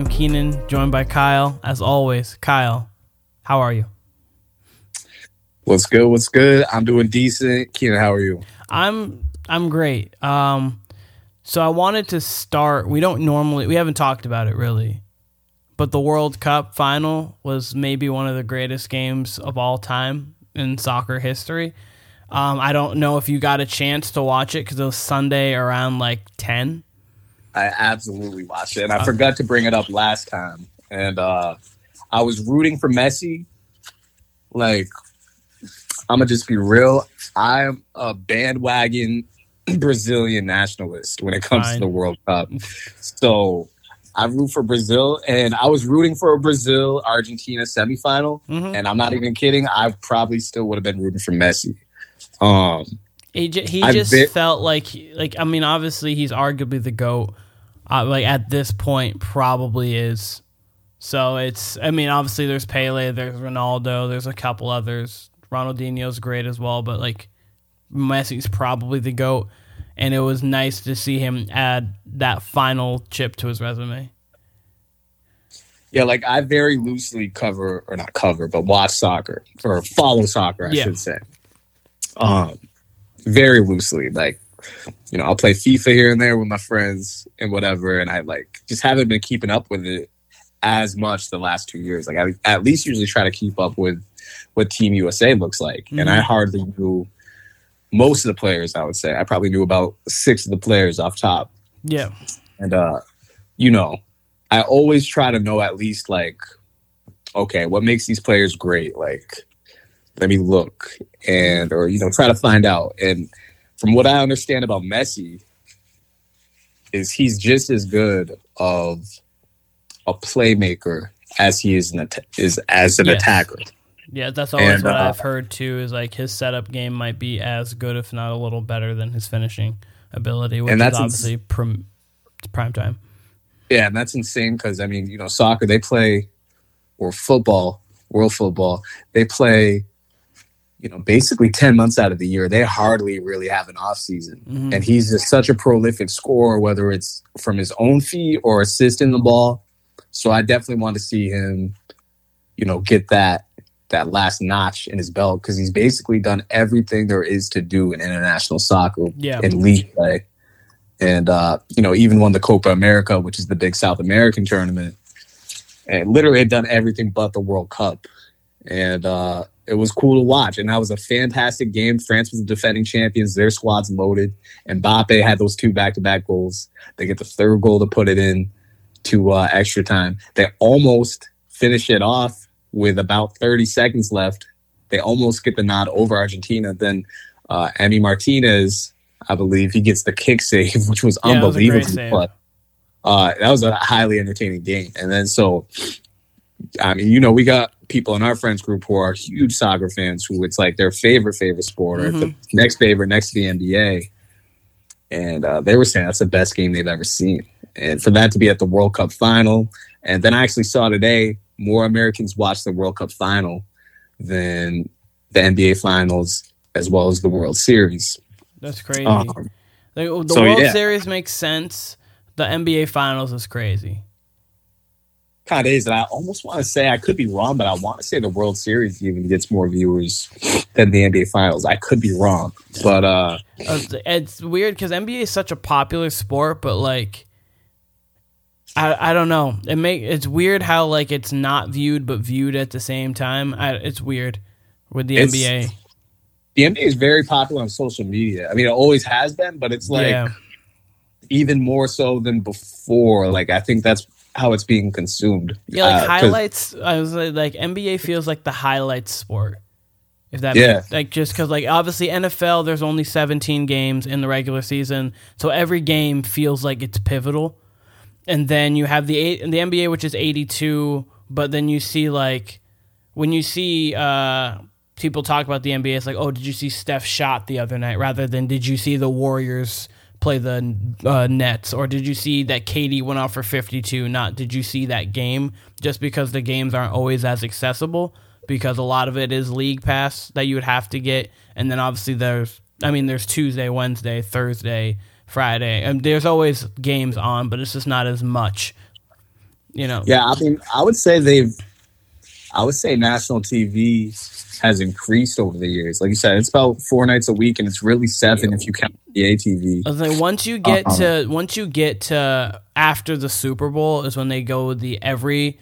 Am Keenan, joined by Kyle, as always. Kyle, how are you? What's good? What's good? I'm doing decent. Keenan, how are you? I'm I'm great. Um, so I wanted to start. We don't normally we haven't talked about it really, but the World Cup final was maybe one of the greatest games of all time in soccer history. Um, I don't know if you got a chance to watch it because it was Sunday around like ten. I absolutely watched it, and I forgot to bring it up last time. And uh, I was rooting for Messi. Like, I'm gonna just be real. I'm a bandwagon Brazilian nationalist when it comes Fine. to the World Cup. So I root for Brazil, and I was rooting for a Brazil Argentina semifinal. Mhm. And I'm not even kidding. I probably still would have been rooting for Messi. Um, He ju- he I just bit- felt like like I mean obviously he's arguably the goat. Uh, like at this point probably is. So it's I mean obviously there's Pele, there's Ronaldo, there's a couple others. Ronaldinho's great as well, but like Messi's probably the goat and it was nice to see him add that final chip to his resume. Yeah, like I very loosely cover or not cover, but watch soccer or follow soccer, I Yeah. should say. Um, very loosely, like you know, I'll play FIFA here and there with my friends and whatever, and I like just haven't been keeping up with it as much the last two years. Like I at least usually try to keep up with what Team USA looks like, and I Mhm. hardly knew most of the players. I would say I probably knew about six of the players off top. Yeah. And uh, you know, I always try to know at least like, okay, what makes these players great? Like, let me look and or you know, try to find out. And from what I understand about Messi, is he's just as good of a playmaker as he is an is as an Yes. attacker. Yeah, that's always And, what uh, I've heard too. Is like his setup game might be as good, if not a little better, than his finishing ability, which And is that's ins- obviously prim- prime time. Yeah, and that's insane because I mean, you know, soccer they play or football, world football, they play, you know, basically ten months out of the year. They hardly really have an off season, Mhm. and he's just such a prolific scorer, whether it's from his own feet or assisting the ball. So I definitely want to see him, you know, get that that last notch in his belt because he's basically done everything there is to do in international soccer Yeah, in league play. And uh, you know, even won the Copa America, which is the big South American tournament. And literally had done everything but the World Cup. And uh, it was cool to watch. And that was a fantastic game. France was the defending champions. Their squad's loaded. And Mbappe had those two back to back goals. They get the third goal to put it in to uh, extra time. They almost finish it off with about 30 seconds left. They almost get the nod over Argentina. Then uh, Emi Martinez, I believe, he gets the kick save, which was Yeah, it was a great unbelievable. save. but uh, that was a highly entertaining game. And then so, I mean, you know, we got people in our friends group who are huge soccer fans who it's like their favorite favorite sport or Mhm. the next favorite next to the NBA. And uh, they were saying that's the best game they've ever seen. And for that to be at the World Cup final, and then I actually saw today more Americans watch the World Cup final than the NBA finals as well as the World Series. that's crazy. Um, Like, the so, World yeah. Series makes sense. The NBA Finals is crazy. Kind of is, and I almost want to say I could be wrong, but I want to say the World Series even gets more viewers than the NBA Finals. I could be wrong, but uh, Uh, It's weird because NBA is such a popular sport, but like, I I don't know. It make it's weird how like it's not viewed but viewed at the same time. I, it's weird with the It's- NBA. the NBA is very popular on social media. I mean, it always has been, but it's like yeah, even more so than before. Like I think that's how it's being consumed. yeah. Like Uh, highlights. I was like, like NBA feels like the highlights sport. If that Yeah. makes, like just because like obviously NFL there's only 17 games in the regular season, so every game feels like it's pivotal. And then you have the eight the NBA which is 82, but then you see like when you see uh people talk about the NBA, it's like, oh, did you see Steph shot the other night? Rather than did you see the Warriors play the uh, Nets, or did you see that KD went off for 52? Not did you see that game? Just because the games aren't always as accessible, because a lot of it is league pass that you would have to get, and then obviously there's, I mean, there's Tuesday, Wednesday, Thursday, Friday. And there's always games on, but it's just not as much. You know. Yeah, I mean, I would say they've. I would say national TV has increased over the years. Like you said, it's about four nights a week, and it's really seven if you count the ATV. Like, once you get Uh-uh. to once you get to after the Super Bowl is when they go with the every.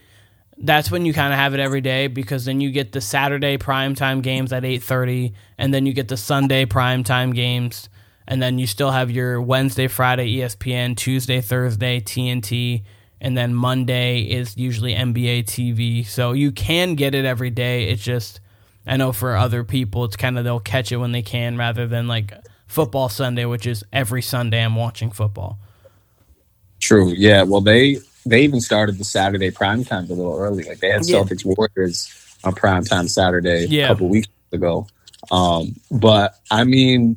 That's when you kind of have it every day because then you get the Saturday primetime games at eight thirty, and then you get the Sunday primetime games, and then you still have your Wednesday, Friday ESPN, Tuesday, Thursday TNT, and then Monday is usually NBA TV. So you can get it every day. It's just I know for other people, it's kind of they'll catch it when they can rather than like football Sunday, which is every Sunday I'm watching football. True. Yeah. Well, they they even started the Saturday prime times a little early. Like they had Yeah. Celtics Warriors on prime time Saturday Yeah. a couple weeks ago. Um, but I mean,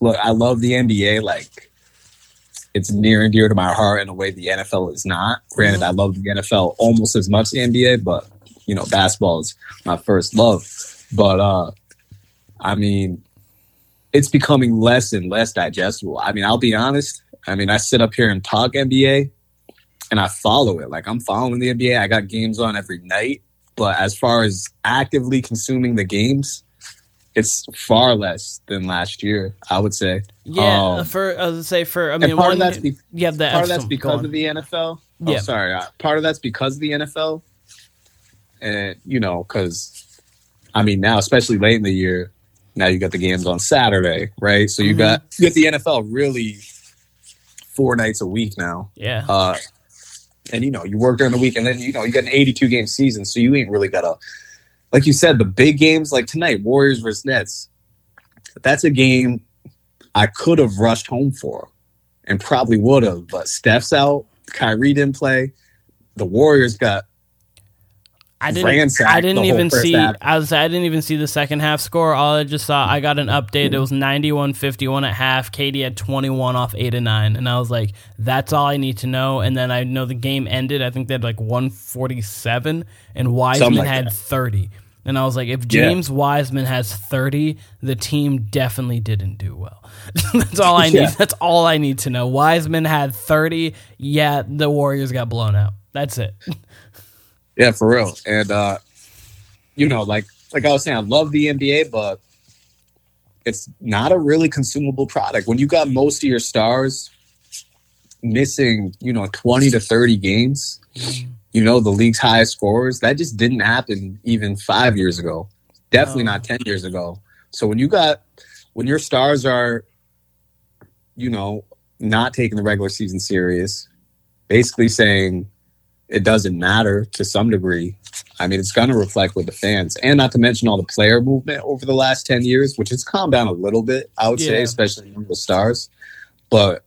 look, I love the NBA. Like it's near and dear to my heart in a way the NFL is not. Granted, I love the NFL almost as much as the NBA, but you know, basketball is my first love. But uh I mean, it's becoming less and less digestible. I mean, I'll be honest. I mean, I sit up here and talk NBA and I follow it. Like I'm following the NBA. I got games on every night. But as far as actively consuming the games, it's far less than last year, I would say. Yeah, Um, for I was say for I mean part one of that's be- yeah the part of that's because on. of the NFL. Oh, Yeah. sorry. Uh, part of that's because of the NFL, and you know, because I mean, now especially late in the year, now you got the games on Saturday, right? So you Mhm. got you got the NFL really four nights a week now, yeah uh, and you know, you work during the week, and then you know you got an eighty-two game season, so you ain't really got a like you said the big games like tonight, Warriors versus Nets. That's a game I could have rushed home for and probably would have, but Steph's out. Kyrie didn't play. The Warriors got I didn't I didn't even see half. I was I didn't even see the second half score. All I just saw I got an update. It was 91-51 at half. KD had 21 off 8 and 9 and I was like that's all I need to know and then I know the game ended. I think they had like 147 and Wiseman like had that. 30. And I was like if Yeah. James Wiseman has 30, the team definitely didn't do well. that's all I need. Yeah. That's all I need to know. Wiseman had 30. Yeah, the Warriors got blown out. That's it. yeah for real. And uh, you know, like like I was saying, I love the NBA, but it's not a really consumable product. When you got most of your stars missing, you know, twenty to thirty games, you know, the league's highest scorers, that just didn't happen even five years ago. Definitely No. not ten years ago. So when you got when your stars are, you know, not taking the regular season serious, basically saying it doesn't matter to some degree. I mean, it's going to reflect with the fans, and not to mention all the player movement over the last ten years, which has calmed down a little bit, I would say, especially among the stars. But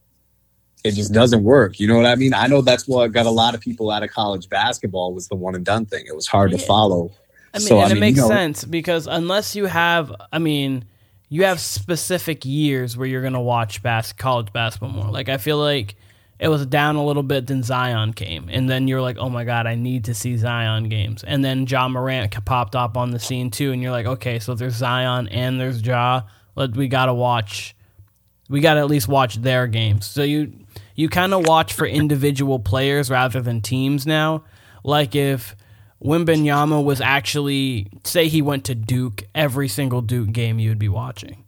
it just doesn't work. You know what I mean? I know that's what got a lot of people out of college basketball was the one and done thing. It was hard to follow. I mean, So, and I it makes you know- sense because unless you have, I mean, you have specific years where you're gonna watch bas- college basketball more. Like I feel like it was down a little bit, then Zion came, and then you're like, oh my god, I need to see Zion games, and then Ja Morant popped up on the scene too, and you're like, okay, so there's Zion and there's Ja, let we gotta watch, we gotta at least watch their games. So you you kind of watch for individual players rather than teams now. Like if Wembanyama was actually say he went to Duke, every single Duke game you would be watching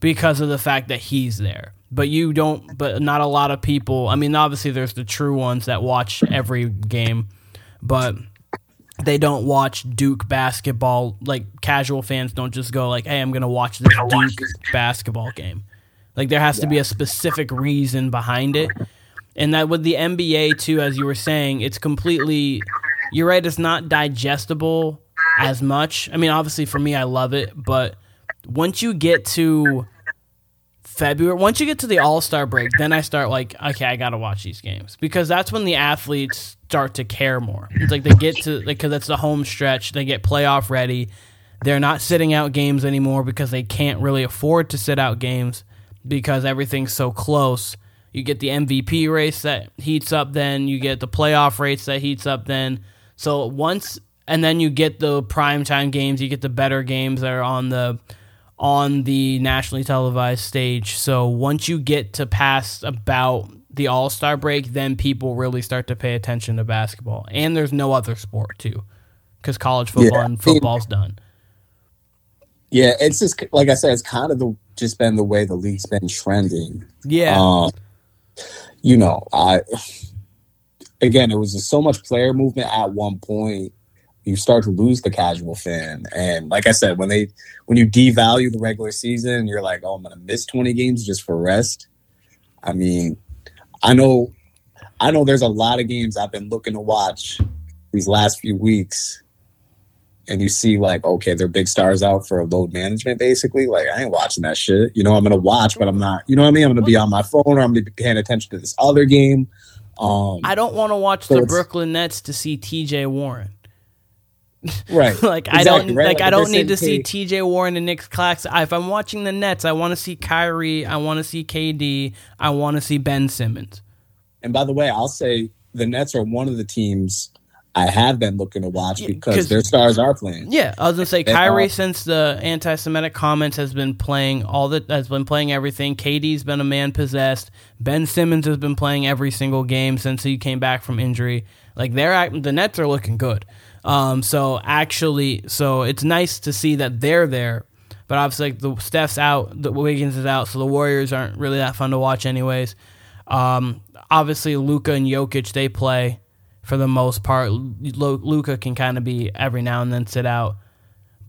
because of the fact that he's there. But you don't but not a lot of people, I mean obviously there's the true ones that watch every game, but they don't watch Duke basketball like casual fans don't just go like, "Hey, I'm going to watch this Duke basketball game." Like there has to be a specific reason behind it. And that with the NBA too, as you were saying, it's completely you're right, it's not digestible as much. I mean, obviously for me I love it, but once you get to February, once you get to the All Star break, then I start like, okay, I gotta watch these games because that's when the athletes start to care more. It's like they get to because it's the home stretch, they get playoff ready. They're not sitting out games anymore because they can't really afford to sit out games because everything's so close. You get the MVP race that heats up, then you get the playoff race that heats up, then. So once, and then you get the primetime games, you get the better games that are on the on the nationally televised stage. So once you get to past about the All Star break, then people really start to pay attention to basketball. And there's no other sport too, because college football Yeah. and football's done. Yeah, it's just like I said, it's kind of the just been the way the league's been trending. Yeah, Um, you know, I again, it was just so much player movement at one point. You start to lose the casual fan, and like I said, when they when you devalue the regular season, you're like, oh, I'm gonna miss 20 games just for rest. I mean, I know, I know. There's a lot of games I've been looking to watch these last few weeks, and you see like, okay, they're big stars out for load management, basically. Like, I ain't watching that shit. You know, I'm gonna watch, but I'm not. You know what I mean? I'm gonna be on my phone, or I'm gonna be paying attention to this other game. Um, I don't want to watch so the Brooklyn Nets to see T.J. Warren. Right. like I don't right? like Like, I don't need to see T.J. Warren and Nick Claxton. If I'm watching the Nets, I want to see Kyrie. I want to see KD. I want to see Ben Simmons. And by the way, I'll say the Nets are one of the teams I have been looking to watch Yeah, because 'cause- their stars are playing. Yeah, I was gonna say They Kyrie are- since the anti-Semitic comments has been playing all that has been playing everything. KD's been a man possessed. Ben Simmons has been playing every single game since he came back from injury. Like they're the Nets are looking good. Um, so actually, so it's nice to see that they're there. But obviously, like the Steph's out, the Wiggins is out, so the Warriors aren't really that fun to watch, anyways. Um, obviously, Luka and Jokic they play for the most part. Luka can kind of be every now and then sit out,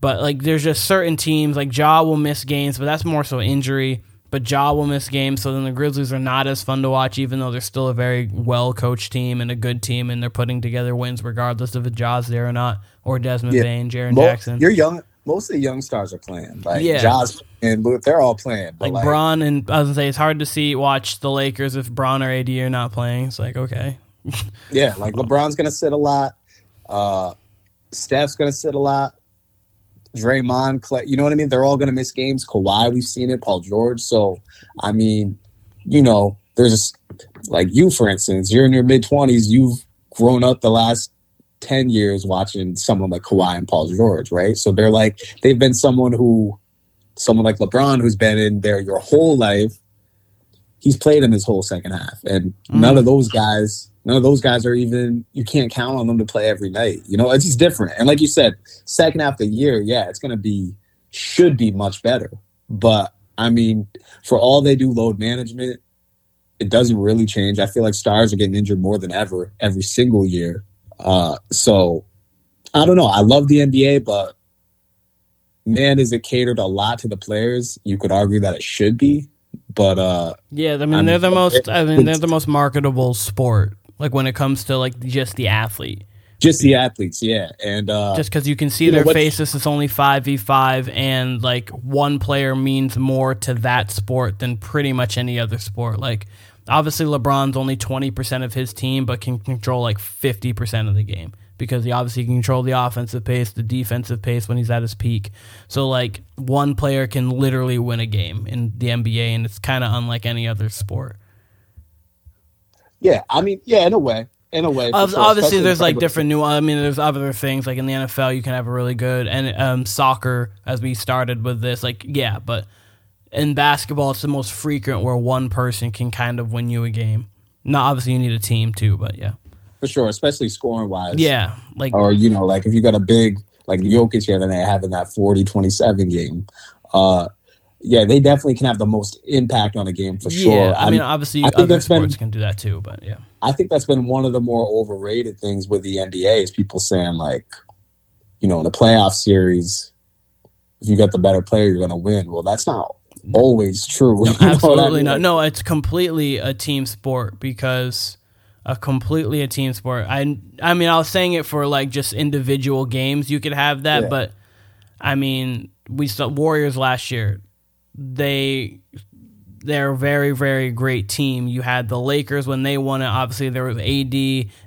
but like there's just certain teams like Ja will miss games, but that's more so injury. But Ja will miss games, so then the Grizzlies are not as fun to watch, even though they're still a very well coached team and a good team, and they're putting together wins regardless of if Ja's there or not, or Desmond Yeah. Bane, Jaren Jackson. You're young. Most of the young stars are playing. Like Yeah. Jaws and they're all playing. Like, like, Bron and I was gonna say it's hard to see watch the Lakers if Bron or AD are not playing. It's like okay, yeah, like LeBron's gonna sit a lot. Uh, Steph's gonna sit a lot. Draymond, Clay, you know what I mean? They're all gonna miss games. Kawhi, we've seen it. Paul George. So, I mean, you know, there's like you, for instance, you're in your mid twenties. You've grown up the last 10 years watching someone like Kawhi and Paul George, right? So they're like, they've been someone who, someone like LeBron who's been in there your whole life. He's played in his whole second half. And none of mm. those guys, none of those guys are even, you can't count on them to play every night. You know, it's just different. And like you said, second half of the year, yeah, it's going to be, should be much better. But I mean, for all they do load management, it doesn't really change. I feel like stars are getting injured more than ever every single year. Uh, so I don't know. I love the NBA, but man, is it catered a lot to the players? You could argue that it should be, but uh, yeah. I mean, I they're the most. I mean, they're the most marketable sport. Like when it comes to like just the athlete. just the athletes, yeah. And uh, just because you can see you their what's- faces it's only 5v5 and like one player means more to that sport than pretty much any other sport like obviously lebron's only 20% of his team but can control like 50% of the game because he obviously can control the offensive pace the defensive pace when he's at his peak so like one player can literally win a game in the nba and it's kind of unlike any other sport yeah, I mean, yeah, in a way, in a way. sure, obviously, there's like different new. I mean, there's other things like in the NFL, you can have a really good and um, soccer. As we started with this, like yeah, but in basketball, it's the most frequent where one person can kind of win you a game. Not obviously, you need a team too, but yeah, for sure, especially scoring wise. yeah, like or you know, like if you got a big like Jokic here, then they having that 40-27 game. Uh, yeah, they definitely can have the most impact on a game for sure. yeah. I mean, obviously, I think other that's been- can do that too, but yeah, I think that's been one of the more overrated things with the NBA is people saying like, you know, in the playoff series, if you got the better player, you're going to win. Well, that's not always true. Know what I absolutely mean? not. No, it's completely a team sport because a completely a team sport. I I mean, I was saying it for like just individual games. You could have that, Yeah. but I mean, we saw Warriors last year. They they're a very very great team. You had the Lakers when they won it. Obviously, there was AD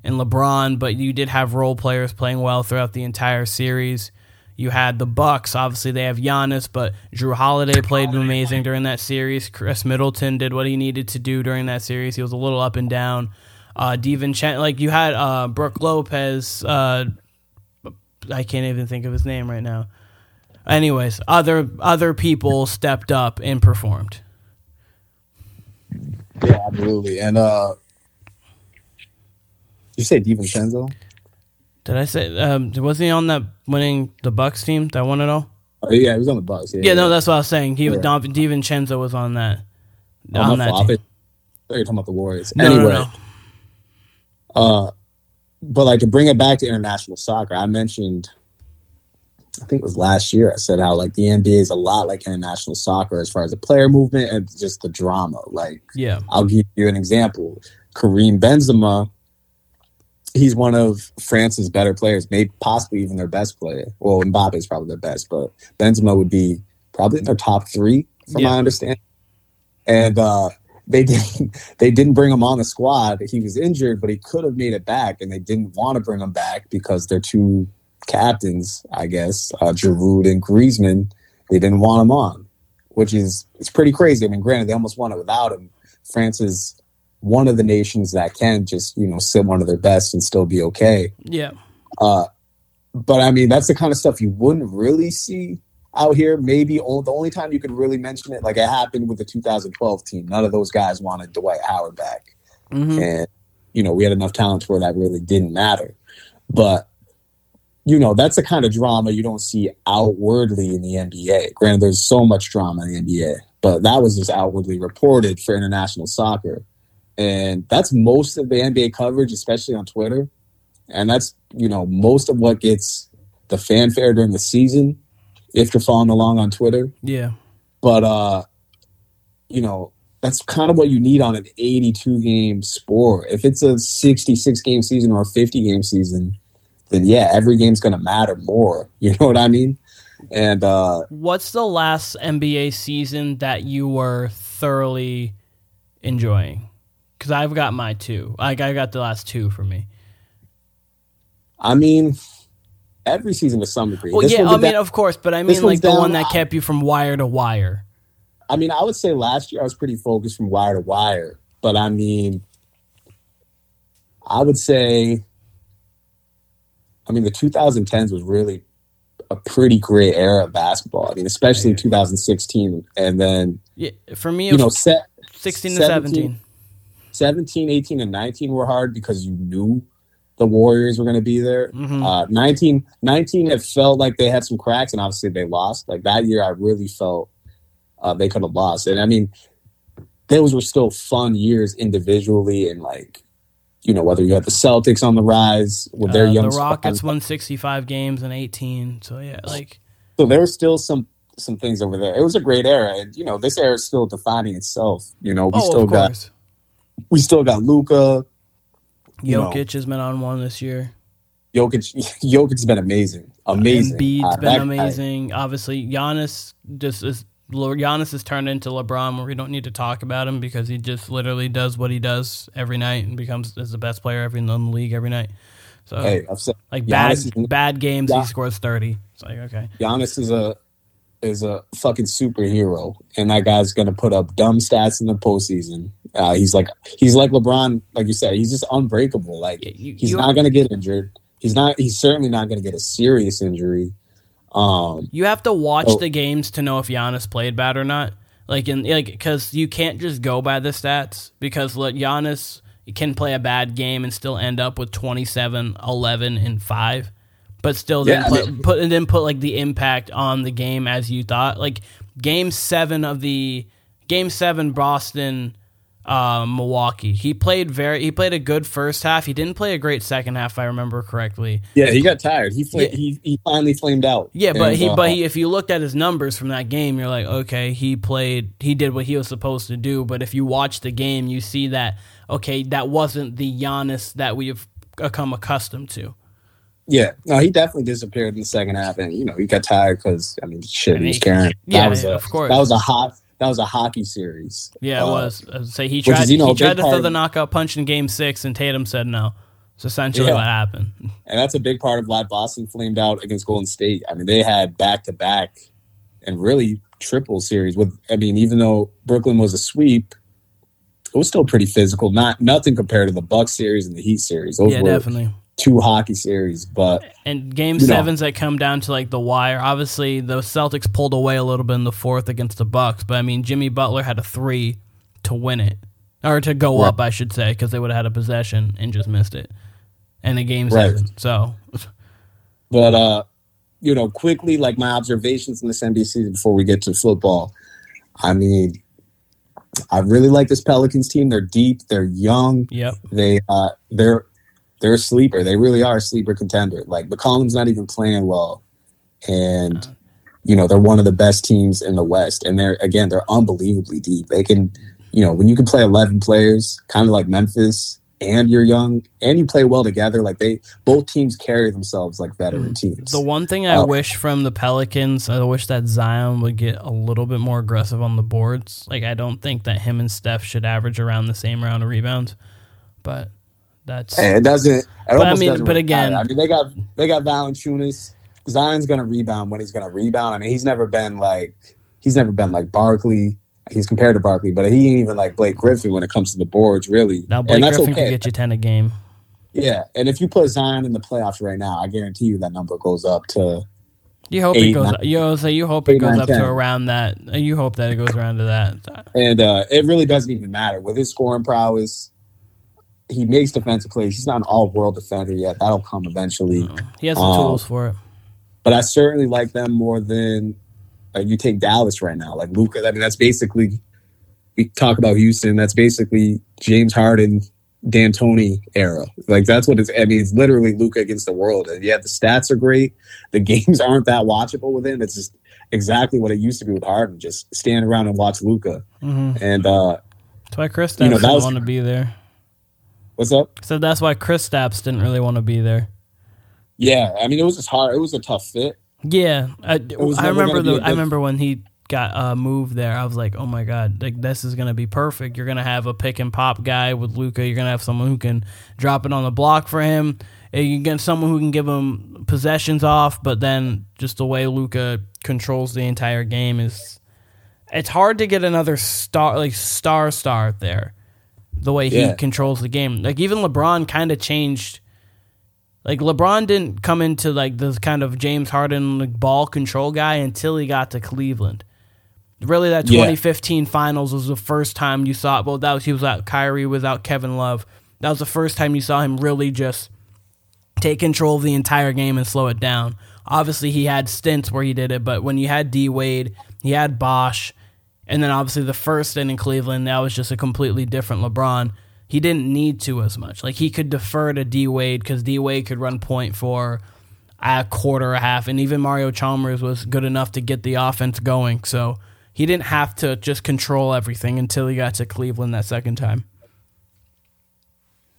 and LeBron, but you did have role players playing well throughout the entire series. You had the Bucks. Obviously, they have Giannis, but Jrue Holiday played amazing during that series. Khris Middleton did what he needed to do during that series. He was a little up and down. Uh, DiVincenzo, like you had uh, Brooke Lopez. Uh, I can't even think of his name right now. Anyways, other other people stepped up and performed. Yeah, absolutely. And uh you say DiVincenzo? Did I say um wasn't he on that winning the Bucks team that won it all? Oh, yeah, he was on the Bucks. Yeah, Yeah, no, that's what I was saying. He was Yeah. Don DiVincenzo was on that. Oh, on that. I team. thought you were talking about the Warriors. No, no, anyway, no. uh but like to bring it back to international soccer, I mentioned I think it was last year I said how like the NBA is a lot like international soccer as far as the player movement and just the drama. Like Yeah. I'll give you an example. Karim Benzema, he's one of France's better players, maybe possibly even their best player. Well, Mbappe is probably their best, but Benzema would be probably in their top three, from Yeah. my understanding. And uh, they didn't they didn't bring him on the squad. He was injured, but he could have made it back, and they didn't want to bring him back because they're two captains, I guess, uh, Giroud and Griezmann. They didn't want him on, which is it's pretty crazy. I mean, granted, they almost won it without him. France is one of the nations that can just you know sit one of their best and still be okay. Yeah. Uh, but I mean, that's the kind of stuff you wouldn't really see out here. Maybe o- the only time you could really mention it, like it happened with the 2012 team. None of those guys wanted Dwight Howard back, hmm and you know we had enough talent where that really didn't matter. But you know that's the kind of drama you don't see outwardly in the NBA. Granted, there's so much drama in the NBA, but that was just outwardly reported for international soccer, and that's most of the NBA coverage, especially on Twitter, and that's you know most of what gets the fanfare during the season. If you're following along on Twitter, Yeah. but uh you know that's kind of what you need on an 82 game sport if it's a 66 game season or a 50 game season then yeah every game's going to matter more you know what i mean and uh What's the last NBA season that you were thoroughly enjoying? Because I've got my two. Like I got the last two for me. i mean every season to some degree Well, This yeah, I mean, da- of course, but I mean, like the down- one that kept you from wire to wire. I mean i would say last year i was pretty focused from wire to wire but i mean i would say i mean the 2010s was really a pretty great era of basketball i mean especially 2016 and then Yeah, for me, it you know, was set, 16 to 17. 17, 18, and 19 were hard because you knew the Warriors were going to be there. Mhm. Uh, 19, 19, it felt like they had some cracks, and obviously they lost. Like that year, I really felt uh, they could have lost. And I mean, those were still fun years individually, and like, you know, whether you had the Celtics on the rise with their Uh, young the Rockets squad. won 65 games in 18. So yeah, like So there were still some some things over there. It was a great era, and you know, this era is still defining itself. You know, we oh, still got course. we still got Luka. you know. Jokic has been on one this year. Jokic, Jokic's been amazing, amazing. Embiid's Uh, been guy- amazing. Obviously, Giannis just is. Giannis has turned into LeBron, where we don't need to talk about him because he just literally does what he does every night and becomes is the best player every in the league every night. So hey, I've said like Giannis bad is- bad games, Yeah. he scores thirty. It's like okay, Giannis is a is a fucking superhero, and that guy's gonna put up dumb stats in the postseason. Uh, he's like he's like LeBron, like you said, he's just unbreakable. Like You- he's you- not gonna get injured. He's not. He's certainly not gonna get a serious injury. Um, You have to watch Oh. the games to know if Giannis played bad or not. Like in like because you can't just go by the stats because look, Giannis can play a bad game and still end up with 27, 11, and five, but still then Yeah, mean- put and then put like the impact on the game as you thought. Like game seven of the game seven Boston. Uh, Milwaukee. He played very. He played a good first half. He didn't play a great second half, if I remember correctly. yeah, he got tired. He fl- Yeah. he he finally flamed out. Yeah, but he, uh, but he, if you looked at his numbers from that game, you're like, okay, he played, he did what he was supposed to do. But if you watch the game, you see that, okay, that wasn't the Giannis that we've become accustomed to. Yeah, no, he definitely disappeared in the second half, and you know he got tired because I mean, shit, he was carrying. yeah, that was a, of course. That was a hot. That was a hockey series. Yeah, it Uh, was. I would say he tried, is, you know, he tried to throw of- the knockout punch in game six, and Tatum said no. It's essentially Yeah. what happened. and that's a big part of why Boston flamed out against Golden State. I mean, they had back to back and really triple series. With I mean, even though Brooklyn was a sweep, it was still pretty physical. Not nothing compared to the Bucks series and the Heat series. Those yeah, were definitely. Two hockey series, but And game You know. sevens that come down to like the wire. Obviously, the Celtics pulled away a little bit in the fourth against the Bucks, but I mean, Jimmy Butler had a three to win it, or to go Right. up, I should say, because they would have had a possession and just missed it, and a game Right. seven. So but uh, you know, quickly like my observations in this season before we get to football. I mean, I really like this Pelicans team. They're deep. They're young. yep, They uh, they're they're a sleeper. They really are a sleeper contender. Like McCollum's not even playing well, and you know they're one of the best teams in the West. And they're again they're unbelievably deep. They can, you know, when you can play eleven players, kind of like Memphis, and you're young and you play well together. Like they both teams carry themselves like veteran teams. The one thing I Uh, wish from the Pelicans, I wish that Zion would get a little bit more aggressive on the boards. Like I don't think that him and Steph should average around the same round of rebounds, but that's And it doesn't. It I mean, doesn't but again- matter. I mean, they got they got Valanciunas. Zion's gonna rebound when he's gonna rebound. I mean, he's never been like he's never been like Barkley. He's compared to Barkley, but he ain't even like Blake Griffin when it comes to the boards, really. now Blake and that's Griffin okay. could get you ten a game. yeah, and if you put Zion in the playoffs right now, I guarantee you that number goes up to You hope Eight, it goes. nine- you know, say you hope it eight, goes nine, up 10. to around that. You hope that it goes around to that. and uh, it really doesn't even matter with his scoring prowess. He makes defensive plays. He's not an all-world defender yet. That'll come eventually. He has the Um, tools for it. but I certainly like them more than uh, you take Dallas right now. Like Luka, I mean, that's basically we talk about Houston. That's basically James Harden, D'Antoni era. Like that's what it's. I mean, it's literally Luka against the world. And yeah, the stats are great. The games aren't that watchable with him. It's just exactly what it used to be with Harden. Just stand around and watch Luka. hmm And uh, That's why Chris you know, that was- want to be there. What's up? So that's why Kristaps didn't really want to be there. Yeah, I mean, it was just hard. It was a tough fit. Yeah, I, was I remember the. I remember when he got uh, moved there. I was like, oh my god, like this is gonna be perfect. You're gonna have a pick and pop guy with Luka. You're gonna have someone who can drop it on the block for him. And you get someone who can give him possessions off, but then just the way Luka controls the entire game is. It's hard to get another star like star star there. The way he Yeah. controls the game, like even LeBron, kind of changed like LeBron didn't come into like this kind of James Harden like ball control guy until he got to Cleveland. Really, that Yeah. 2015 Finals was the first time you saw. Well, that was he was out. Kyrie without Kevin Love. That was the first time you saw him really just take control of the entire game and slow it down. Obviously, he had stints where he did it, but when you had D Wade, he had Bosh, and then obviously the first in Cleveland, that was just a completely different LeBron. He didn't need to as much. Like he could defer to D Wade because D Wade could run point for a quarter, a half, and even Mario Chalmers was good enough to get the offense going. So he didn't have to just control everything until he got to Cleveland that second time.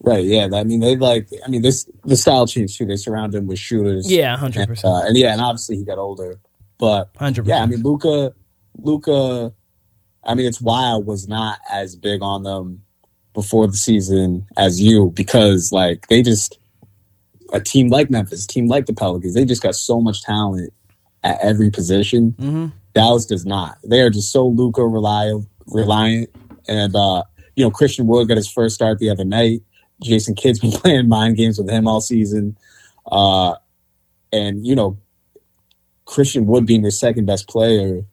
Right. Yeah. I mean, they like. I mean, this the style changed too. They surround him with shooters. Yeah, hundred And, percent, uh, and yeah, and obviously he got older. But hundred yeah, I mean, Luka, Luka. I mean, it's why I was not as big on them before the season as you because like they just a team like Memphis, a team like the Pelicans, they just got so much talent at every position. hmm Dallas does not. They are just so Luka reliant, reliant, and uh, you know Christian Wood got his first start the other night. Jason Kidd's been playing mind games with him all season, uh, and you know Christian Wood being their second best player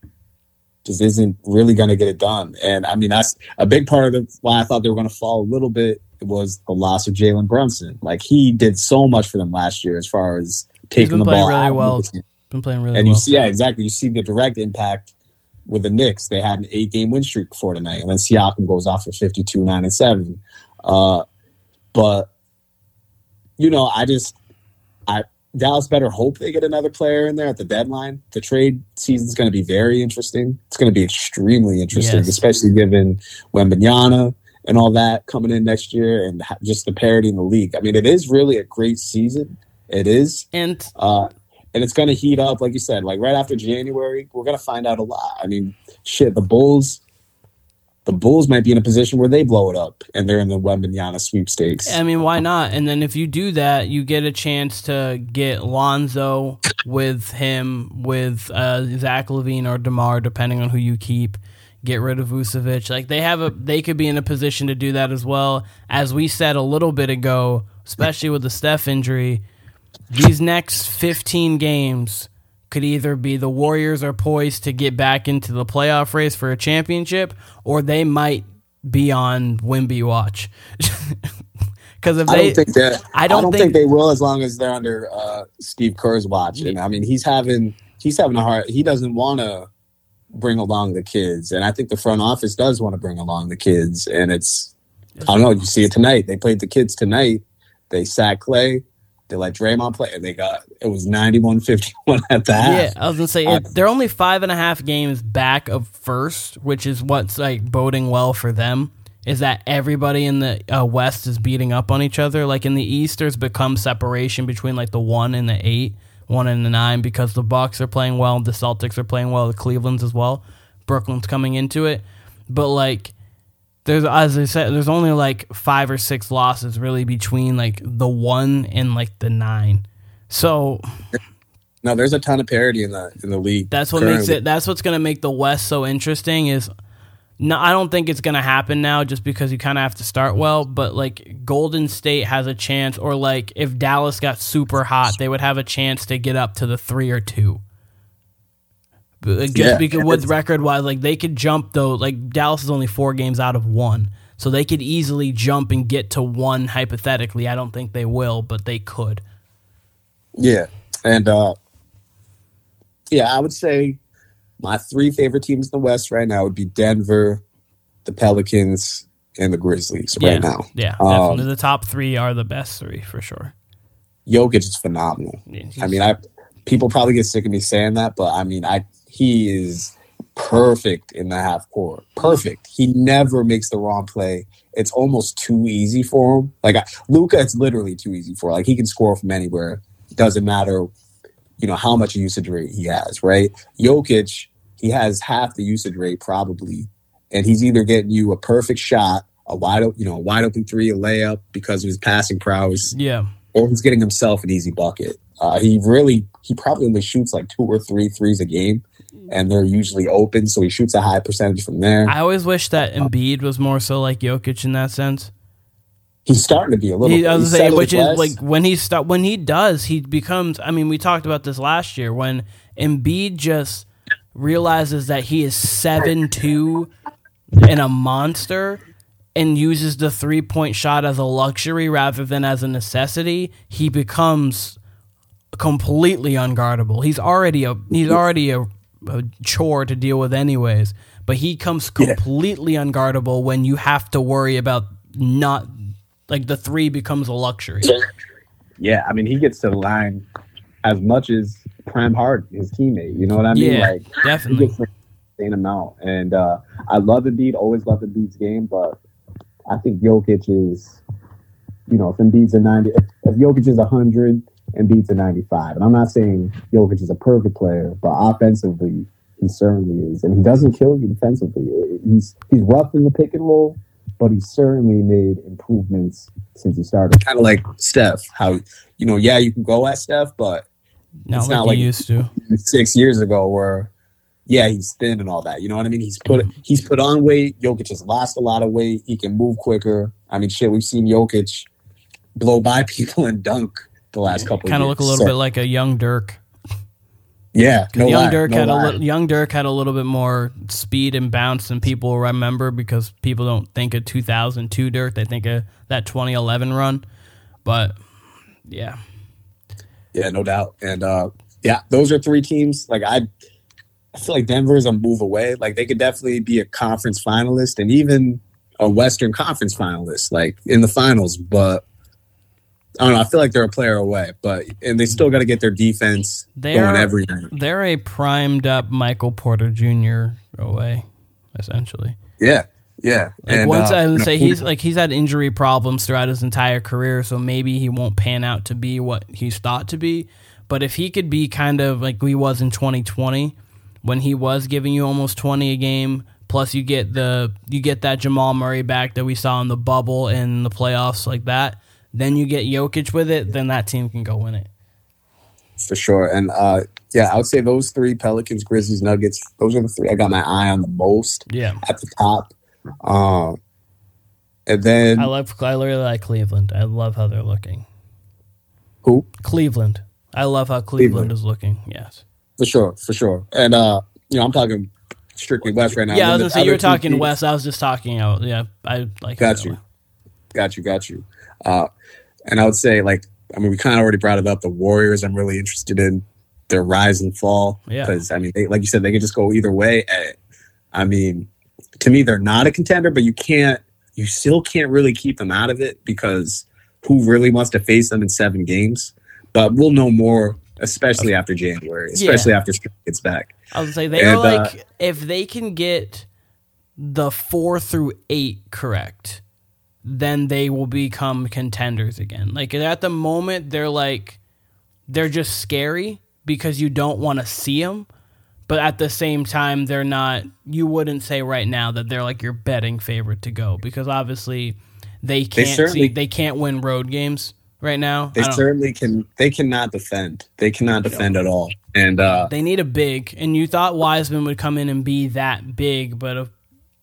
just isn't really going to get it done. And I mean that's a big part of why I thought they were going to fall a little bit was the loss of Jalen Brunson. Like he did so much for them last year as far as taking the ball really out well. Been playing really And well. you see, yeah, exactly. You see the direct impact with the Knicks. They had an eight game win streak before tonight, and then Siakam goes off for 52, 9, and 7. Uh, but, you know, I just, I, Dallas better hope they get another player in there at the deadline. The trade season's going to be very interesting. It's going to be extremely interesting, Yes. especially given Wembanyama and all that coming in next year and just the parity in the league. I mean, it is really a great season. It is. and Uh, and it's going to heat up, like you said, like right after January, we're going to find out a lot. I mean, shit, the Bulls, the Bulls might be in a position where they blow it up and they're in the Wembanyama sweepstakes. I mean, why not? And then if you do that, you get a chance to get Lonzo with him, with uh, Zach LaVine or Demar, depending on who you keep. Get rid of Vucevic. Like they have a, they could be in a position to do that as well. As we said a little bit ago, especially with the Steph injury, these next 15 games could either be the Warriors are poised to get back into the playoff race for a championship, or they might be on Wimby watch. Because if I don't think that. I I don't don't, think- think, they will as long as they're under uh, Steve Kerr's watch. And I mean, he's having he's having a hard. He doesn't want to bring along the kids, and I think the front office does want to bring along the kids. And it's I don't know. You see it tonight. They played the kids tonight. They sat Clay. They let Draymond play, and they got it was 91-51 at the half. Yeah, I was gonna say Uh, they're only five and a half games back of first, which is what's like boding well for them. Is that everybody in the uh, West is beating up on each other? Like in the East, there's become separation between like the one and the eight, one and the nine, because the Bucks are playing well, the Celtics are playing well, the Cleveland's as well, Brooklyn's coming into it, but like there's as I said, there's only like five or six losses really between like the one and like the nine. So No, there's a ton of parity in the in the league. that's what makes it. That's what's going to make the West so interesting. Is no, I don't think it's going to happen now, just because you kind of have to start well. But like Golden State has a chance, or like if Dallas got super hot, they would have a chance to get up to the three or two. Just Yeah. because with record wise, like they could jump though. Like Dallas is only four games out of one, so they could easily jump and get to one hypothetically. I don't think they will, but they could. Yeah. And uh yeah, I would say my three favorite teams in the West right now would be Denver, the Pelicans, and the Grizzlies Yeah, right now. yeah, Um, definitely. the top three are the best three for sure. Jokic is phenomenal. Yeah, I mean, I people probably get sick of me saying that, but I mean, I he is perfect in the half court. Perfect. He never makes the wrong play. It's almost too easy for him. Like Luka, it's literally too easy for. Like he can score from anywhere. Doesn't matter, you know, how much usage rate he has. Right? Jokic, he has half the usage rate probably, and he's either getting you a perfect shot, a wide, you know, a wide open three, a layup because of his passing prowess yeah. or he's getting himself an easy bucket. Uh, he really, he probably only shoots like two or three threes a game, and they're usually open, so he shoots a high percentage from there. I always wish that uh, Embiid was more so like Jokic in that sense. he's starting to be a little. He, I was say, which is less. like when he start when he does, he becomes. I mean, we talked about this last year when Embiid just realizes that he is seven two and a monster and uses the three point shot as a luxury rather than as a necessity. He becomes completely unguardable. He's already a he's already a, a chore to deal with anyways, but he comes Yeah. completely unguardable when you have to worry about not like the three becomes a luxury. yeah, I mean, he gets to the line as much as Prime Hard, his teammate. You know what I mean? Yeah, like he definitely. gets the same amount, and uh, I love Embiid. Always love Embiid's game, but I think Jokic is, you know, if Embiid's a ninety, if, if Jokic is hundred, Embiid's a ninety-five, and I'm not saying Jokic is a perfect player, but offensively, he certainly is, and he doesn't kill you defensively. He's he's rough in the pick and roll, but he's certainly made improvements since he started. Kind of like Steph, how you know, yeah, you can go at Steph, but Not it's like not he like- used to. six years ago where yeah he's thin and all that you know what i mean he's put he's put on weight Jokic has lost a lot of weight he can move quicker i mean shit we've seen Jokic blow by people and dunk the last couple Kind of look a little So, bit like a young Dirk. yeah no young lie, Dirk no had a lie. little, young Dirk had a little bit more speed and bounce than people remember because people don't think of 2002 Dirk; they think of that 2011 run. But yeah, yeah no doubt. And uh yeah those are three teams. Like i i feel like denver is a move away. Like they could definitely be a conference finalist and even a western conference finalist like in the finals. But I don't know. I feel like they're a player away, but and they still got to get their defense They going every night. they're a primed up Michael Porter Jr. away, essentially. Yeah, yeah. Like and, once uh, I would say he's like he's had injury problems throughout his entire career, so maybe he won't pan out to be what he's thought to be. But if he could be kind of like he was in 2020, when he was giving you almost 20 a game, plus you get the you get that Jamal Murray back that we saw in the bubble and the playoffs like that, then you get Jokic with it, then that team can go win it. for sure. And uh, yeah, I would say those three Pelicans, Grizzlies, Nuggets. Those are the three I got my eye on the most Yeah. at the top. Uh, And then I love. I really like Cleveland. I love how they're looking. who? Cleveland. I love how Cleveland, Cleveland. is looking. Yes. For sure, for sure. And uh, you know, I'm talking strictly West right now. Yeah, I was gonna say you were talking teams- West. I was just talking out. Yeah, I like. Got you. Got you, got you. Uh, and I would say, like, I mean, we kind of already brought it up. The Warriors, I'm really interested in their rise and fall Yeah. because I mean, they, like you said, they could just go either way. Eh, I mean, to me, they're not a contender, but you can't, you still can't really keep them out of it because who really wants to face them in seven games? But we'll know more, especially after January, especially after Stretch gets back. I would say they And, are uh, like if they can get the four through eight correct, then they will become contenders again. Like at the moment, they're like they're just scary because you don't want to see them, but at the same time, they're not. You wouldn't say right now that they're like your betting favorite to go because obviously they can't certainly- see, they can't win road games right now. They certainly can. They cannot defend. They cannot defend at all. And uh, They need a big, and you thought Wiseman would come in and be that big, but uh,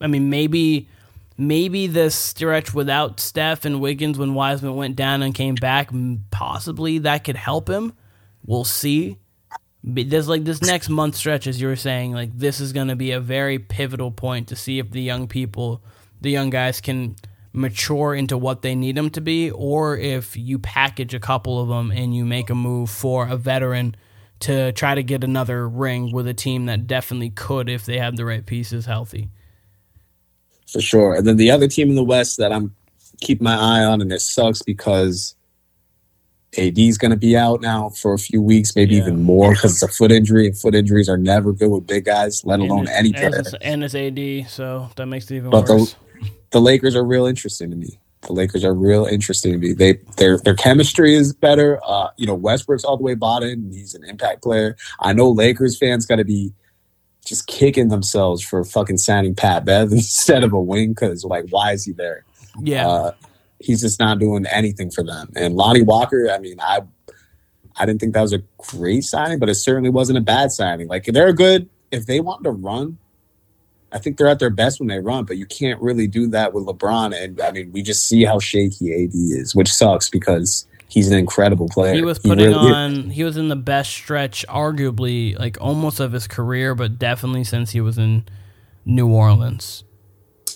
I mean, maybe, maybe this stretch without Steph and Wiggins when Wiseman went down and came back, possibly that could help him. We'll see. But There's like this next month stretch, as you were saying, like this is going to be a very pivotal point to see if the young people, the young guys, can mature into what they need them to be, or if you package a couple of them and you make a move for a veteran to try to get another ring with a team that definitely could if they have the right pieces healthy. For sure. And then the other team in the West that I'm keeping my eye on, and it sucks because AD's going to be out now for a few weeks, maybe Yeah. even more because it's a foot injury, and foot injuries are never good with big guys, let alone any and player. it's, and it's AD, so that makes it even But worse. the the Lakers are real interesting to me. The Lakers are real interesting to me. They their their chemistry is better. Uh, you know, Westbrook's all the way in. He's an impact player. I know Lakers fans got to be just kicking themselves for fucking signing Pat Bev instead of a wing because like why is he there? yeah, Uh, he's just not doing anything for them. And Lonnie Walker, I mean, I I didn't think that was a great signing, but it certainly wasn't a bad signing. Like they're good if they want to run. I think they're at their best when they run, but you can't really do that with LeBron. And I mean, we just see how shaky AD is, which sucks because he's an incredible player. he was putting really is. on. He was in the best stretch, arguably, like almost of his career, but definitely since he was in New Orleans.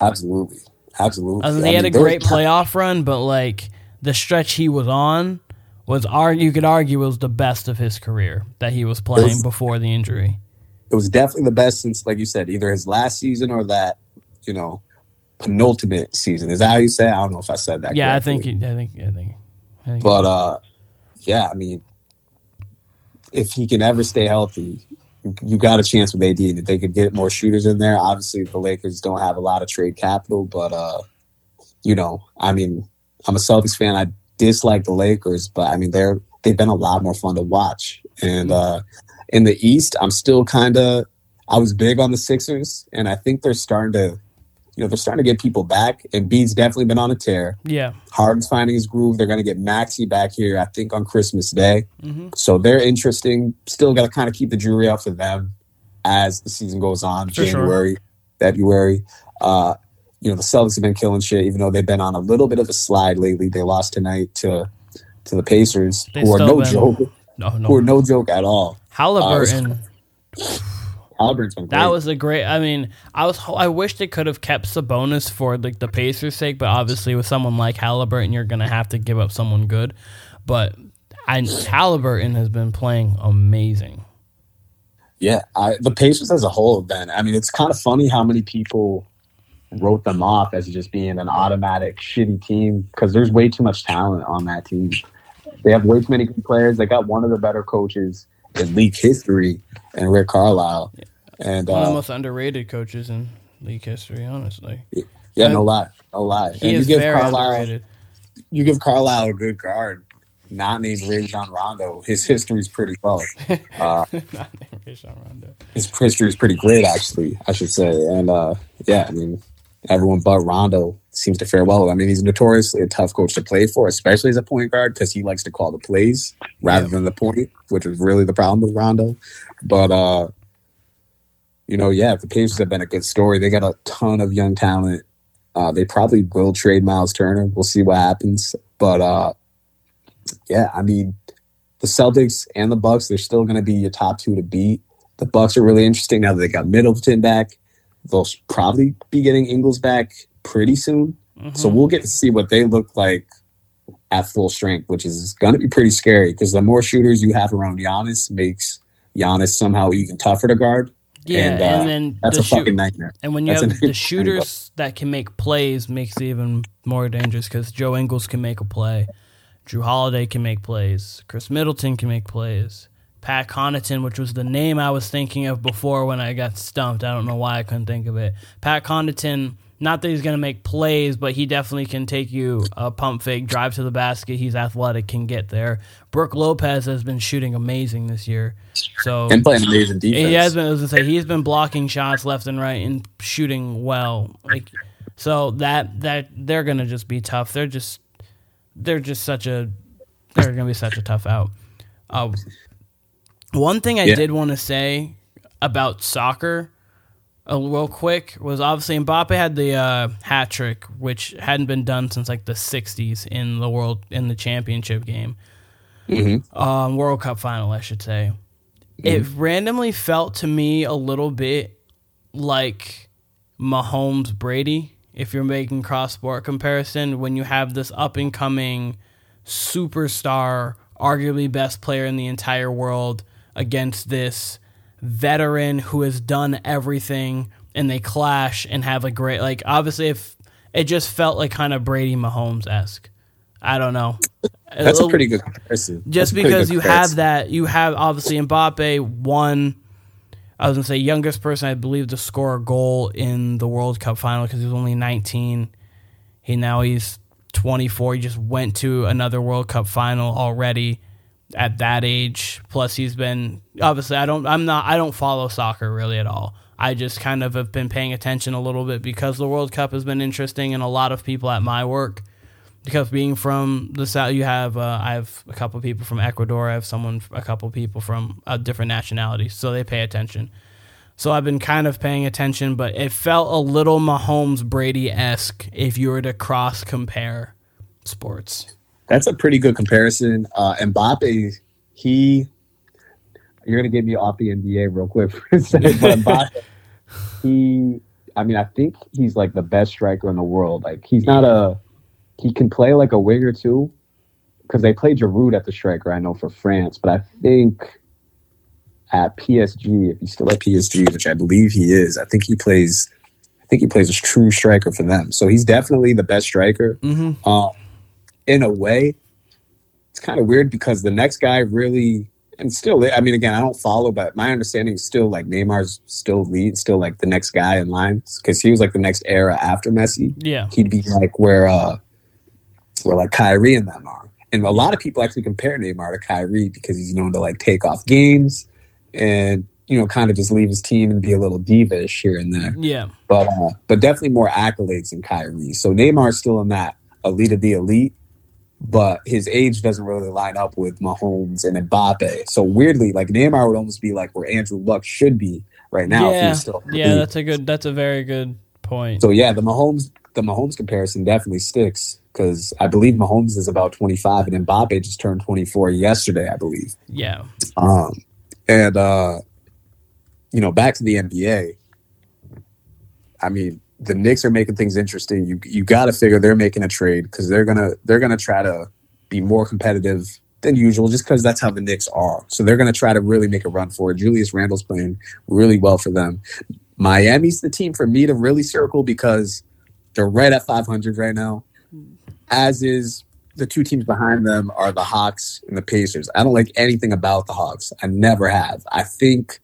absolutely, absolutely. I mean, he had a great playoff run, but like the stretch he was on was argue you could argue was the best of his career that he was playing was- before the injury. it was definitely the best since, like you said, either his last season or that, you know, penultimate season. Is that how you say? it? I don't know if I said that. Yeah, I think. I think. I think. I think But uh, yeah, I mean, if he can ever stay healthy, you- you got a chance with AD that they could get more shooters in there. Obviously, the Lakers don't have a lot of trade capital, but uh, you know, I mean, I'm a Celtics fan. I dislike the Lakers, but I mean, they're they've been a lot more fun to watch. And uh, in the East, I'm still kind of I was big on the Sixers, and I think they're starting to. You know, they're starting to get people back, and Bede's definitely been on a tear. yeah. Harden's finding his groove. They're going to get Maxey back here, I think, on Christmas Day. hmm So they're interesting. Still got to kind of keep the jury out for them as the season goes on. For sure. January, February. Uh, you know, the Celtics have been killing shit, even though they've been on a little bit of a slide lately. They lost tonight to to the Pacers, They who are no been- joke. No, no. Who are no. no joke at all. Halliburton. Halliburton's been great. That was a great. I mean, I was. I wish they could have kept Sabonis for like the Pacers' sake, but obviously with someone like Halliburton, you're gonna have to give up someone good. But I, Halliburton has been playing amazing. Yeah, I, the Pacers as a whole have been. I mean, it's kind of funny how many people wrote them off as just being an automatic shitty team because there's way too much talent on that team. They have way too many good players. They got one of the better coaches in league history, and Rick Carlisle. And One of the uh, most underrated coaches in league history, honestly. yeah, no lie, no lie. He and is you give very Carlisle, underrated. you give Carlisle a good guard, not named Rajon Rondo. His history is pretty low. Uh, Not named Rajon Rondo. his history is pretty great, actually, I should say. And uh, yeah, I mean, everyone but Rondo seems to fare well. I mean, he's notoriously a tough coach to play for, especially as a point guard, because he likes to call the plays rather Yeah. than the point, which is really the problem with Rondo. But uh, you know, yeah, the Pacers have been a good story. They got a ton of young talent. Uh, they probably will trade Miles Turner. We'll see what happens. But uh, yeah, I mean, the Celtics and the Bucks, they're still going to be your top two to beat. The Bucks are really interesting now that they got Middleton back. They'll probably be getting Ingles back pretty soon. Mm-hmm. So we'll get to see what they look like at full strength, which is going to be pretty scary because the more shooters you have around Giannis makes Giannis somehow even tougher to guard. Yeah, and, uh, and then that's the a shoot- fucking nightmare. And when you that's have the shooters that can make plays, makes it even more dangerous because Joe Ingles can make a play, Jrue Holiday can make plays, Khris Middleton can make plays, Pat Connaughton, which was the name I was thinking of before when I got stumped. I don't know why I couldn't think of it. Pat Connaughton not that he's going to make plays, but he definitely can take you a pump fake, drive to the basket. He's athletic, can get there. Brook Lopez has been shooting amazing this year. So and playing amazing defense. He has been. I was gonna say he's been blocking shots left and right and shooting well. Like so that that they're gonna just be tough. They're just they're just such a they're gonna be such a tough out. Uh, one thing I yeah. did want to say about soccer uh, real quick was obviously Mbappe had the uh, hat trick, which hadn't been done since like the '60s in the world in the championship game, mm-hmm. um, World Cup final, I should say. Mm-hmm. It randomly felt to me a little bit like Mahomes Brady. If you're making cross sport comparison, when you have this up and coming superstar, arguably best player in the entire world against this veteran who has done everything and they clash and have a great like obviously if it just felt like kind of Brady Mahomes esque. I don't know. That's a, a pretty good comparison. Just because you have that, you have obviously Mbappe one. I was gonna say youngest person I believe to score a goal in the World Cup final because he was only 19. He now he's 24. He just went to another World Cup final already at that age. Plus, he's been obviously. I don't. I'm not. I don't follow soccer really at all. I just kind of have been paying attention a little bit because the World Cup has been interesting, and a lot of people at my work. Because being from the south, you have uh, I have a couple people from Ecuador. I have someone, a couple people from a different nationalities, so they pay attention. So I've been kind of paying attention, but it felt a little Mahomes Brady esque if you were to cross compare sports. That's a pretty good comparison. Uh, Mbappe, he, you're gonna get me off the NBA real quick for a second, but Mbappe, he, I mean, I think he's like the best striker in the world. Like he's not a, he can play like a winger too, because they play Giroud at the striker. I know for France, but I think at PSG, if he's still at PSG, which I believe he is, I think he plays. I think he plays a true striker for them. So he's definitely the best striker. Mm-hmm. Um, in a way, it's kind of weird because the next guy really, and still, I mean, again, I don't follow, but my understanding is still like Neymar's still lead, still like the next guy in line because he was like the next era after Messi. Yeah, he'd be like where, uh, where like Kyrie and them are. And a lot of people actually compare Neymar to Kyrie because he's known to like take off games and you know kind of just leave his team and be a little divish here and there. Yeah, but uh, but definitely more accolades than Kyrie. So Neymar's still in that elite of the elite but his age doesn't really line up with Mahomes and Mbappe. So weirdly, like Neymar would almost be like where Andrew Luck should be right now. Yeah, yeah, that's a good, that's a very good point. So yeah, the Mahomes, the Mahomes comparison definitely sticks because I believe Mahomes is about 25 and Mbappe just turned 24 yesterday, I believe. Yeah. Um, and uh, you know, back to the NBA. I mean, the Knicks are making things interesting. You you got to figure they're making a trade because they're gonna they're gonna try to be more competitive than usual, just because that's how the Knicks are. So they're gonna try to really make a run for it. Julius Randle's playing really well for them. Miami's the team for me to really circle because they're right at 500 right now. As is the two teams behind them are the Hawks and the Pacers. I don't like anything about the Hawks. I never have. I think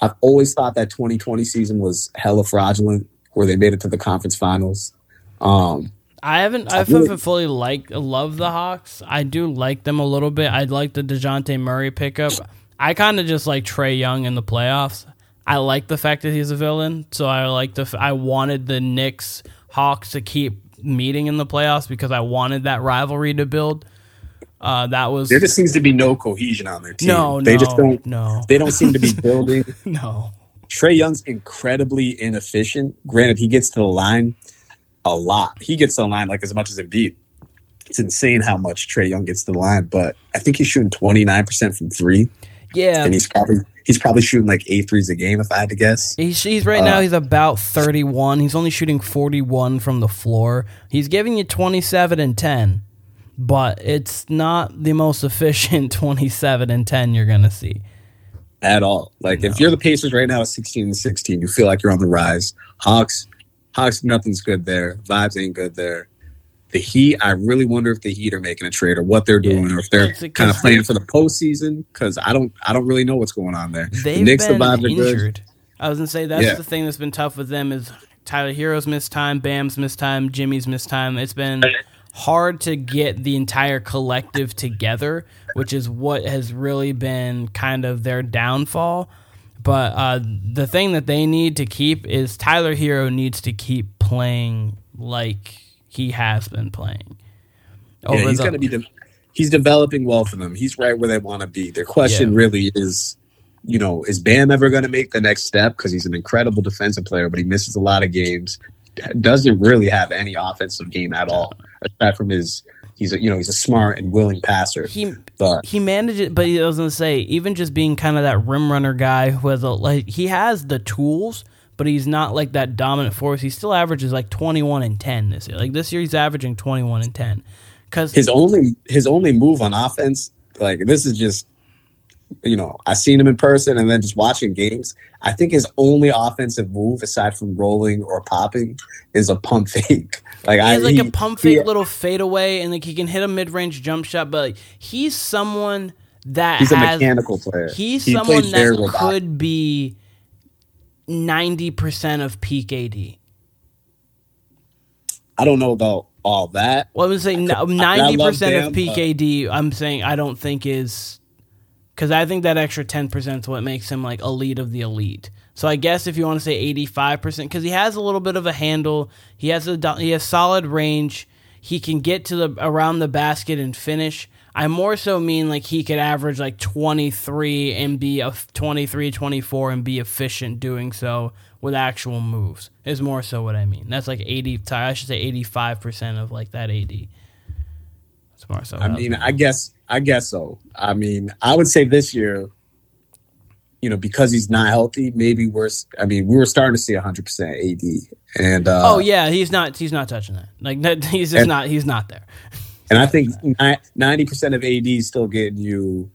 I've always thought that 2020 season was hella fraudulent where they made it to the conference finals. Um, I haven't. I haven't fully like love the Hawks. I do like them a little bit. I like the Dejounte Murray pickup. I kind of just like Trae Young in the playoffs. I like the fact that he's a villain. So I like the. I wanted the Knicks Hawks to keep meeting in the playoffs because I wanted that rivalry to build. Uh, that was there. Just seems to be no cohesion on their team. No, they no, just don't. No, they don't seem to be building. no, Trae Young's incredibly inefficient. Granted, he gets to the line, a lot. He gets to the line like as much as beat. It's insane how much Trae Young gets to the line, but I think he's shooting twenty nine percent from three. Yeah, and he's probably he's probably shooting like eight threes a game if I had to guess. He's, he's right uh, now he's about 31. He's only shooting 41 from the floor. He's giving you 27 and 10, but it's not the most efficient 27 and 10 you're going to see at all. Like no. if you're the Pacers right now at 16 and 16, you feel like you're on the rise. Hawks Hawks nothing's good there. Vibes ain't good there the Heat, I really wonder if the Heat are making a trade or what they're doing, yeah. or if they're kind of playing for the postseason. Because I don't, I don't really know what's going on there. They've the Knicks been injured. I was gonna say that's yeah. the thing that's been tough with them is Tyler Herro's missed time, Bam's missed time, Jimmy's missed time. It's been hard to get the entire collective together, which is what has really been kind of their downfall. But uh, the thing that they need to keep is Tyler Herro needs to keep playing like he has been playing. yeah, he's going to be. De- he's developing well for them. He's right where they want to be. Their question yeah. really is, you know, is Bam ever going to make the next step? Because he's an incredible defensive player, but he misses a lot of games. Doesn't really have any offensive game at all, aside from his. He's a you know he's a smart and willing passer. He but he manages, but he doesn't say even just being kind of that rim runner guy who has a like he has the tools but he's not like that dominant force. He still averages like 21 and 10 this year. Like this year, he's averaging 21 and 10. Because his only his only move on offense, like this is just, you know, I've seen him in person and then just watching games. I think his only offensive move, aside from rolling or popping, is a pump fake. Like he I like he, a pump fake he, little fadeaway, and like he can hit a mid range jump shot. But like, he's someone that he's has, a mechanical player. He's he someone that could be 90% of peak AD. I don't know about all that. Well, I'm saying 90% of peak AD, I'm saying I don't think is because I think that extra 10% is what makes him like elite of the elite. So I guess if you want to say 85% cuz he has a little bit of a handle, he has a he has solid range, he can get to the around the basket and finish. I more so mean like he could average like 23 and be a 23 24 and be efficient doing so with actual moves. Is more so what I mean. That's like 80 I should say 85% of like that 80. I mean, I guess I guess so. I mean, I would say this year, you know, because he's not healthy, maybe we're. I mean, we were starting to see 100 percent AD, and uh, oh yeah, he's not. He's not touching that. Like he's just and, not. He's not there. And I think 90 percent of AD is still getting you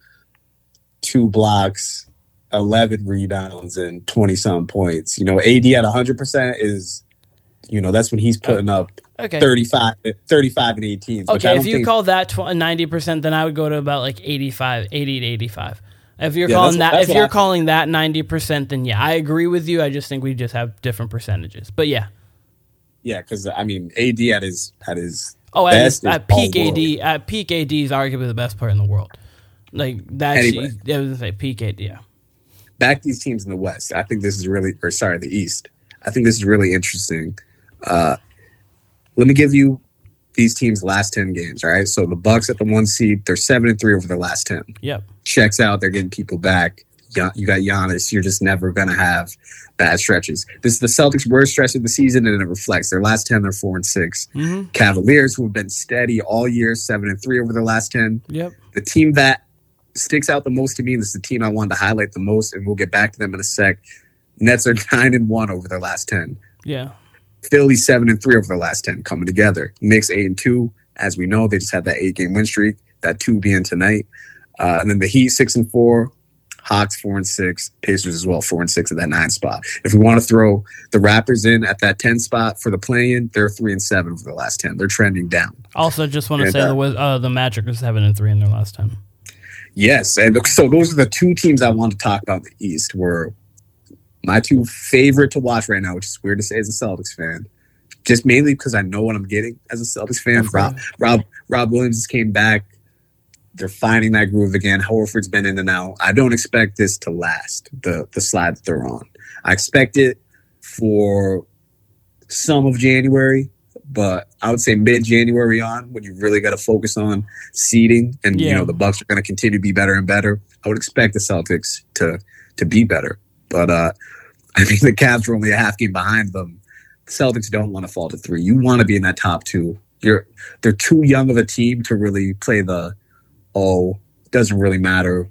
two blocks, 11 rebounds, and 20 some points. You know, AD at 100 percent is, you know, that's when he's oh. putting up okay. 35, 35 and 18. Okay, if you think, call that ninety percent, then I would go to about like 85, 80 to eighty five. If you're yeah, calling that, if you're calling that ninety percent, then yeah, I agree with you. I just think we just have different percentages. But yeah, yeah, because I mean, AD at his at his Oh, at, at peak AD, at peak AD is arguably the best player in the world. Like that's anyway, I was gonna say peak AD. Yeah. Back these teams in the West. I think this is really, or sorry, the East. I think this is really interesting. Uh, let me give you these teams' last ten games. All right, so the Bucks at the one seed, they're seven and three over their last ten. Yep. Checks out. They're getting people back. You got Giannis. You're just never gonna have bad stretches. This is the Celtics' worst stretch of the season, and it reflects their last ten. They're four and 6 mm-hmm. Cavaliers, who have been steady all year, seven and three over their last ten. Yep. The team that sticks out the most to me, and this is the team I wanted to highlight the most, and we'll get back to them in a sec. Nets are nine and one over their last ten. Yeah. Philly seven and three over their last ten coming together. Knicks eight and two. As we know, they just had that eight game win streak. That two being tonight. Uh, and then the Heat six and four, Hawks four and six, Pacers as well four and six at that nine spot. If we want to throw the Raptors in at that ten spot for the play-in, they're three and seven for the last ten. They're trending down. Also, just want to and, say uh, the uh, the Magic are seven and three in their last ten. Yes, and so those are the two teams I want to talk about in the East. Were my two favorite to watch right now, which is weird to say as a Celtics fan. Just mainly because I know what I'm getting as a Celtics fan. Rob, Rob Rob Williams just came back they're finding that groove again. Horford's been in and out. I don't expect this to last, the the slide that they're on. I expect it for some of January, but I would say mid January on, when you really got to focus on seeding, and yeah. you know the Bucks are going to continue to be better and better. I would expect the Celtics to to be better, but uh, I mean the Cavs were only a half game behind them The Celtics don't want to fall to three. You want to be in that top two. You're they're too young of a team to really play the oh doesn't really matter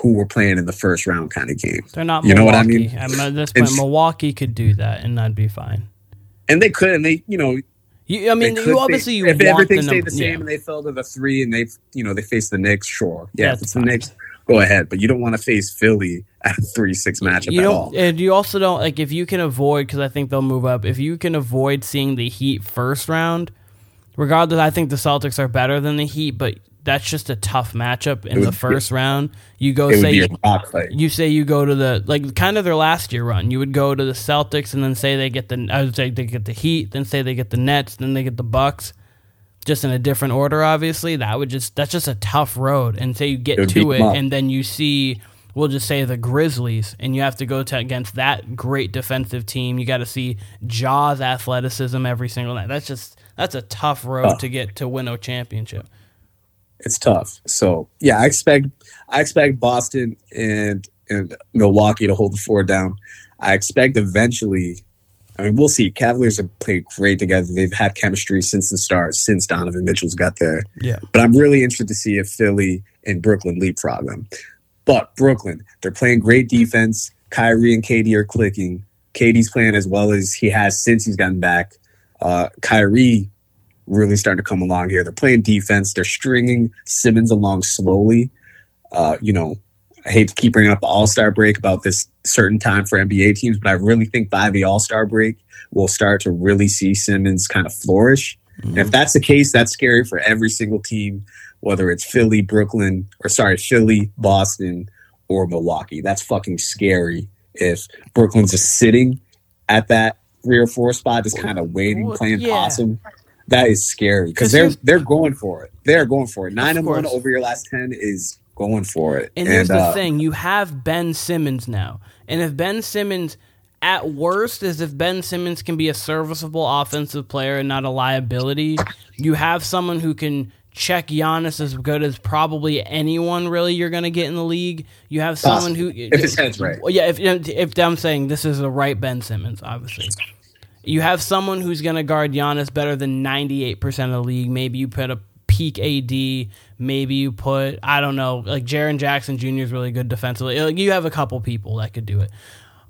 who we're playing in the first round kind of game. They're not. You know what I Milwaukee. mean? At this point, Milwaukee could do that, and that'd be fine. And they could, and they you know You, I mean, you obviously you if everything the stayed the same yeah. and they fell to the three and they you know they face the Knicks, sure, yeah, it's the Knicks, go ahead, but you don't want to face Philly at a three six matchup you at all. and you also don't like if you can avoid because I think they'll move up. If you can avoid seeing the Heat first round, regardless, I think the Celtics are better than the Heat, but that's just a tough matchup in It the would- first round. You go say be a rock fight. you say you go to the like kind of their last year run. You would go to the Celtics and then say they get the I would say they get the Heat, then say they get the Nets, then they get the Bucks. Just in a different order, obviously. That would just that's just a tough road. And say you get would to it, and then you see, we'll just say the Grizzlies, and you have to go to against that great defensive team. You got to see Ja's athleticism every single night. That's just that's a tough road Tough. to get to win a championship. it's tough. So yeah, I expect I expect Boston and and Milwaukee to hold the four down. I expect eventually. I mean, we'll see. Cavaliers have played great together. They've had chemistry since the start, since Donovan Mitchell's got there. Yeah. But I'm really interested to see if Philly and Brooklyn leapfrog them. But Brooklyn, they're playing great defense. Kyrie and KD are clicking. KD's playing as well as he has since he's gotten back. Uh, Kyrie really starting to come along here. They're playing defense. They're stringing Simmons along slowly. Uh, you know, I hate to keep bringing up the All Star break about this certain time for NBA teams, but I really think by the All Star break, we'll start to really see Simmons kind of flourish. And if that's the case, that's scary for every single team, whether it's Philly, Brooklyn, or sorry, Philly, Boston, or Milwaukee. That's fucking scary if Brooklyn's just sitting at that three or four spot, just kind of waiting, Well, playing yeah. possum. That is scary because they're they're going for it. They're going for it. Nine and one over your last ten is going for it. And here's the uh, thing: you have Ben Simmons now, and if Ben Simmons, at worst, is if Ben Simmons can be a serviceable offensive player and not a liability, you have someone who can check Giannis as good as probably anyone really you're going to get in the league. You have someone who, If his head's right. Yeah, if if I'm saying this is the right Ben Simmons, obviously. You have someone who's going to guard Giannis better than 98% of the league. Maybe you put a peak AD. Maybe you put, I don't know, like Jaren Jackson Jr. is really good defensively. Like, you have a couple people that could do it,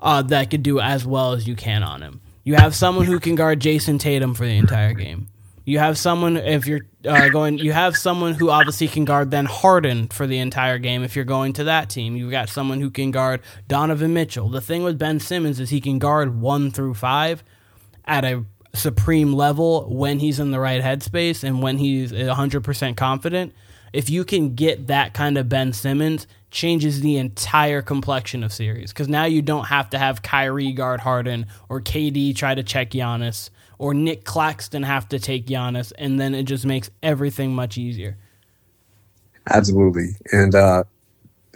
uh, that could do as well as you can on him. You have someone who can guard Jayson Tatum for the entire game. You have someone if you're uh, going. You have someone who obviously can guard then Harden for the entire game. If you're going to that team, you've got someone who can guard Donovan Mitchell. The thing with Ben Simmons is he can guard one through five at a supreme level when he's in the right headspace and when he's 100% confident. If you can get that kind of Ben Simmons, changes the entire complexion of series because now you don't have to have Kyrie guard Harden or KD try to check Giannis or Nic Claxton have to take Giannis, and then it just makes everything much easier. Absolutely. And uh,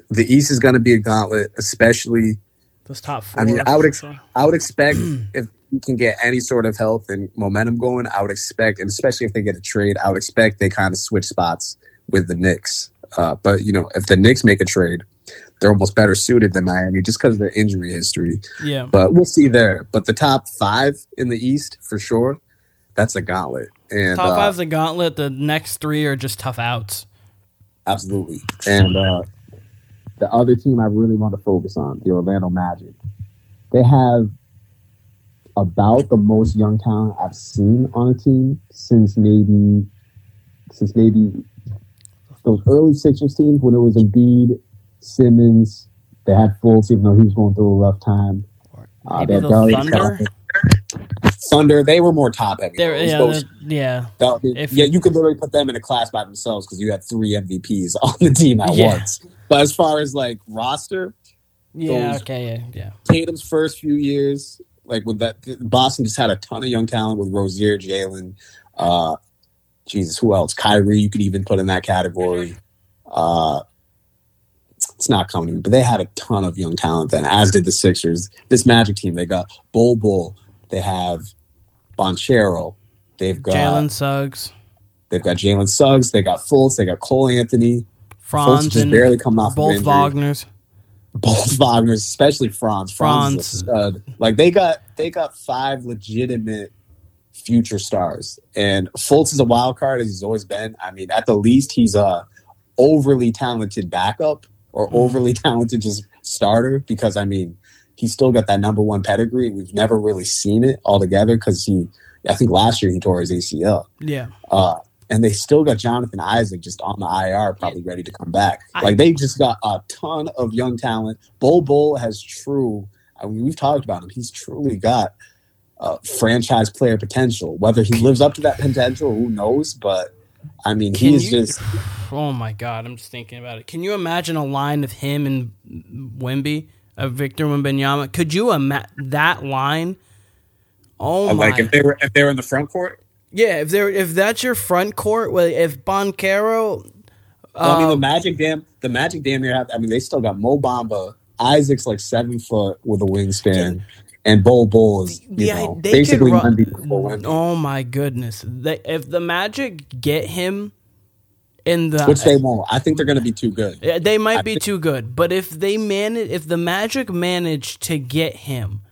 the East is going to be a gauntlet, especially. Those top four. I mean, I would ex- I would expect if you can get any sort of health and momentum going, I would expect, and especially if they get a trade, I would expect they kind of switch spots with the Knicks. Uh, but you know, if the Knicks make a trade, they're almost better suited than Miami just because of their injury history. yeah. But we'll see there. But the top five in the East for sure, that's a gauntlet. And Top uh, five's a gauntlet. The next three are just tough outs. Absolutely. And uh, the other team I really want to focus on, the Orlando Magic, they have about the most young talent I've seen on a team since maybe since maybe those early Sixers teams when it was Embiid, Simmons. They had Fultz, even though he was going through a rough time. Uh, Maybe they had the Thunder? Thunder, they were more top heavy. They're, yeah, those- yeah. that- If- yeah, you could literally put them in a class by themselves because you had three MVPs on the team at Yeah. once. But as far as like roster, Yeah, Those- okay, yeah, yeah. Tatum's first few years, like with that, Boston just had a ton of young talent with Rozier, Jaylen, uh, Jesus, who else? Kyrie, you could even put in that category. Uh, it's not coming but they had a ton of young talent then, as did the Sixers. This Magic team, they got Bol Bol, they have Banchero, they've got Jalen Suggs, they've got Jalen Suggs, they got Fultz, they got Cole Anthony. Fultz Franz, just and barely coming off of both. Wagner's. Both Wagner's, especially Franz. Franz, Franz. Like they got they got five legitimate future stars, and Fultz is a wild card as he's always been. I mean, at the least, he's a overly talented backup or Mhm. overly talented just starter because I mean, he's still got that number one pedigree. We've never really seen it altogether because he, I think last year he tore his ACL. Yeah. Uh, and they still got Jonathan Isaac just on the IR, probably ready to come back. Like they just got a ton of young talent. Bol Bol has true. I mean, we've talked about him. He's truly got uh, franchise player potential. Whether he lives up to that potential, who knows? But I mean, Can he's you- just Oh my god, I'm just thinking about it. Can you imagine a line of him and Wemby, of Victor Wembanyama? Could you imagine that line? Oh my! like if they were if they were in the front court. Yeah, if there, if that's your front court, well, if Banchero, Well, I mean, the um, Magic damn the Magic Damn near have. I mean, they still got Mo Bamba. Isaac's like seven foot with a wingspan, and Bol Bol is Yeah, know they could basically run- Wemby before Wemby. oh my goodness, they, if the Magic get him in the which they won't. I think they're going to be too good. They might I be think- too good, but if they manage, if the Magic manage to get him,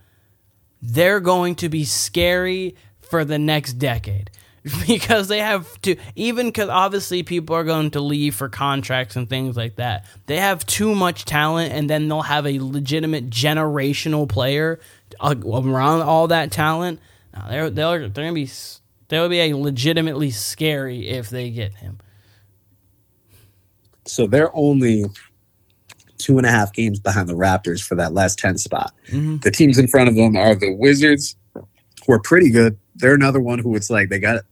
they're going to be scary for the next decade because they have to. Even because obviously people are going to leave for contracts and things like that. They have too much talent, and then they'll have a legitimate generational player uh, around all that talent. Now, they're they're they're gonna be they'll be a legitimately scary if they get him. So they're only two and a half games behind the Raptors for that last 10 spot. Mhm. The teams in front of them are the Wizards, who are pretty good. They're another one who it's like they got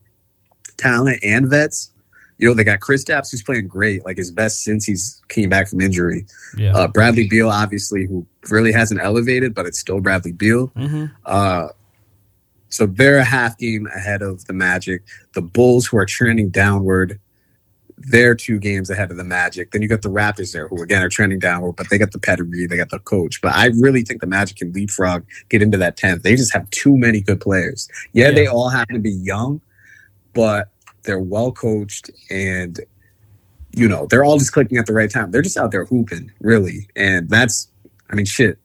talent and vets. You know, they got Kristaps, who's playing great, like his best since he's came back from injury. Yeah. Uh, Bradley Beal, obviously, who really hasn't elevated, but it's still Bradley Beal. hmm Uh, so they're a half game ahead of the Magic. The Bulls, who are trending downward, they're two games ahead of the Magic. Then you got the Raptors there, who again are trending downward, but they got the pedigree, they got the coach. But I really think the Magic can leapfrog, get into that tenth. They just have too many good players. Yeah, Yeah. they all happen to be young, but they're well coached and you know they're all just clicking at the right time. They're just out there hooping, really, and that's I mean shit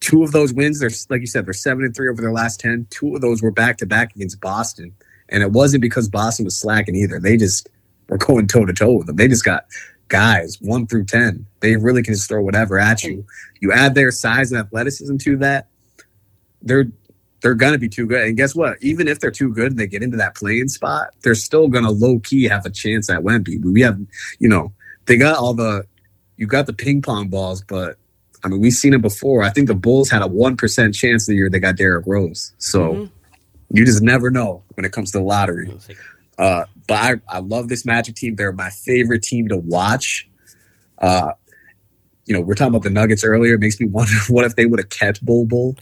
two of those wins, they're like you said, they're seven and three over their last ten. Two of those were back to back against Boston, and it wasn't because Boston was slacking either. They just were going toe to toe with them. They just got guys one through ten. They really can just throw whatever at you. You add their size and athleticism to that, they're they're gonna be too good. And guess what? Even if they're too good and they get into that play-in spot, they're still gonna low key have a chance at Wemby. We have, you know, they got all the you got the ping pong balls, but I mean, we've seen it before. I think the Bulls had a one percent chance the year they got Derrick Rose. So Mhm. you just never know when it comes to the lottery. Uh, but I, I love this Magic team. They're my favorite team to watch. Uh, you know, we're talking about the Nuggets earlier. It makes me wonder what if they would have kept Bol Bol.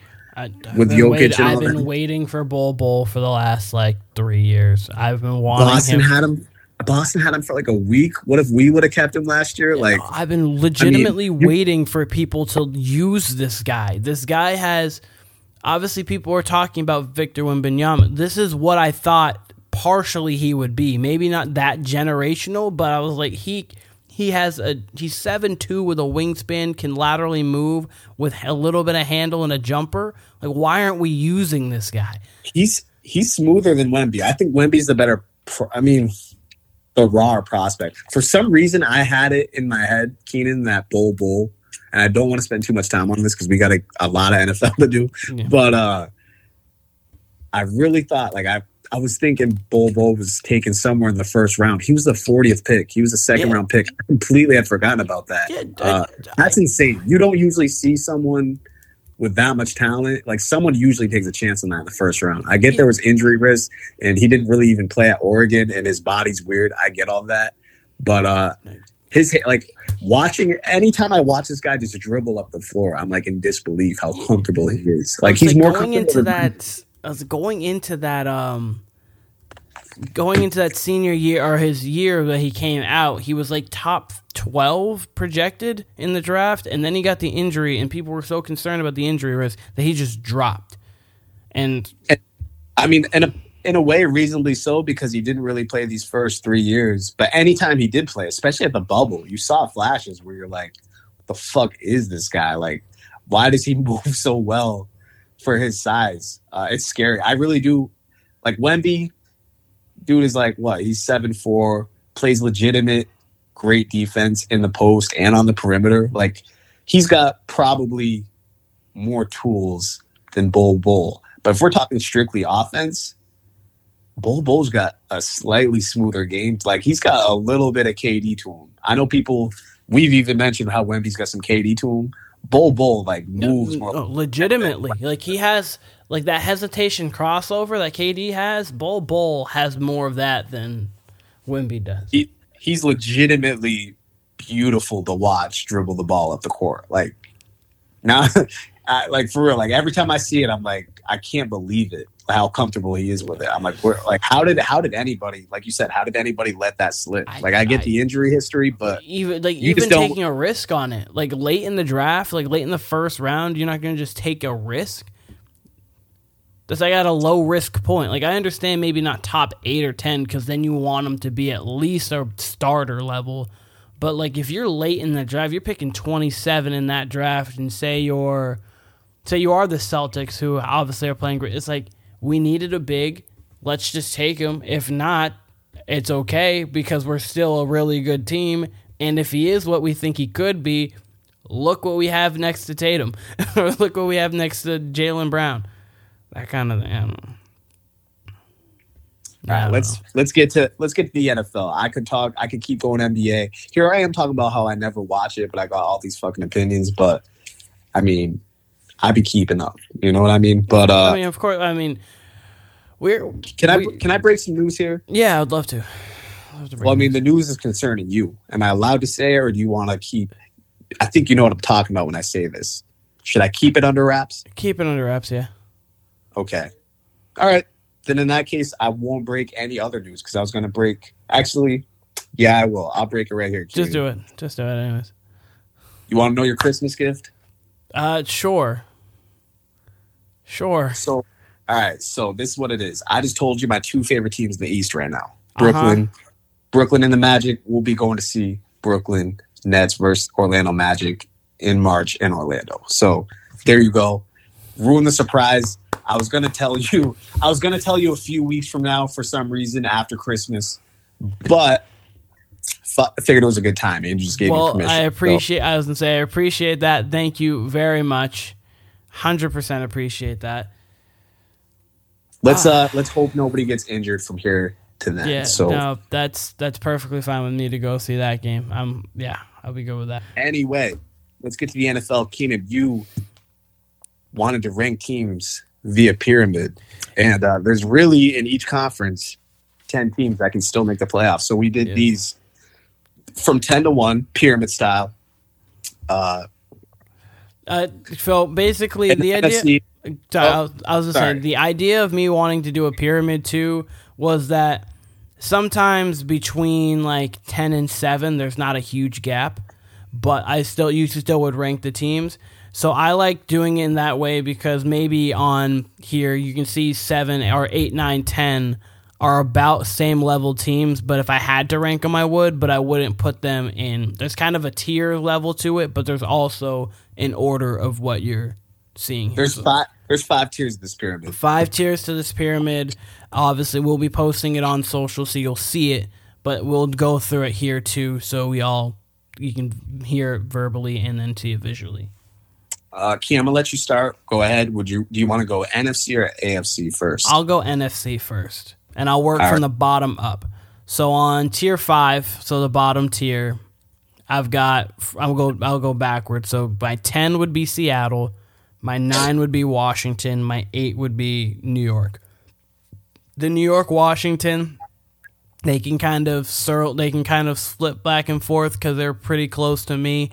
With Jokic wait- I've been waiting for Bol Bol for the last like three years. I've been wanting Boston him. had him. Boston had him for like a week. What if we would have kept him last year? Like, I've been legitimately you- waiting for people to use this guy. This guy has obviously people were talking about Victor Wembanyama. This is what I thought partially he would be. Maybe not that generational, but I was like he he has a he's seven two with a wingspan, can laterally move with a little bit of handle and a jumper. Like why aren't we using this guy? he's he's smoother than Wemby. I think Wemby's the better. Pro- I mean, the raw prospect. For some reason, I had it in my head, Keenan, that Bol Bol, and I don't want to spend too much time on this because we got a, a lot of NFL to do. Yeah. But uh I really thought, like, I I was thinking Bol Bol was taken somewhere in the first round. He was the 40th pick. He was a second Yeah. round pick. I completely had forgotten about that. Yeah, Uh, I- That's insane. You don't usually see someone with that much talent. Like someone usually takes a chance on that in the first round. I get there was injury risk and he didn't really even play at Oregon and his body's weird. I get all that. But uh his like watching anytime I watch this guy just dribble up the floor, I'm like in disbelief how comfortable he is. Like he's more going comfortable into that. Was going into that. Um, going into that senior year or his year that he came out, he was like top twelve projected in the draft, and then he got the injury, and people were so concerned about the injury risk that he just dropped. And I mean, in a in a way, reasonably so because he didn't really play these first three years. But anytime he did play, especially at the bubble, you saw flashes where you're like, "What the fuck is this guy? Like, why does he move so well for his size? Uh, it's scary. I really do like Wemby. Dude is like what? He's seven four, plays legitimate, great defense in the post and on the perimeter. Like he's got probably more tools than Bol Bol. But if we're talking strictly offense, Bol Bol's got a slightly smoother game. Like he's got a little bit of KD to him. I know people. We've even mentioned how Wemby's got some KD to him. Bol Bull like moves mm, more. Oh, no, legitimately, like he has like that hesitation crossover that KD has. Bol Bol has more of that than Wemby does. He he's legitimately beautiful to watch dribble the ball up the court. Like now, I, like for real. Like every time I see it, I'm like, I can't believe it. How comfortable he is with it. I'm like, we're, like how did how did anybody like you said? How did anybody let that slip? Like I get I- the injury history, but even like You even just taking a risk on it, like late in the draft, like late in the first round, you're not going to just take a risk. That's like at a low risk point. Like I understand maybe not top eight or ten because then you want them to be at least a starter level. But like if you're late in the draft, you're picking 27 in that draft, and say you're say you are the Celtics who obviously are playing great. It's like we needed a big. Let's just take him. If not, it's okay because we're still a really good team. And if he is what we think he could be, look what we have next to Tatum, or look what we have next to Jaylen Brown. That kind of thing. I don't know. all right, let's know. let's get to let's get to the NFL. I could talk. I could keep going NBA. Here I am talking about how I never watch it, but I got all these fucking opinions. But I mean, I be keeping up. You know what I mean? But uh, I mean, of course. I mean, we're can I we- can I break some news here? yeah. I'd love to. I'd love to Well, I mean, this. the news is concerning you. Am I allowed to say it, or do you want to keep? I think you know what I'm talking about when I say this. Should I keep it under wraps? keep it under wraps. Yeah. Okay. All right. Then in that case, I won't break any other news because I was going to break. Actually, yeah, I will. I'll break it right here. Just do it. Just do it. Anyways. You want to know your Christmas gift? Uh, sure. Sure. So, all right. So this is what it is. I just told you my two favorite teams in the East right now. Uh-huh. Brooklyn, Brooklyn and the Magic. We'll be going to see Brooklyn Nets versus Orlando Magic in March in Orlando. So there you go. Ruin the surprise. I was gonna tell you. I was gonna tell you a few weeks from now for some reason after Christmas, but fu- I figured it was a good time. and just gave me Well, permission. I So, appreciate. I was gonna say I appreciate that. Thank you very much. Hundred percent appreciate that. let's uh let's hope nobody gets injured from here to then. Yeah. so no, that's that's perfectly fine with me to go see that game. I'm yeah, I'll be good with that. Anyway, let's get to the NFL. Keenan, you wanted to rank teams via pyramid, and uh, there's really in each conference ten teams that can still make the playoffs. So we did Yeah. these from ten to one, pyramid style. Uh, Uh, so basically, the idea. Oh, I was, I was just sorry. saying the idea of me wanting to do a pyramid too was that sometimes between like ten and seven, there's not a huge gap, but I still you still would rank the teams. So I like doing it in that way because maybe on here you can see seven or eight, nine, ten are about same level teams. But if I had to rank them, I would, but I wouldn't put them in. There's kind of a tier level to it, but there's also an order of what you're seeing. Here. there's So- five. There's five tiers of this pyramid. five tiers to this pyramid. Obviously, we'll be posting it on social, so you'll see it. But we'll go through it here too, so we all you can hear it verbally and then see it visually. Uh, Keenan, I'm gonna let you start. Go ahead. Would you do you want to go NFC or AFC first? I'll go NFC first, and I'll work All from right. the bottom up. So on tier five, so the bottom tier, I've got. I'll go. I'll go backwards. So my ten would be Seattle, my nine would be Washington, my eight would be New York. The New York Washington, they can kind of sur- they can kind of split back and forth because they're pretty close to me.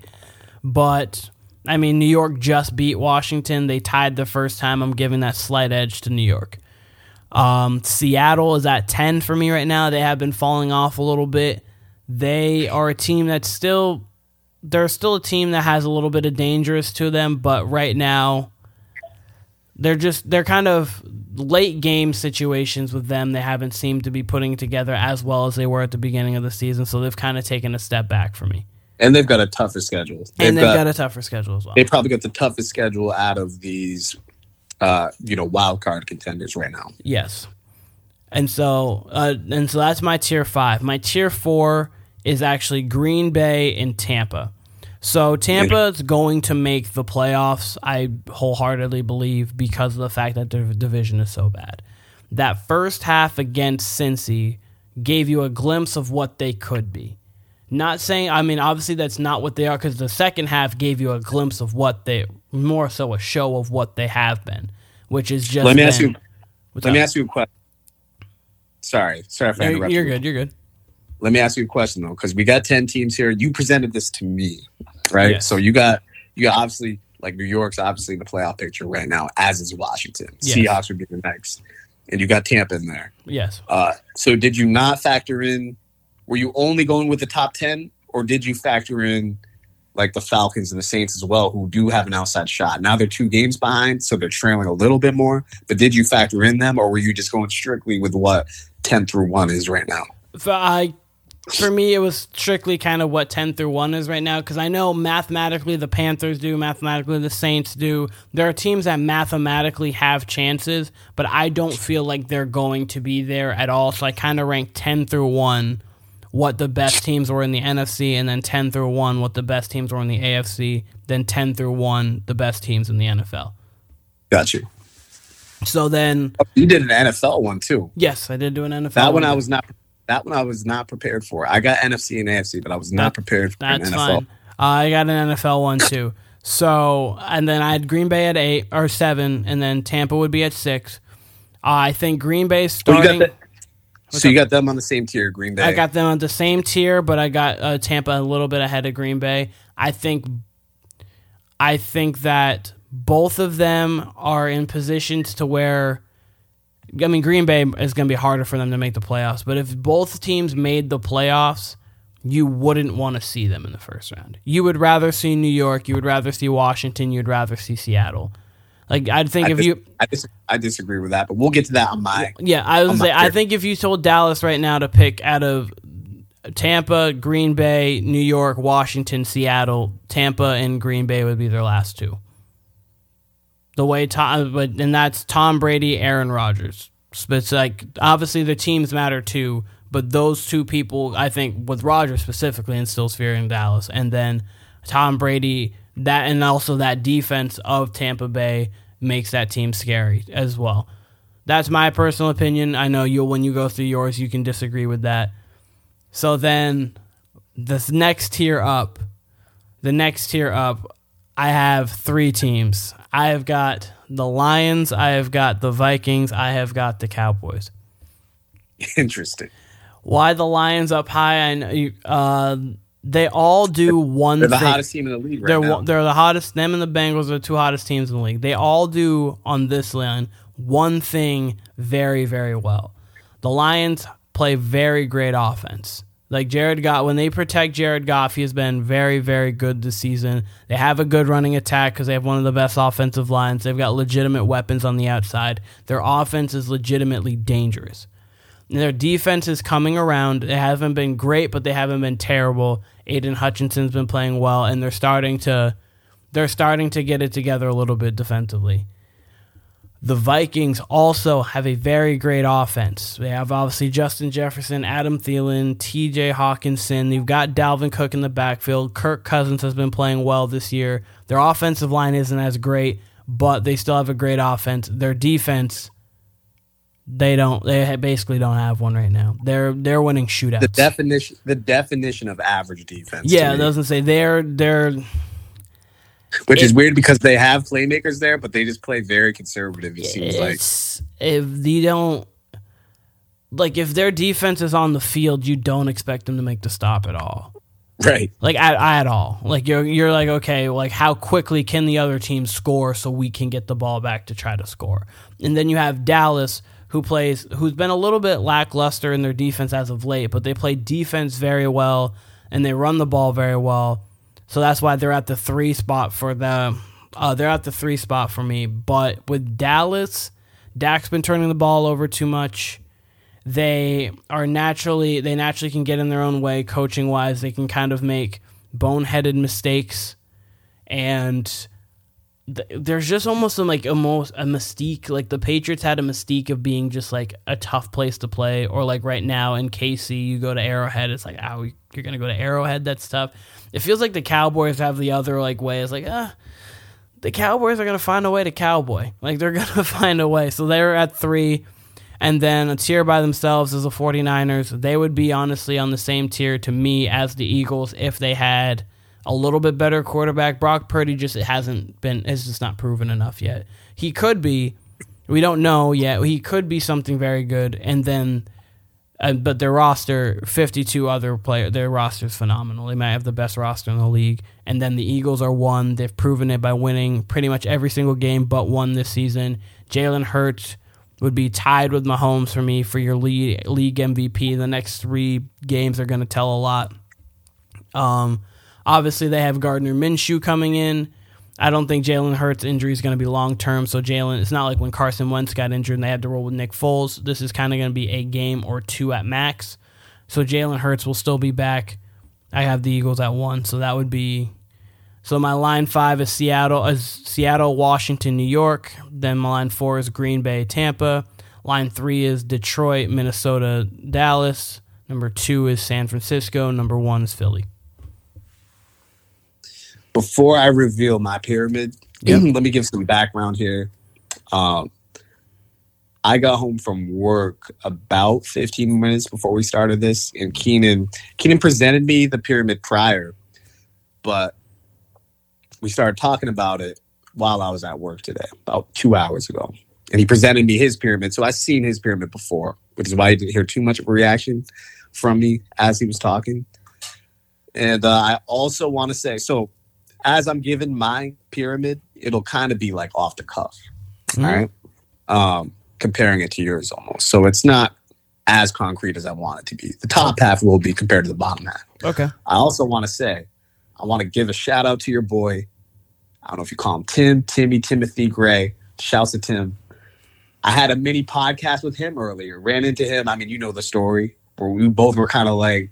But I mean, New York just beat Washington. They tied the first time. I'm giving that slight edge to New York. Um, Seattle is at 10 for me right now. They have been falling off a little bit. They are a team that's still they're still a team that has a little bit of dangerous to them, but right now they're just they're kind of late game situations with them. They haven't seemed to be putting together as well as they were at the beginning of the season, so they've kind of taken a step back for me. and they've got a tougher schedule. and they've got, a tougher schedule as well. they probably got the toughest schedule out of these, uh, you know, wild card contenders right now. Yes. And so uh, and so that's my tier 5. My tier 4 is actually Green Bay and Tampa. So Tampa is going to make the playoffs, I wholeheartedly believe because of the fact that their division is so bad. That first half against Cincy gave you a glimpse of what they could be. Not saying, I mean, obviously that's not what they are because the second half gave you a glimpse of what they, more so a show of what they have been, which is just. Let me ask you. Let me ask you a question. Sorry, sorry if I You're, interrupted. you're you. good. You're good. Let me ask you a question though, because we got ten teams here. You presented this to me, right? Yes. So you got you got obviously like New York's obviously in the playoff picture right now, as is Washington. Yes. Seahawks would be the next, and you got Tampa in there. Yes. Uh, so did you not factor in? Were you only going with the top ten, or did you factor in like the Falcons and the Saints as well, who do have an outside shot? Now they're two games behind, so they're trailing a little bit more. But did you factor in them, or were you just going strictly with what ten through one is right now? For, I, for me, it was strictly kind of what 10 through 1 is right now because I know mathematically the Panthers do, mathematically the Saints do. There are teams that mathematically have chances, but I don't feel like they're going to be there at all. So I kind of rank 10 through 1 what the best teams were in the NFC, and then 10 through 1 what the best teams were in the AFC, then 10 through 1 the best teams in the NFL. Got you. So then, You did an NFL one too. yes, I did do an NFL. That one I was not. That one I was not prepared for. I got NFC and AFC, but I was not That- prepared for an That's NFL. fine. Uh, I got an NFL one too. So, and then I had Green Bay at eight or seven, and then Tampa would be at six. Uh, I think Green Bay Well, starting. got the- so you got them on the same tier, Green Bay. I got them on the same tier, but I got uh, Tampa a little bit ahead of Green Bay. I think, I think that both of them are in positions to where, I mean, Green Bay is going to be harder for them to make the playoffs. But if both teams made the playoffs, you wouldn't want to see them in the first round. You would rather see New York. You would rather see Washington. You'd rather see Seattle. Like I'd think I, if dis- you I, dis- I disagree with that, but we'll get to that on my. yeah, I was say I think if you told Dallas right now to pick out of Tampa, Green Bay, New York, Washington, Seattle, Tampa and Green Bay would be their last two. The way Tom, uh, but and that's Tom Brady, Aaron Rodgers. So It's like obviously the teams matter too, but those two people, I think, with Rodgers specifically, instills fear in Dallas, and then Tom Brady, that and also that defense of Tampa Bay makes that team scary as well. That's my personal opinion. I know you when you go through yours, you can disagree with that. So then, this next tier up, the next tier up, I have three teams. I have got the Lions, I have got the Vikings, I have got the Cowboys. Interesting. Why the Lions up high? I know you, uh, they all do one thing. They're the thing. hottest team in the league right they're now. they're the hottest. Them and the Bengals are the two hottest teams in the league. They all do on this line one thing very very well. The Lions play very great offense. Like Jared Goff, when they protect Jared Goff, he has been very, very good this season. They have a good running attack because they have one of the best offensive lines. They've got legitimate weapons on the outside. Their offense is legitimately dangerous. Their defense is coming around. They haven't been great, but they haven't been terrible. Aidan Hutchinson's been playing well, and they're starting to they're starting to get it together a little bit defensively. The Vikings also have a very great offense. They have obviously Justin Jefferson, Adam Thielen, TJ Hockenson. You've got Dalvin Cook in the backfield. Kirk Cousins has been playing well this year. Their offensive line isn't as great, but they still have a great offense. Their defense, they don't. They basically don't have one right now. They're they're winning shootouts. the definition, the definition of average defense. yeah, it doesn't say they're they're which is weird because they have playmakers there, but they just play very conservative. It seems like if you don't like if their defense is on the field, you don't expect them to make the stop at all. right. Like at, at all. Like you're you're like okay, like how quickly can the other team score so we can get the ball back to try to score. And then you have Dallas who plays who's been a little bit lackluster in their defense as of late, but they play defense very well and they run the ball very well. So that's why they're at the 3 spot for the uh, they're at the 3 spot for me. But with Dallas, Dak's been turning the ball over too much they are naturally they naturally can get in their own way coaching wise they can kind of make boneheaded mistakes, and there's just almost some, like almost a mystique. Like the Patriots had a mystique of being just like a tough place to play, or like right now in KC, you go to Arrowhead, it's like, oh, you're gonna go to Arrowhead. That's tough. It feels like the Cowboys have the other like way. It's like, ah. The Cowboys are gonna find a way to cowboy. Like they're gonna find a way. So they're at three and then a tier by themselves is the 49ers. They would be honestly on the same tier to me as the Eagles if they had a little bit better quarterback. Brock Purdy just it hasn't been it's just not proven enough yet. He could be. We don't know yet. He could be something very good. And then uh, but their roster, 52 other players, their roster is phenomenal. They might have the best roster in the league. And then the Eagles are one. They've proven it by winning pretty much every single game but one this season. Jalen Hurts would be tied with Mahomes for me for your league league MVP. The next three games are going to tell a lot. Um, obviously they have Gardner Minshew coming in. I don't think Jalen Hurts' injury is going to be long term. So Jalen, it's not like when Carson Wentz got injured and they had to roll with Nick Foles. This is kind of going to be a game or two at max. So Jalen Hurts will still be back. I have the Eagles at one, so that would be so my line five is Seattle, is Seattle, Washington, New York. Then my line four is Green Bay, Tampa. Line three is Detroit, Minnesota, Dallas. Number two is San Francisco. Number one is Philly. Before I reveal my pyramid, yep. let me give some background here. Um, I got home from work about 15 minutes before we started this, and Keenan Keenan presented me the pyramid prior, but we started talking about it while I was at work today, about two hours ago. And he presented me his pyramid. So I've seen his pyramid before, which is why he didn't hear too much of a reaction from me as he was talking. And uh, I also want to say so as I'm giving my pyramid, it'll kind of be like off the cuff. Mm-hmm. All right. Um, comparing it to yours almost. So it's not as concrete as I want it to be. The top half will be compared to the bottom half. Okay. I also want to say I want to give a shout out to your boy. I don't know if you call him Tim, Timmy, Timothy Gray. Shouts to Tim. I had a mini podcast with him earlier. Ran into him. I mean, you know the story where we both were kind of like,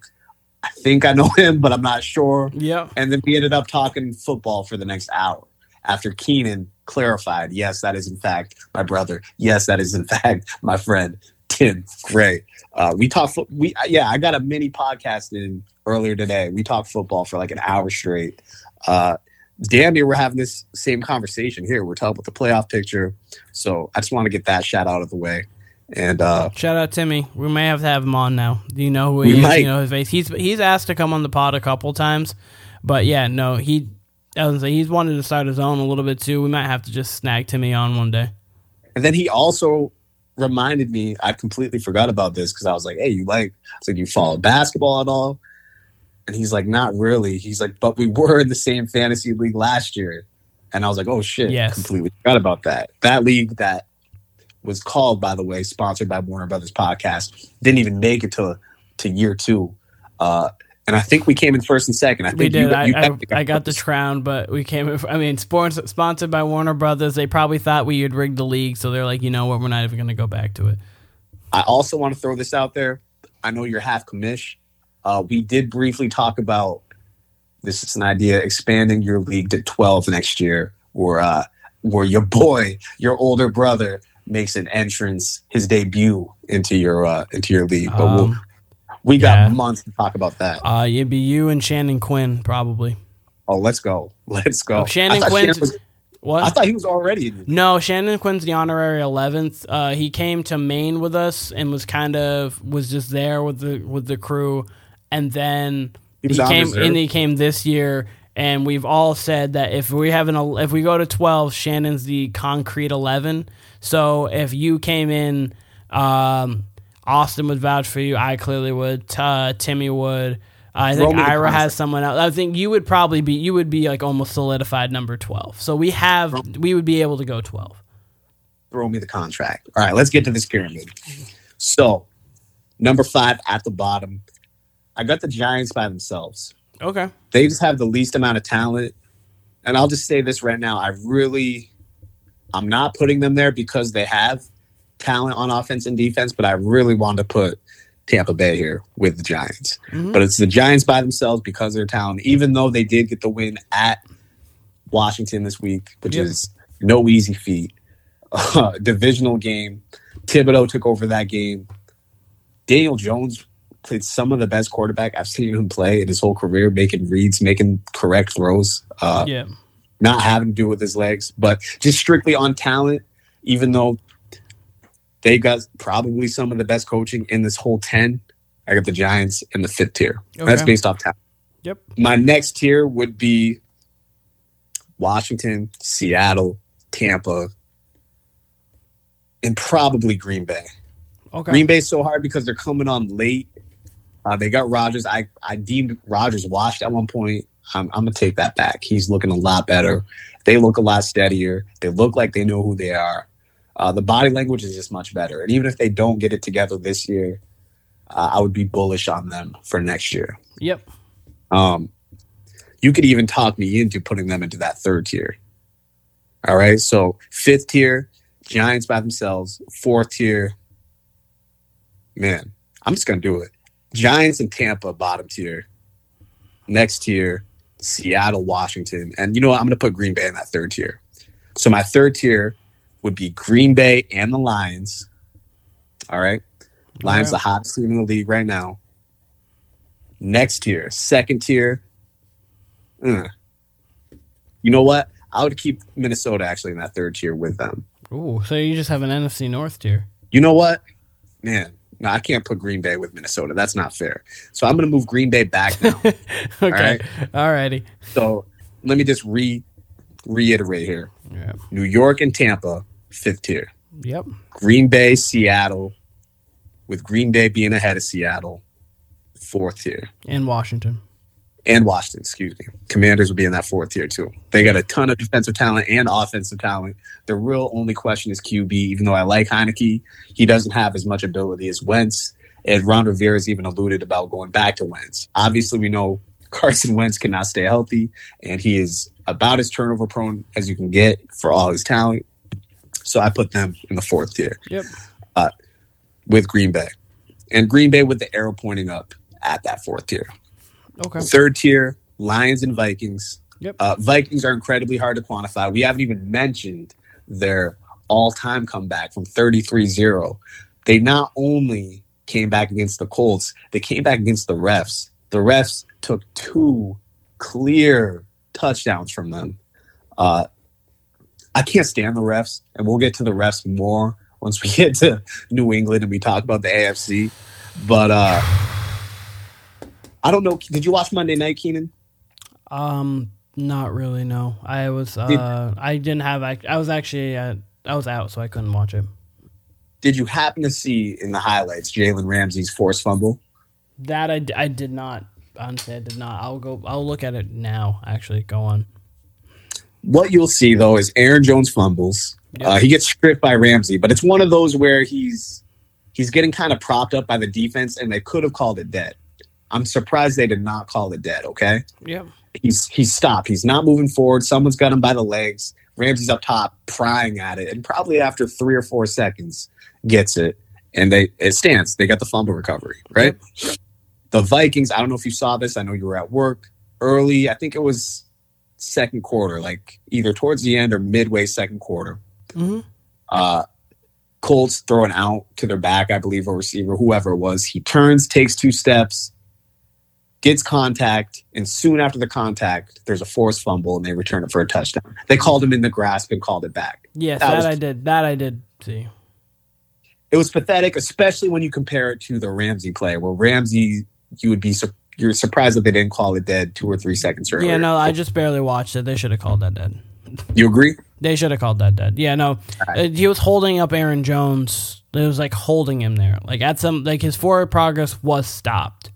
I think I know him, but I'm not sure. Yeah. And then we ended up talking football for the next hour after Keenan clarified, yes, that is in fact my brother. Yes, that is in fact my friend Tim Gray. Uh, we talked. We yeah, I got a mini podcast in earlier today. We talked football for like an hour straight. Uh, damn near we're having this same conversation here. We're talking about the playoff picture. So I just want to get that shout out of the way. And uh, shout out Timmy. We may have to have him on now. Do you know who he is? Might. You know his face. He's he's asked to come on the pod a couple times, but yeah, no, he. I was say he's wanted to start his own a little bit too. We might have to just snag Timmy on one day. And then he also reminded me. I completely forgot about this because I was like, "Hey, you like?" I was like, "You follow basketball at all?" And he's like, not really. He's like, but we were in the same fantasy league last year. And I was like, oh shit, yes. completely forgot about that. That league that was called, by the way, sponsored by Warner Brothers Podcast, didn't even make it to to year two. Uh, and I think we came in first and second. I think we did. You, you I, I, I, got the crown, but we came. In, I mean, sports sponsored by Warner Brothers. They probably thought we had rigged the league, so they're like, you know what, we're not even going to go back to it. I also want to throw this out there. I know you're half commish, uh, we did briefly talk about this is an idea expanding your league to 12 next year, where uh, where your boy, your older brother, makes an entrance, his debut into your uh, into your league. But we'll, um, we got yeah. months to talk about that. Uh, it'd be you and Shannon Quinn probably. Oh, let's go, let's go. Oh, Shannon Quinn. What? I thought he was already. No, Shannon Quinn's the honorary eleventh. Uh, he came to Maine with us and was kind of was just there with the with the crew and then he, he came and he came this year and we've all said that if we have an if we go to 12 shannon's the concrete 11 so if you came in um, austin would vouch for you i clearly would uh, timmy would I think Ira has someone else. I think you would probably be you would be like almost solidified number twelve. So we have we would be able to go twelve. Throw me the contract. All right, let's get to this pyramid. So number five at the bottom I got the Giants by themselves. Okay. They just have the least amount of talent. And I'll just say this right now. I really I'm not putting them there because they have talent on offense and defense, but I really want to put Tampa Bay here with the Giants. Mhm. But it's the Giants by themselves because of their talent, even though they did get the win at Washington this week, which Yep. is no easy feat. Uh, divisional game. Thibodeau took over that game. Daniel Jones played some of the best quarterback I've seen him play in his whole career, making reads, making correct throws. Uh, yeah. Not having to do with his legs, but just strictly on talent, even though they've got probably some of the best coaching in this whole 10. I got the Giants in the fifth tier. That's Okay. based off talent. Yep. My next tier would be Washington, Seattle, Tampa, and probably Green Bay. Okay. Green Bay's so hard because they're coming on late. Uh, they got Rodgers. I, I deemed Rodgers washed at one point. I'm, I'm gonna take that back. He's looking a lot better. They look a lot steadier. They look like they know who they are. Uh, the body language is just much better. And even if they don't get it together this year, uh, I would be bullish on them for next year. Yep. Um, you could even talk me into putting them into that third tier. All right. So fifth tier, Giants by themselves. Fourth tier, man, I'm just gonna do it. Giants and Tampa bottom tier. Next tier, Seattle, Washington, and you know what? I'm gonna put Green Bay in that third tier. So my third tier would be Green Bay and the Lions. All right. Lions, the hottest team in the league right now. Next tier, second tier. uh, You know what? I would keep Minnesota actually in that third tier with them. Ooh, so you just have an NFC North tier. You know what? Man, no, I can't put Green Bay with Minnesota. That's not fair. So I'm going to move Green Bay back now. okay. right. Alrighty. so let me just re reiterate here. Yep. New York and Tampa, fifth tier. Yep. Green Bay, Seattle, with Green Bay being ahead of Seattle, fourth tier. And Washington. And Washington, excuse me. Commanders would be in that fourth tier too. They got a ton of defensive talent and offensive talent. The real only question is QB. Even though I like Heinicke, he doesn't have as much ability as Wentz. And Ron Rivera has even alluded about going back to Wentz. Obviously, we know Carson Wentz cannot stay healthy, and he is about as turnover prone as you can get for all his talent. So I put them in the fourth tier Yep. Uh, with Green Bay, and Green Bay with the arrow pointing up at that fourth tier. Okay. Third tier, Lions and Vikings. Yep. Uh, Vikings are incredibly hard to quantify. We haven't even mentioned their all time comeback from 33 0. They not only came back against the Colts, they came back against the refs. The refs took two clear touchdowns from them. Uh, I can't stand the refs, and we'll get to the refs more once we get to New England and we talk about the AFC. But uh, I don't know. Did you watch Monday Night, Keenan? Um, not really. No, I was. Uh, I didn't have. I, I was actually. Uh, I was out, so I couldn't watch it. Did you happen to see in the highlights Jalen Ramsey's forced fumble? That I, I did not. Honestly, I did not. I'll go. I'll look at it now. Actually, go on. What you'll see though is Aaron Jones fumbles. Yeah. Uh, he gets stripped by Ramsey, but it's one of those where he's he's getting kind of propped up by the defense, and they could have called it dead. I'm surprised they did not call it dead. Okay, Yeah. he's he's stopped. He's not moving forward. Someone's got him by the legs. Ramsey's up top, prying at it, and probably after three or four seconds, gets it, and they it stands. They got the fumble recovery, right? The Vikings. I don't know if you saw this. I know you were at work early. I think it was second quarter, like either towards the end or midway second quarter. hmm Uh, Colts throwing out to their back, I believe, a receiver, whoever it was. He turns, takes two steps, gets contact, and soon after the contact, there's a forced fumble, and they return it for a touchdown. They called him in the grasp and called it back. Yes, That that, was- I did. That I did see. It was pathetic, especially when you compare it to the Ramsey play, where Ramsey, you would be you're surprised that they didn't call it dead two or three seconds earlier. Yeah, no, I just barely watched it. They should have called that dead. you agree? They should have called that dead. Yeah, no, Alright. Uh, he was holding up Aaron Jones. It was like holding him there. Like at some, like his forward progress was stopped.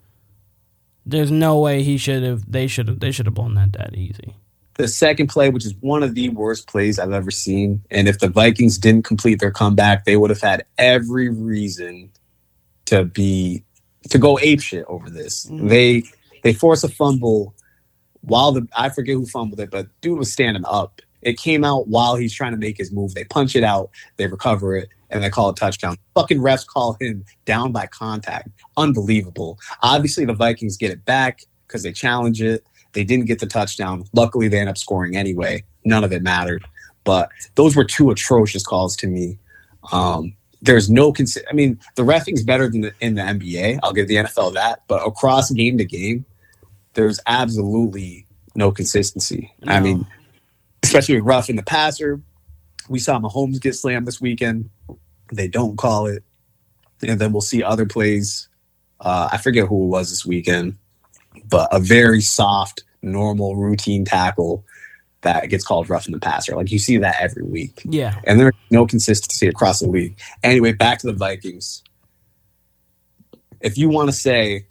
There's no way he should have. They should have. They should have blown that that easy. the second play, which is one of the worst plays I've ever seen. And if the Vikings didn't complete their comeback, they would have had every reason to be to go ape shit over this. Mhm. They they force a fumble while the I forget who fumbled it, but dude was standing up It came out while he's trying to make his move. They punch it out, they recover it, and they call a touchdown. Fucking refs call him down by contact. Unbelievable. Obviously, the Vikings get it back because they challenge it. They didn't get the touchdown. Luckily, they end up scoring anyway. None of it mattered. But those were two atrocious calls to me. Um, there's no cons- I mean, the refing's better than the, in the NBA. I'll give the NFL that. But across game to game, there's absolutely no consistency. No. I mean, especially with roughing the passer. We saw Mahomes get slammed this weekend. They don't call it. And then we'll see other plays. Uh, I forget who it was this weekend, but a very soft, normal, routine tackle that gets called roughing the passer. Like you see that every week. Yeah. And there's no consistency across the league. Anyway, back to the Vikings. If you want to say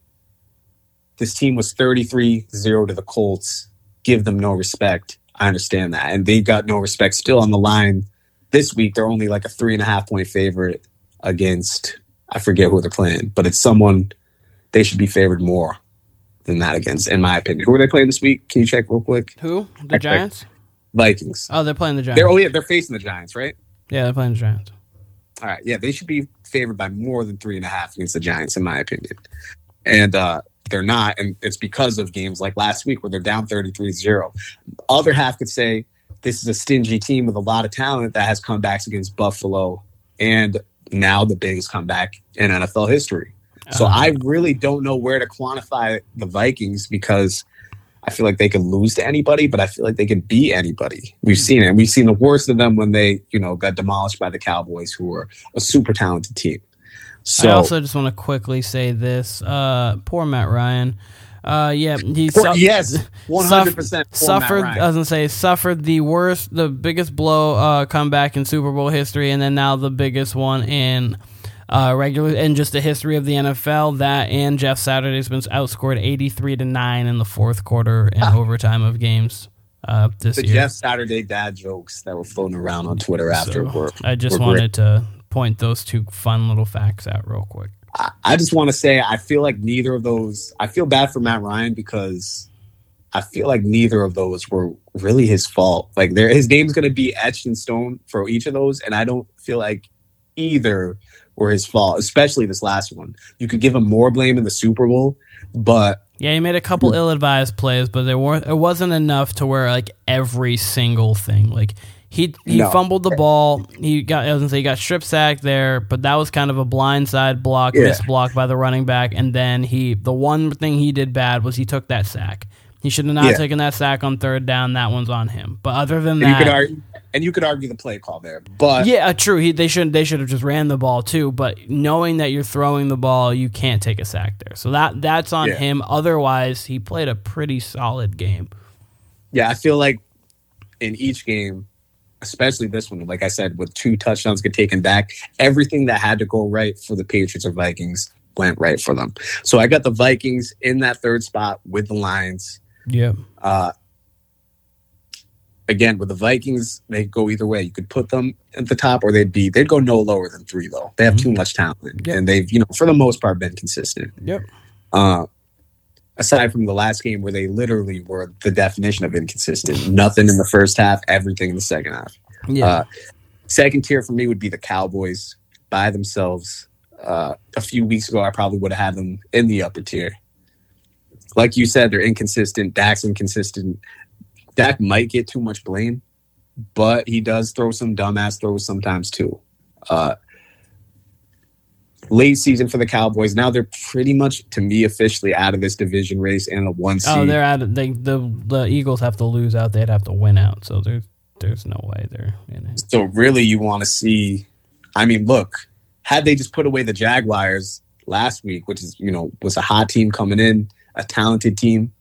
this team was 33 0 to the Colts, give them no respect, I understand that. And they got no respect still on the line this week. They're only like a three and a half point favorite against, I forget who they're playing, but it's someone they should be favored more than that against, in my opinion. Who are they playing this week? Can you check real quick? Who? The Giants? Vikings. Oh, they're playing the Giants. They're, oh, yeah, they're facing the Giants, right? Yeah, they're playing the Giants. All right. Yeah, they should be favored by more than three and a half against the Giants, in my opinion. And uh, they're not. And it's because of games like last week where they're down 33 0. Other half could say this is a stingy team with a lot of talent that has comebacks against Buffalo and now the biggest comeback in NFL history. So uh-huh. I really don't know where to quantify the Vikings because I feel like they could lose to anybody, but I feel like they can beat anybody. We've seen it. We've seen the worst of them when they, you know, got demolished by the Cowboys, who were a super talented team. So I also just want to quickly say this: uh, poor Matt Ryan. Uh, yeah, he su- yes, one hundred percent suffered. I was gonna say suffered the worst, the biggest blow uh, comeback in Super Bowl history, and then now the biggest one in uh, regular and just the history of the NFL. That and Jeff Saturday's been outscored eighty three to nine in the fourth quarter and overtime of games. Uh, this the year. Jeff Saturday dad jokes that were floating around on Twitter after so, were, I just wanted great. to point those two fun little facts out real quick. I, I just want to say I feel like neither of those. I feel bad for Matt Ryan because I feel like neither of those were really his fault. Like there, his name's going to be etched in stone for each of those, and I don't feel like either were his fault, especially this last one. You could give him more blame in the Super Bowl, but yeah, he made a couple hmm. ill-advised plays, but there weren't. It wasn't enough to where like every single thing. Like he he no. fumbled the ball. He got I was gonna say he got strip sacked there, but that was kind of a blindside block, yeah. missed block by the running back. And then he the one thing he did bad was he took that sack. He should have not yeah. taken that sack on third down. That one's on him. But other than and that, you could argue, and you could argue the play call there. But yeah, uh, true. He, they should they should have just ran the ball too. But knowing that you're throwing the ball, you can't take a sack there. So that that's on yeah. him. Otherwise, he played a pretty solid game. Yeah, I feel like in each game, especially this one, like I said, with two touchdowns get taken back, everything that had to go right for the Patriots or Vikings went right for them. So I got the Vikings in that third spot with the Lions. Yeah. Uh, again, with the Vikings, they go either way. You could put them at the top, or they'd be they'd go no lower than three though. They have mm-hmm. too much talent, yep. and they've you know for the most part been consistent. Yep. Uh, aside from the last game where they literally were the definition of inconsistent, nothing in the first half, everything in the second half. Yeah. Uh, second tier for me would be the Cowboys by themselves. Uh, a few weeks ago, I probably would have had them in the upper tier like you said, they're inconsistent. Dak's inconsistent. Dak might get too much blame, but he does throw some dumbass throws sometimes too. Uh, late season for the Cowboys. Now they're pretty much, to me, officially out of this division race and a one oh, seed. Oh, they're out. Of, they the the Eagles have to lose out. They'd have to win out. So there's there's no way they're in it. So really, you want to see? I mean, look, had they just put away the Jaguars last week, which is you know was a hot team coming in a talented team.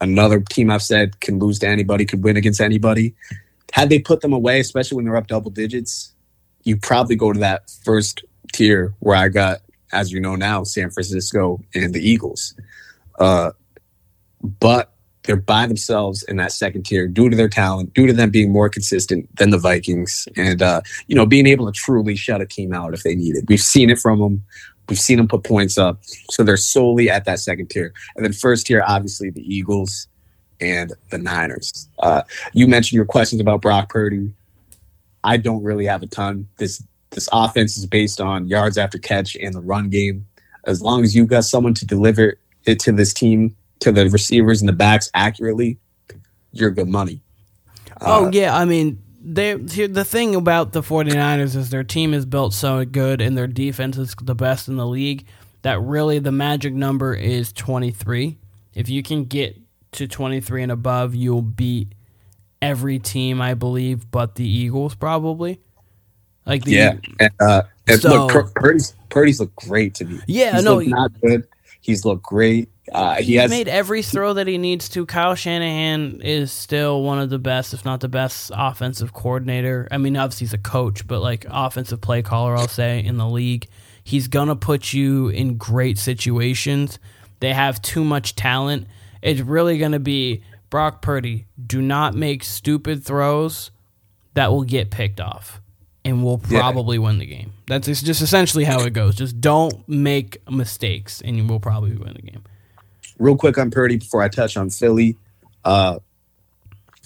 Another team I've said can lose to anybody, could win against anybody. Had they put them away, especially when they're up double digits, you probably go to that first tier where I got, as you know now, San Francisco and the Eagles. Uh, but they're by themselves in that second tier due to their talent, due to them being more consistent than the Vikings, and uh, you know being able to truly shut a team out if they need it. We've seen it from them We've seen them put points up. So they're solely at that second tier. And then first tier, obviously the Eagles. and the Niners. Uh, you mentioned your questions about Brock Purdy. I don't really have a ton. This this offense is based on yards after catch and the run game. As long as you've got someone to deliver it to this team, to the receivers and the backs accurately, you're good money. oh uh, yeah, I mean they the thing about the 49ers is their team is built so good and their defense is the best in the league that really the magic number is 23. If you can get to 23 and above, you'll beat every team I believe but the Eagles probably. Like the yeah, and, uh, and So- look, Pur- Purdy's Purdy's look great to me. Yeah, He's no, he- not good. He's looked great. Uh, he He has made every throw that he needs to. Kyle Shanahan is still one of the best, if not the best, offensive coordinator. I mean, obviously he's a coach, but like offensive play caller, I'll say in the league. He's gonna put you in great situations. They have too much talent. It's really gonna be Brock Purdy. Do not make stupid throws that will get picked off, and we'll Yeah. probably win the game. That's it's just essentially how it goes. Just don't make mistakes, and we'll probably win the game. real quick on Purdy before I touch on Philly. Uh,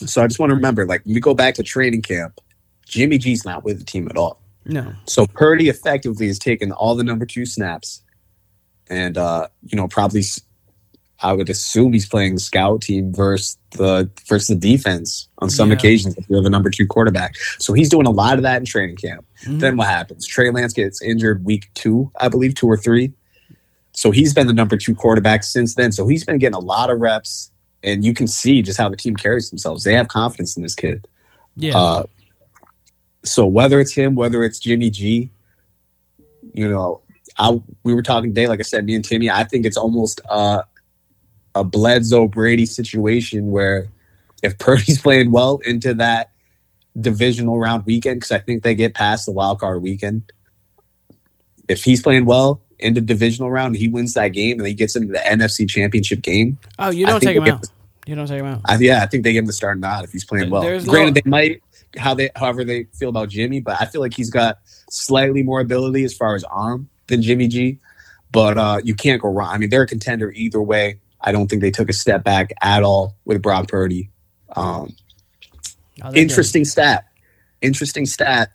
so I just want to remember, like, when we go back to training camp, Jimmy G's not with the team at all. No. So Purdy effectively has taken all the number two snaps, and uh, you know probably I would assume he's playing scout team versus the versus the defense on some Yeah. occasions if you have a number two quarterback. So he's doing a lot of that in training camp. Mhm. Then what happens? Trey Lance gets injured week two, I believe, two or three. So he's been the number two quarterback since then. So he's been getting a lot of reps, and you can see just how the team carries themselves. They have confidence in this kid. Yeah. Uh, so whether it's him, whether it's Jimmy G, you know, I we were talking today, like I said, me and Timmy, I think it's almost uh, a Bledsoe Brady situation where if Purdy's playing well into that divisional round weekend, because I think they get past the wild card weekend. If he's playing well into divisional round, he wins that game and he gets into the NFC Championship game. oh, you don't take him out. You don't take him out. I, yeah, I think they give him the start nod if he's playing well. There's no- Granted, they might how they however they feel about Jimmy, but I feel like he's got slightly more ability as far as arm than Jimmy G. But uh, you can't go wrong. I mean, they're a contender either way. I don't think they took a step back at all with Brock Purdy. Um, Oh, they're good. interesting stat. Interesting stat.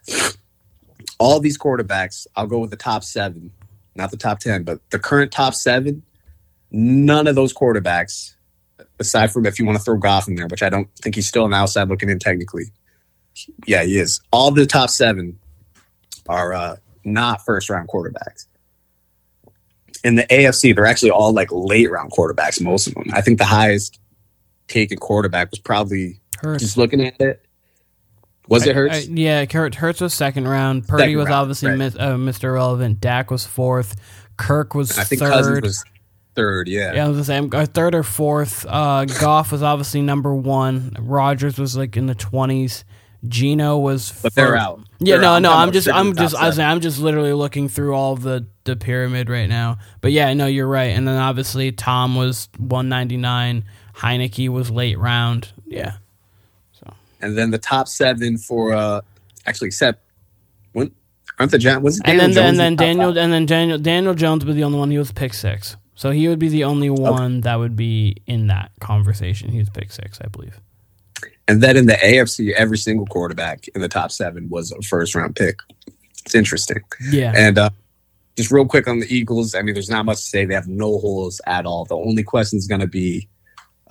All these quarterbacks, I'll go with the top seven, not the top 10, but the current top seven, none of those quarterbacks, aside from if you want to throw Goff in there, which I don't think he's still an outside looking in technically. Yeah, he is. All the top seven are uh, not first round quarterbacks. In the AFC, they're actually all like late round quarterbacks, most of them. I think the highest taken quarterback was probably Hurts. just looking at it. Was it I- Hurts? I- yeah, Hurts, Hurts was second round. Purdy Second was round, obviously right. mis- uh, Mr. Irrelevant. Dak was fourth. Kirk was I think Cousins third. was third. Yeah. yeah, I was gonna say uh, third or fourth. Uh, Goff was obviously number one. Rodgers was like in the twenties. Gino was. but they're out. Yeah, They're no, out. no. talking I'm just, I'm just, I was, seven. I'm just literally looking through all the the pyramid right now. But yeah, no, you're right. And then obviously Tom was 199. Heinicke was late round. Yeah, So. and then the top seven for uh actually except when aren't the Giants? Was it and Daniel then Jones and then in the Daniel five? and then Daniel Daniel Jones was the only one. He was pick six, so he would be the only one that would be in that conversation. He was pick six, I believe. And then in the AFC, every single quarterback in the top seven was a first round pick. It's interesting. Yeah, And uh just real quick on the Eagles, I mean, there's not much to say. They have no holes at all. The only question is going to be,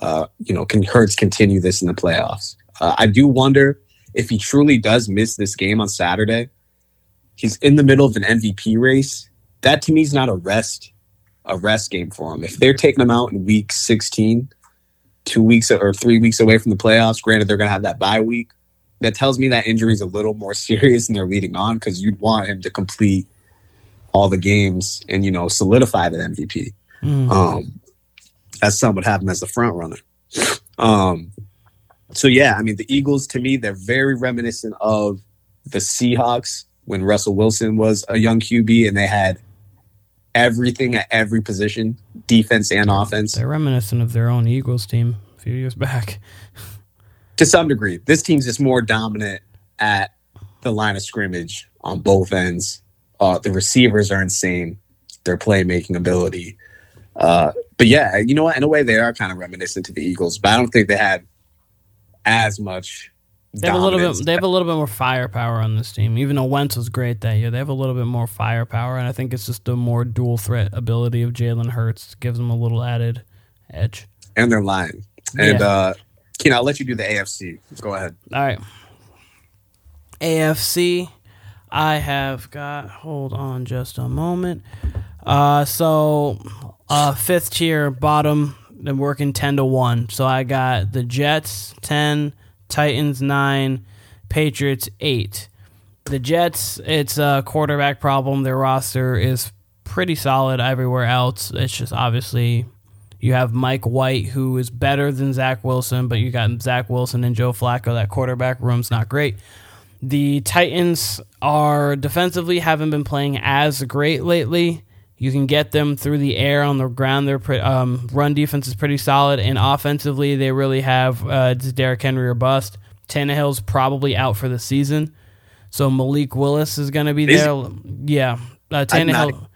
uh, you know, can Hurts continue this in the playoffs? Uh, I do wonder if he truly does miss this game on Saturday. He's in the middle of an MVP race. That to me is not a rest, a rest game for him. If they're taking him out in week 16, two weeks or three weeks away from the playoffs, granted they're going to have that bye week. That tells me that injury is a little more serious than they're leading on because you'd want him to complete all the games and you know solidify the MVP. Mm. Um, as some would have him as the front runner. Um, so yeah, I mean the Eagles to me they're very reminiscent of the Seahawks when Russell Wilson was a young QB and they had everything at every position, defense and offense they're reminiscent of their own Eagles team a few years back. to some degree. This team's just more dominant at the line of scrimmage on both ends. Uh, the receivers are insane. Their playmaking ability. Uh, but yeah, you know what? In a way, they are kind of reminiscent to the Eagles, but I don't think they had as much. They have a little bit. They have a little bit more firepower on this team. Even though Wentz was great that year, they have a little bit more firepower, and I think it's just the more dual threat ability of Jalen Hurts gives them a little added edge. and they're lying. And Yeah. uh, Keen, I'll let you do the AFC. Go ahead. All right. AFC, I have got. Hold on, just a moment. Uh, so uh, fifth tier bottom, then working ten to one. So I got the Jets ten, Titans nine, Patriots eight. The Jets, it's a quarterback problem. Their roster is pretty solid everywhere else. It's just obviously you have Mike White, who is better than Zach Wilson, but you got Zach Wilson and Joe Flacco. That quarterback room's not great. The Titans are defensively haven't been playing as great lately. You can get them through the air on the ground. Their um, run defense is pretty solid, and offensively they really have uh, it's Derrick Henry or bust. Tannehill's probably out for the season, so Malik Willis is going to be Is there. Yeah, uh, Tannehill.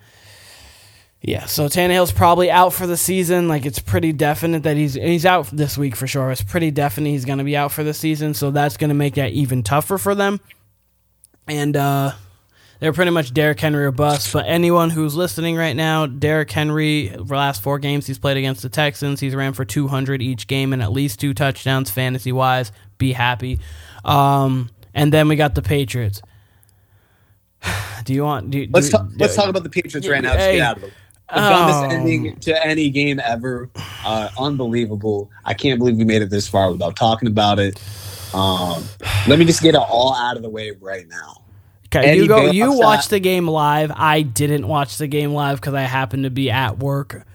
Yeah, so Tannehill's probably out for the season. Like it's pretty definite that he's he's out this week for sure. It's pretty definite he's going to be out for the season, so that's going to make that even tougher for them. And uh, they're pretty much Derrick Henry or bust. But anyone who's listening right now, Derrick Henry, the last four games he's played against the Texans, he's ran for 200 each game and at least two touchdowns fantasy wise. Be happy. Um, and then we got the Patriots. Do you want? Do, Let's do, talk. Let's talk about the Patriots right now. Hey. get out of it. The dumbest Oh. ending to any game ever. Uh, unbelievable. I can't believe we made it this far without talking about it. Um, let me just get it all out of the way right now. Okay, Eddie you go. You watched the game live. I didn't watch the game live because I happened to be at work.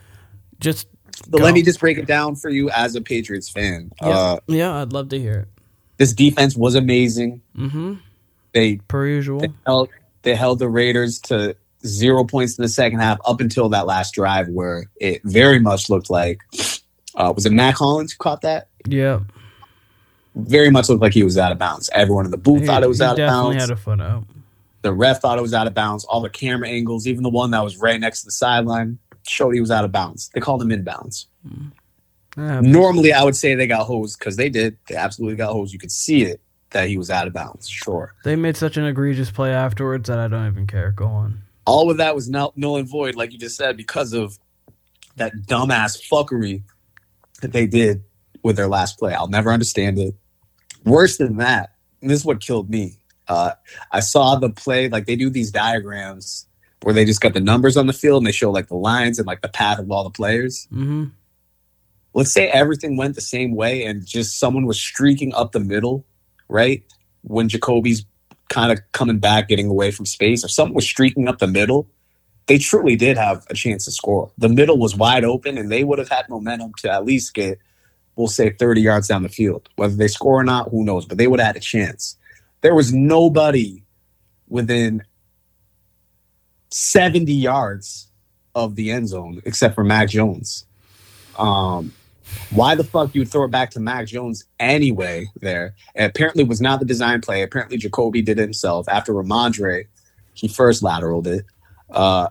Just But Go. let me just break it down for you as a Patriots fan. Uh, yeah, I'd love to hear it. this defense was amazing. Mm-hmm. They Per usual. they held, they held the Raiders to zero points in the second half up until that last drive where it very much looked like uh, was it Mack Hollins who caught that? Yeah, Very much looked like he was out of bounds. Everyone in the booth He- thought it was out of definitely bounds. had a foot out. The ref thought it was out of bounds. All the camera angles, even the one that was right next to the sideline, showed he was out of bounds. They called him inbounds. Mm. Yeah, Normally, I would say they got hosed because they did. They absolutely got hosed. You could see it that he was out of bounds. Sure. they made such an egregious play afterwards that I don't even care. Go on. all of that was null, null and void, like you just said, because of that dumbass fuckery that they did with their last play. I'll never understand it. Worse than that, and this is what killed me. Uh, I saw the play, like they do these diagrams where they just got the numbers on the field and they show like the lines and like the path of all the players. Mm-hmm. Let's say everything went the same way and just someone was streaking up the middle, right? When Jacoby's kind of coming back, getting away from space, if someone was streaking up the middle, they truly did have a chance to score. The middle was wide open, and they would have had momentum to at least get, we'll say, 30 yards down the field. Whether they score or not, who knows? But they would have had a chance. There was nobody within 70 yards of the end zone except for Mac Jones. Um, why the fuck you would throw it back to Mac Jones anyway there? Apparently was not the design play. Apparently Jacoby did it himself after Rhamondre. He first lateraled it. Uh,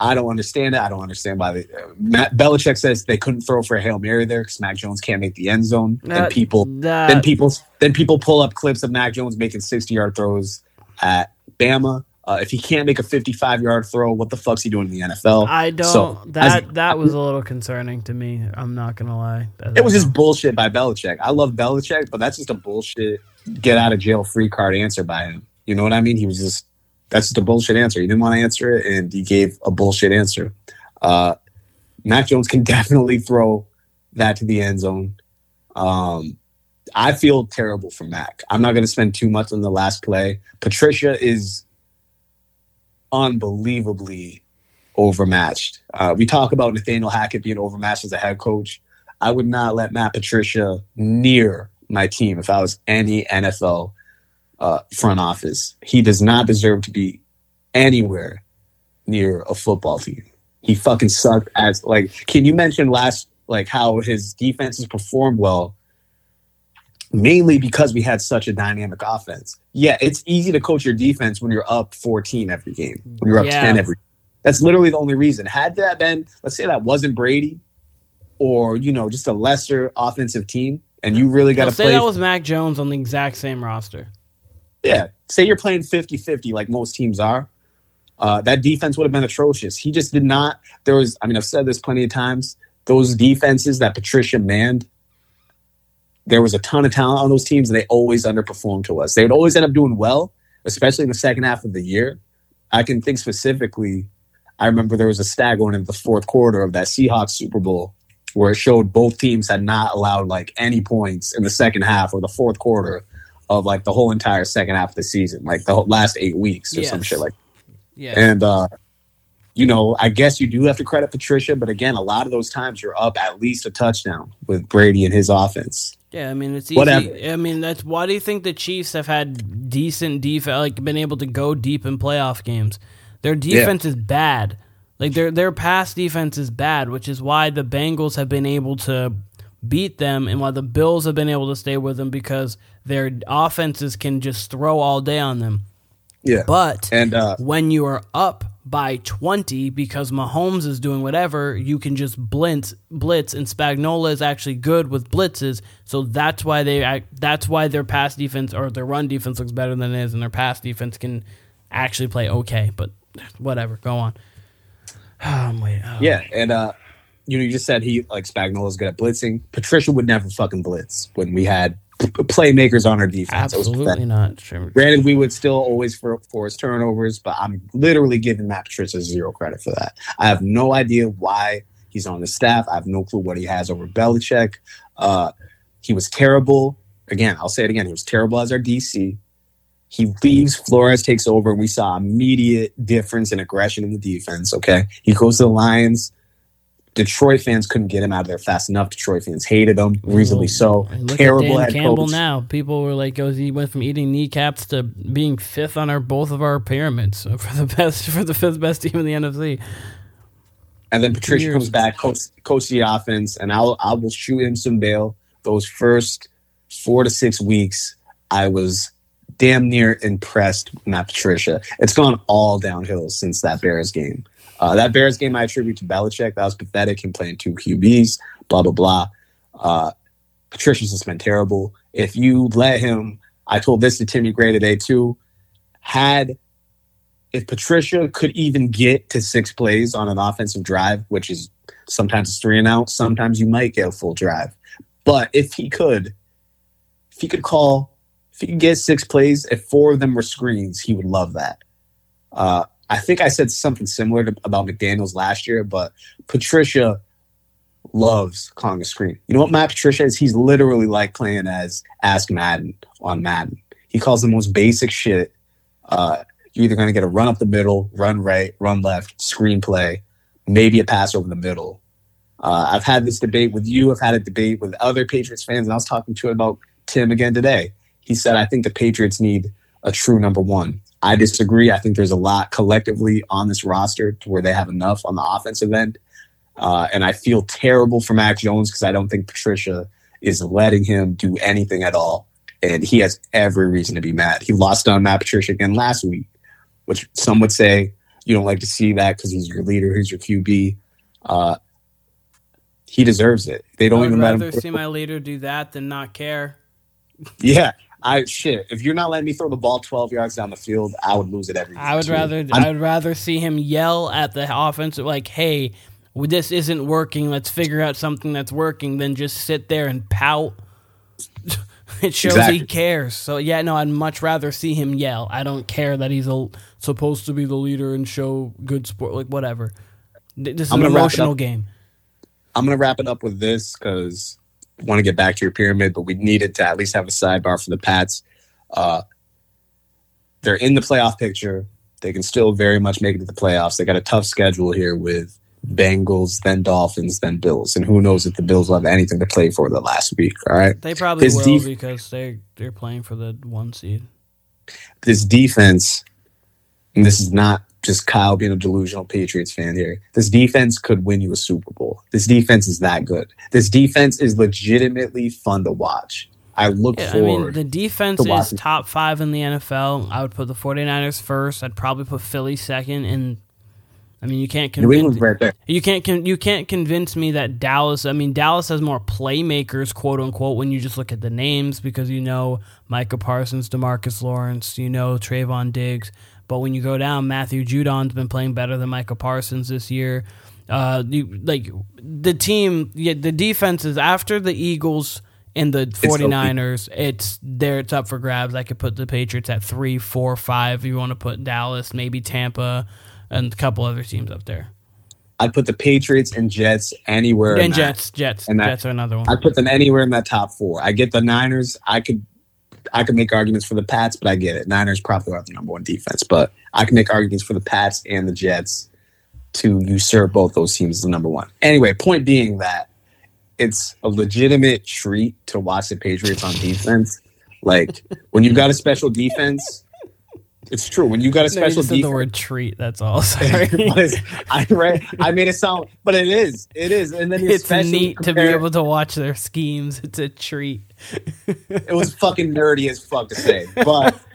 I don't understand it. I don't understand why they. Uh, Matt Belichick says they couldn't throw for a hail mary there because Mac Jones can't make the end zone. and people, That, then people, then people pull up clips of Mac Jones making sixty yard throws at Bama. Uh, if he can't make a fifty-five yard throw, what the fuck's he doing in the NFL? I don't. So, that as- that was a little concerning to me. I'm not gonna lie. It was just bullshit by Belichick. I love Belichick, but that's just a bullshit get out of jail free card answer by him. You know what I mean? He was just that's just a bullshit answer. He didn't want to answer it, and he gave a bullshit answer. Uh, Mac Jones can definitely throw that to the end zone. Um, I feel terrible for Mac. I'm not going to spend too much on the last play. Patricia is unbelievably overmatched. Uh, we talk about Nathaniel Hackett being overmatched as a head coach. I would not let Matt Patricia near my team if I was any NFL uh, front office. He does not deserve to be anywhere near a football team. He fucking sucked as like. Can you mention last like how his defenses performed well? Mainly because we had such a dynamic offense. Yeah, it's easy to coach your defense when you're up 14 every game, when you're up Yeah. 10 every That's literally the only reason. Had that been, let's say that wasn't Brady, or you know, just a lesser offensive team, and you really got to say play. that was Mac Jones on the exact same roster. Yeah, say you're playing 50-50 like most teams are. Uh, that defense would have been atrocious. He just did not. There was, I mean, I've said this plenty of times. Those defenses that Patricia manned, there was a ton of talent on those teams, and they always underperformed to us. They would always end up doing well, especially in the second half of the year. I can think specifically. I remember there was a stat going into the fourth quarter of that Seahawks Super Bowl where it showed both teams had not allowed like any points in the second half or the fourth quarter of like the whole entire second half of the season, like the last eight weeks or yes. some shit like. Yeah. And uh, you know, I guess you do have to credit Patricia, but again, a lot of those times you're up at least a touchdown with Brady and his offense. Yeah, I mean it's easy. Whatever. I mean that's why do you think the Chiefs have had decent defense, like been able to go deep in playoff games? Their defense yeah. is bad. Like their their pass defense is bad, which is why the Bengals have been able to beat them, and why the Bills have been able to stay with them because their offenses can just throw all day on them. Yeah, but and uh, when you are up by 20 because Mahomes is doing whatever, you can just blitz, blitz, and Spagnuolo is actually good with blitzes. So that's why they act, that's why their pass defense or their run defense looks better than it is, and their pass defense can actually play okay. But whatever, go on. Oh, wait, oh. Yeah, and uh, you know, you just said he like Spagnuolo's good at blitzing. Patricia would never fucking blitz when we had playmakers on our defense. Absolutely not. Sure. Granted, we would still always for, force turnovers, but I'm literally giving Matt Patricia zero credit for that. I have no idea why he's on the staff. I have no clue what he has over Belichick. Uh, he was terrible. Again, I'll say it again. He was terrible as our DC. He leaves, Flores takes over, and we saw immediate difference in aggression in the defense. Okay. He goes to the Lions. Detroit fans couldn't get him out of there fast enough. Detroit fans hated him, reasonably so. Look Terrible at Dan Campbell coach. now. People were like, "Oh, he went from eating kneecaps to being fifth on our both of our pyramids for the best for the fifth best team in the NFC." And then Patricia Years. comes back, coach, coach the offense, and I'll I will shoot him some bail. Those first four to six weeks, I was damn near impressed with Matt Patricia. It's gone all downhill since that Bears game. Uh, that Bears game I attribute to Belichick. That was pathetic. Him playing two QBs, blah, blah, blah. Uh, Patricia's just been terrible. If you let him, I told this to Timmy Gray today too, had if Patricia could even get to six plays on an offensive drive, which is sometimes it's three and out, sometimes you might get a full drive. But if he could, if he could call, if he could get six plays, if four of them were screens, he would love that. Uh, I think I said something similar to, about McDaniels last year, but Patricia loves calling a screen. You know what Matt Patricia is? He's literally like playing as Ask Madden on Madden. He calls the most basic shit. Uh, you're either going to get a run up the middle, run right, run left, screenplay, maybe a pass over the middle. Uh, I've had this debate with you. I've had a debate with other Patriots fans, and I was talking to him about Tim again today. He said, I think the Patriots need a true number one. I disagree. I think there's a lot collectively on this roster to where they have enough on the offensive end. Uh, and I feel terrible for Mac Jones because I don't think Patricia is letting him do anything at all. And he has every reason to be mad. He lost on Matt Patricia again last week, which some would say you don't like to see that because he's your leader, he's your QB. Uh, he deserves it. They don't even rather let him. see my leader do that than not care. Yeah, I shit. If you're not letting me throw the ball 12 yards down the field, I would lose it every. I would rather. I'm, I would rather see him yell at the offense like, "Hey, this isn't working. Let's figure out something that's working." Than just sit there and pout. it shows exactly. he cares. So yeah, no, I'd much rather see him yell. I don't care that he's a, supposed to be the leader and show good sport. Like whatever. This is an emotional game. I'm gonna wrap it up with this because want to get back to your pyramid, but we needed to at least have a sidebar for the Pats. Uh, they're in the playoff picture. They can still very much make it to the playoffs. They got a tough schedule here with Bengals, then Dolphins, then Bills, and who knows if the Bills will have anything to play for the last week. All right, they probably this will def- because they they're playing for the one seed. This defense, and this is not just Kyle being a delusional Patriots fan here. This defense could win you a Super Bowl. This defense is that good. This defense is legitimately fun to watch. I look yeah, forward. I mean, the defense is top five in the NFL. I would put the 49ers first. I'd probably put Philly second. And I mean, you can't convince right there. you can't con- you can't convince me that Dallas. I mean, Dallas has more playmakers, quote unquote, when you just look at the names because you know Micah Parsons, Demarcus Lawrence, you know Trevon Diggs. But when you go down, Matthew Judon's been playing better than Micah Parsons this year. Uh, you, like the team, yeah, the defense is after the Eagles and the 49ers. It's there. It's up for grabs. I could put the Patriots at three, four, five. If you want to put Dallas, maybe Tampa, and a couple other teams up there. I'd put the Patriots and Jets anywhere. in And. Jets, Jets, And that- Jets are another one. I put them anywhere in that top four. I get the Niners. I could I could make arguments for the Pats, but I get it. Niners probably are the number one defense, but I can make arguments for the Pats and the Jets to usurp both those teams as the number one. Anyway, point being that it's a legitimate treat to watch the Patriots on defense. Like when you've got a special defense, it's true. When you got a special defense, the word treat. That's all. Sorry. I I made it sound, but it is, it is, and then it's neat to be able to watch their schemes. It's a treat. It was fucking nerdy as fuck to say, but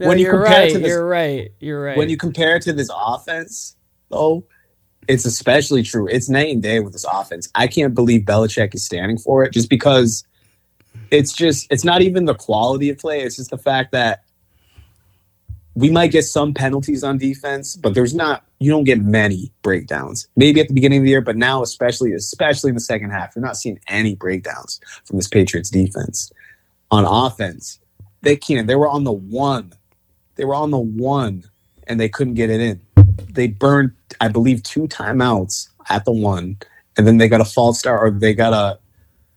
No, When you you're compare it right. to this- you're right. You're right. when you compare it to this offense, though, it's especially true. It's night and day with this offense. I can't believe Belichick is standing for it, just because it's just it's not even the quality of play. It's just the fact that we might get some penalties on defense, but there's not. You don't get many breakdowns. Maybe at the beginning of the year, but now, especially especially in the second half, you're not seeing any breakdowns from this Patriots defense. On offense, they can't. They were on the one. They were on the one, and they couldn't get it in. They burned, I believe, two timeouts at the one, and then they got a false start, or they got a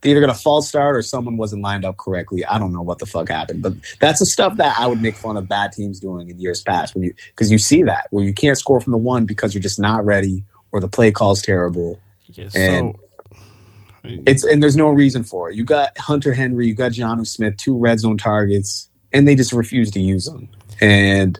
either got a false start or someone wasn't lined up correctly. I don't know what the fuck happened, but that's the stuff that I would make fun of bad teams doing in years past. When you because you see that where you can't score from the one because you're just not ready or the play call's terrible. Yeah, and- so It's and there's no reason for it. You got Hunter Henry, you got Jonnu Smith, two red zone targets, and they just refuse to use them. And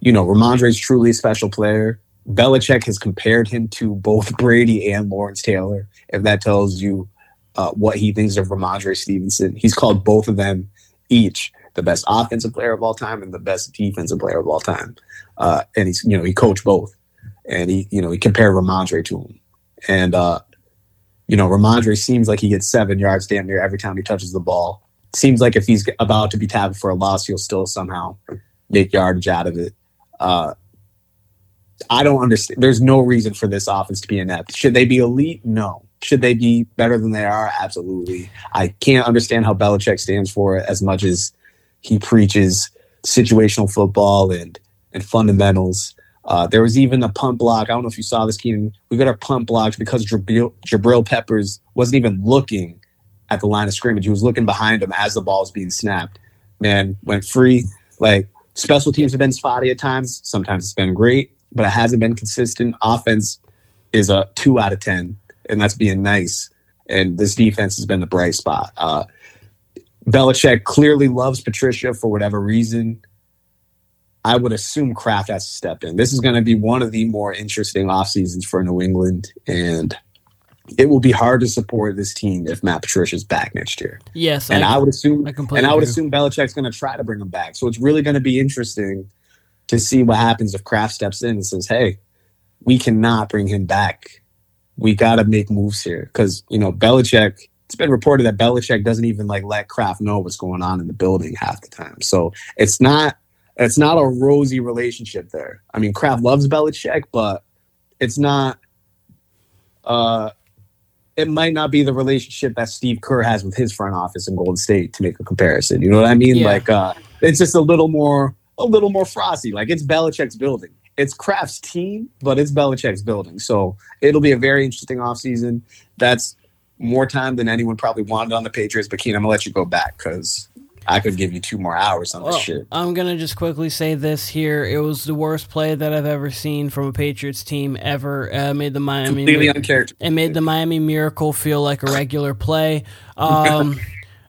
you know, Rhamondre is truly a special player. Belichick has compared him to both Brady and Lawrence Taylor. If that tells you uh, what he thinks of Rhamondre Stevenson, he's called both of them each the best offensive player of all time and the best defensive player of all time. Uh, and he's you know he coached both, and he you know he compared Rhamondre to him, and uh, you know Rhamondre seems like he gets seven yards damn near every time he touches the ball. Seems like if he's about to be tackled for a loss, he'll still somehow make yardage out of it. Uh, I don't understand. There's no reason for this offense to be inept. Should they be elite? No. Should they be better than they are? Absolutely. I can't understand how Belichick stands for it as much as he preaches situational football and and fundamentals. Uh, there was even a punt block. I don't know if you saw this, Keenan. We got our punt blocked because Jabrill, Jabrill Peppers wasn't even looking at the line of scrimmage. He was looking behind him as the ball was being snapped. Man, went free. Like special teams have been spotty at times. Sometimes it's been great, but it hasn't been consistent. Offense is a two out of ten, and that's being nice. And this defense has been the bright spot. Uh, Belichick clearly loves Patricia for whatever reason. I would assume Kraft has to step in. This is going to be one of the more interesting off seasons for New England, and it will be hard to support this team if Matt Patricia's back next year. yes, And I, would assume I and I would agree. assume Belichick's going to try to bring him back. So it's really going to be interesting to see what happens if Kraft steps in and says, "Hey, we cannot bring him back. We got to make moves here." Because you know Belichick. It's been reported that Belichick doesn't even like let Kraft know what's going on in the building half the time. So it's not it's not a rosy relationship there. I mean, Kraft loves Belichick, but it's not. Uh, it might not be the relationship that Steve Kerr has with his front office in Golden State to make a comparison. You know what I mean? Yeah. Like uh it's just a little more a little more frosty. Like it's Belichick's building. It's Kraft's team, but it's Belichick's building. So it'll be a very interesting offseason. That's more time than anyone probably wanted on the Patriots. But Keen, I'm gonna let you go back because I could give you two more hours on this Well, shit. I'm gonna just quickly say this here. It was the worst play that I've ever seen from a Patriots team ever. Uh, made the Miami Completely uncharacteristic. it made the Miami Miracle feel like a regular play. Um,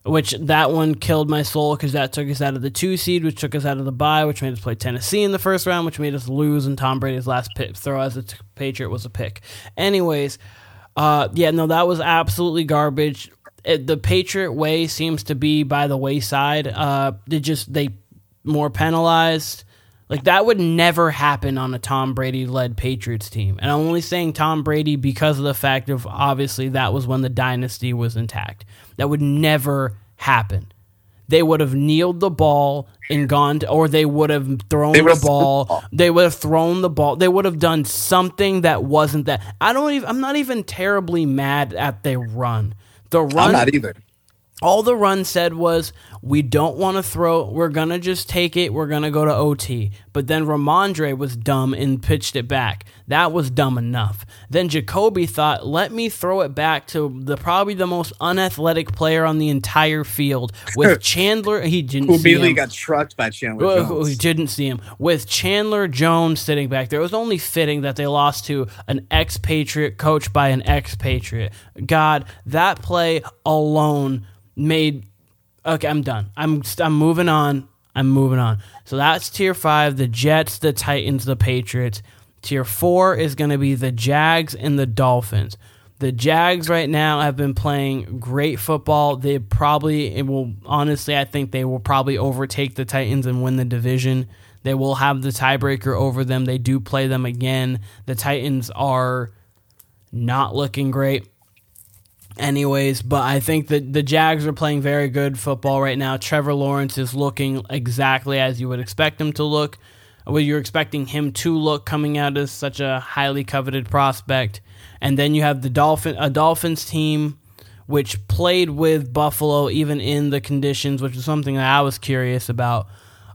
which that one killed my soul because that took us out of the two seed, which took us out of the bye, which made us play Tennessee in the first round, which made us lose. And Tom Brady's last pick, throw as a t- Patriot was a pick. Anyways, uh, yeah, no, that was absolutely garbage. It, the Patriot way seems to be by the wayside. Uh, they just they more penalized, Like that would never happen on a Tom Brady led Patriots team. And I'm only saying Tom Brady because of the fact of obviously that was when the dynasty was intact. That would never happen. They would have kneeled the ball and gone to, or they would have thrown the ball. They would have thrown the ball. They would have done something that wasn't that. I don't even I'm not even terribly mad at their run. The run I'm not either all the run said was, we don't want to throw, we're going to just take it, we're going to go to OT. But then Rhamondre was dumb and pitched it back. That was dumb enough. Then Jacoby thought, let me throw it back to the probably the most unathletic player on the entire field with Chandler. He didn't Who immediately got trucked by Chandler Jones. Who didn't see him. With Chandler Jones sitting back there. It was only fitting that they lost to an expatriate coached by an expatriate. God, that play alone made okay i'm done i'm i'm moving on i'm moving on. So that's tier five the jets the titans the patriots. Tier four is going to be the jags and the dolphins. The jags right now have been playing great football. They probably will honestly i think they will probably overtake the titans and win the division. They will have the tiebreaker over them. They do play them again. The titans are not looking great anyways, but I think that the Jags are playing very good football right now. Trevor Lawrence is looking exactly as you would expect him to look. What you're expecting him to look coming out as such a highly coveted prospect. And then you have the Dolphin a Dolphins team which played with Buffalo even in the conditions, which is something that I was curious about.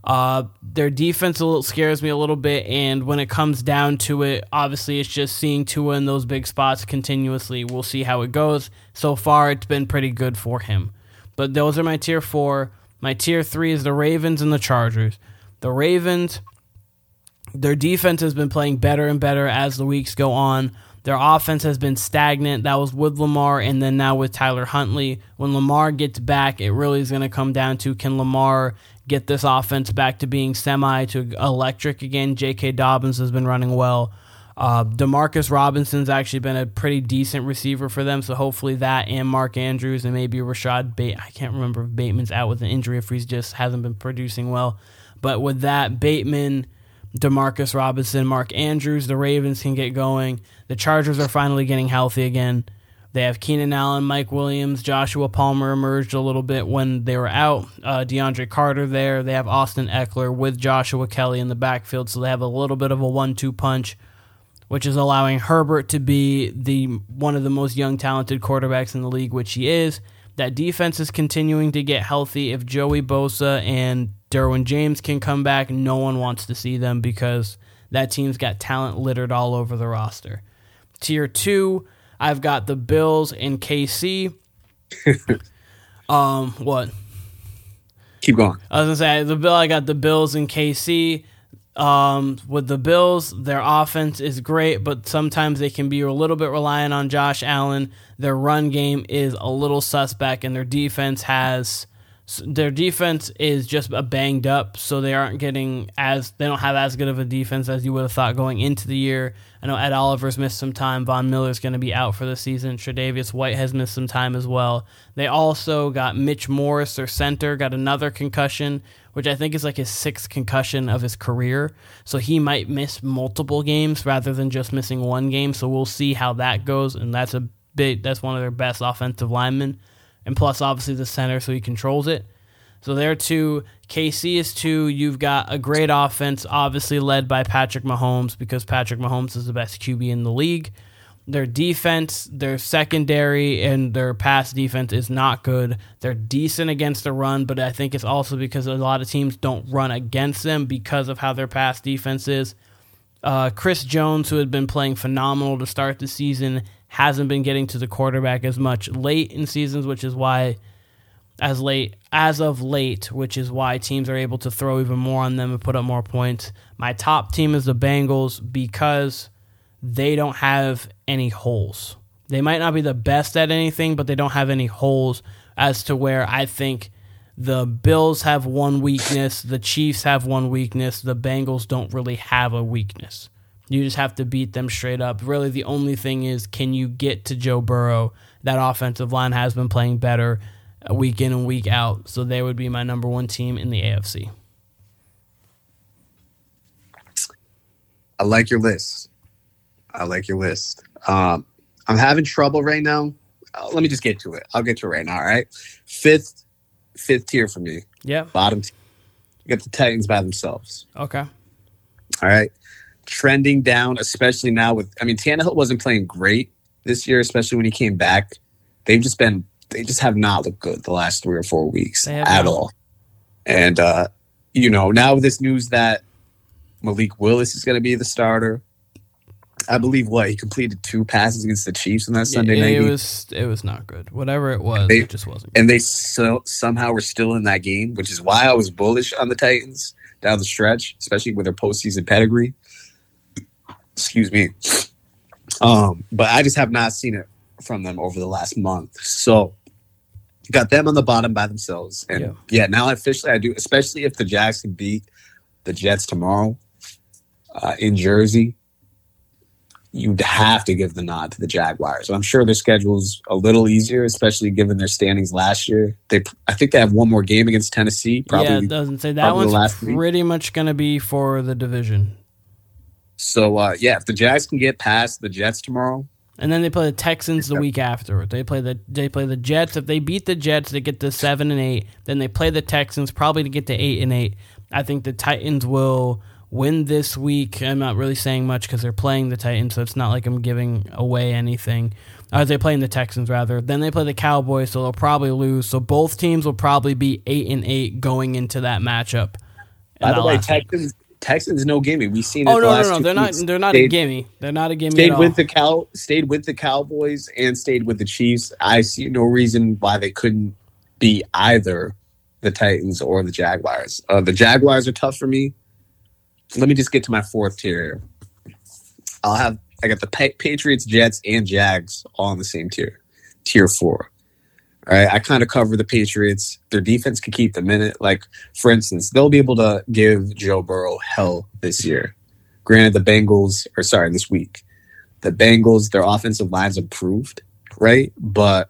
Uh, their defense a little, scares me a little bit, and when it comes down to it, obviously it's just seeing Tua in those big spots continuously. We'll see how it goes. So far, it's been pretty good for him. But those are my tier four. My tier three is the Ravens and the Chargers. The Ravens, their defense has been playing better and better as the weeks go on. Their offense has been stagnant. That was with Lamar and then now with Tyler Huntley. When Lamar gets back, it really is going to come down to can Lamar get this offense back to being semi to electric again. J.K. Dobbins has been running well. Uh, Demarcus Robinson's actually been a pretty decent receiver for them, so hopefully that and Mark Andrews and maybe Rashad Bate. I can't remember if Bateman's out with an injury if he's just hasn't been producing well. But with that, Bateman, Demarcus Robinson, Mark Andrews, the Ravens can get going. The Chargers are finally getting healthy again. They have Keenan Allen, Mike Williams, Joshua Palmer emerged a little bit when they were out. Uh, DeAndre Carter there. They have Austin Ekeler with Joshua Kelley in the backfield, so they have a little bit of a one-two punch, which is allowing Herbert to be the one of the most young, talented quarterbacks in the league, which he is. That defense is continuing to get healthy. If Joey Bosa and Derwin James can come back, no one wants to see them because that team's got talent littered all over the roster. Tier two I've got the Bills and KC. um, what? Keep going. I was gonna say the bill. I got the Bills and KC. Um, with the Bills, their offense is great, but sometimes they can be a little bit reliant on Josh Allen. Their run game is a little suspect, and their defense has their defense is just a banged up, so they aren't getting as they don't have as good of a defense as you would have thought going into the year. I know Ed Oliver's missed some time. Von Miller's going to be out for the season. Tre'Davious White has missed some time as well. They also got Mitch Morse, their center, got another concussion, which I think is like his sixth concussion of his career. So he might miss multiple games rather than just missing one game. So we'll see how that goes, and that's a big. That's one of their best offensive linemen and plus obviously the center, so he controls it. So there two. KC is two. You've got a great offense, obviously led by Patrick Mahomes because Patrick Mahomes is the best QB in the league. Their defense, their secondary, and their pass defense is not good. They're decent against the run, but I think it's also because a lot of teams don't run against them because of how their pass defense is. Uh, Chris Jones, who had been playing phenomenal to start the season, hasn't been getting to the quarterback as much late in seasons, which is why as late as of late, which is why teams are able to throw even more on them and put up more points. My top team is the Bengals because they don't have any holes. They might not be the best at anything, but they don't have any holes as to where I think the Bills have one weakness, the Chiefs have one weakness, the Bengals don't really have a weakness. You just have to beat them straight up. Really, the only thing is can you get to Joe Burrow? That offensive line has been playing better week in and week out. So they would be my number one team in the AFC. I like your list. I like your list. Um, I'm having trouble right now. Uh, let me just get to it. I'll get to it right now. All right. Fifth, fifth tier for me. Yeah. Bottom. Tier. You got the Titans by themselves. Okay. All right. Trending down, especially now with. I mean, Tannehill wasn't playing great this year, especially when he came back. They've just been. They just have not looked good the last three or four weeks at not. all. And uh, you know, now with this news that Malik Willis is going to be the starter. I believe what he completed two passes against the Chiefs in that Sunday Yeah, night it was it was not good. Whatever it was, They- it just wasn't. and they so, somehow were still in that game, which is why I was bullish on the Titans down the stretch, especially with their postseason pedigree. Excuse me. Um, but I just have not seen it from them over the last month. So got them on the bottom by themselves. And Yeah. yeah, now officially I do, especially if the Jags can beat the Jets tomorrow uh, in Jersey. You'd have to give the nod to the Jaguars. I'm sure their schedule's a little easier, especially given their standings last year. They, I think they have one more game against Tennessee. Probably yeah, it doesn't say that one's last week. pretty much going to be for the division. So uh, yeah, if the Jags can get past the Jets tomorrow, And then they play the Texans the week after. They play the they play the Jets. If they beat the Jets, they get to seven and eight. Then they play the Texans, probably to get to eight and eight. I think the Titans will win this week. I'm not really saying much because they're playing the Titans, so it's not like I'm giving away anything. Uh, they're playing the Texans rather. Then they play the Cowboys, so they'll probably lose. So both teams will probably be eight and eight going into that matchup. by the way, Texans Texans no gimme. We've seen it. Oh no, no, no! They're not. They're not a gimme. They're not a gimme. Stayed at with all. the cow, stayed with the Cowboys, and stayed with the Chiefs. I see no reason why they couldn't be either the Titans or the Jaguars. Uh, the Jaguars are tough for me. Let me just get to my fourth tier. I'll have I got the Pa- Patriots, Jets, and Jags all in the same tier, tier four. Right, I kind of cover the Patriots. Their defense can keep them in it. Like, for instance, they'll be able to give Joe Burrow hell this year. Granted, the Bengals, or sorry, this week, the Bengals, their offensive line's improved, right? But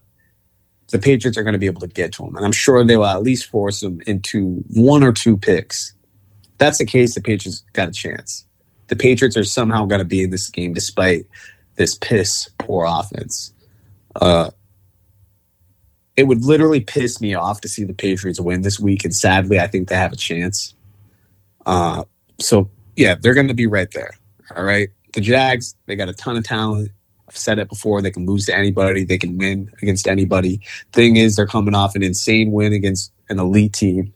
the Patriots are going to be able to get to them, and I'm sure they will at least force them into one or two picks. That's the case. The Patriots got a chance. The Patriots are somehow going to be in this game despite this piss poor offense. Uh, it would literally piss me off to see the Patriots win this week, and sadly, I think they have a chance. Uh, so yeah, they're going to be right there. All right, the Jags, they got a ton of talent. I've said it before; they can lose to anybody, they can win against anybody. Thing is, they're coming off an insane win against an elite team.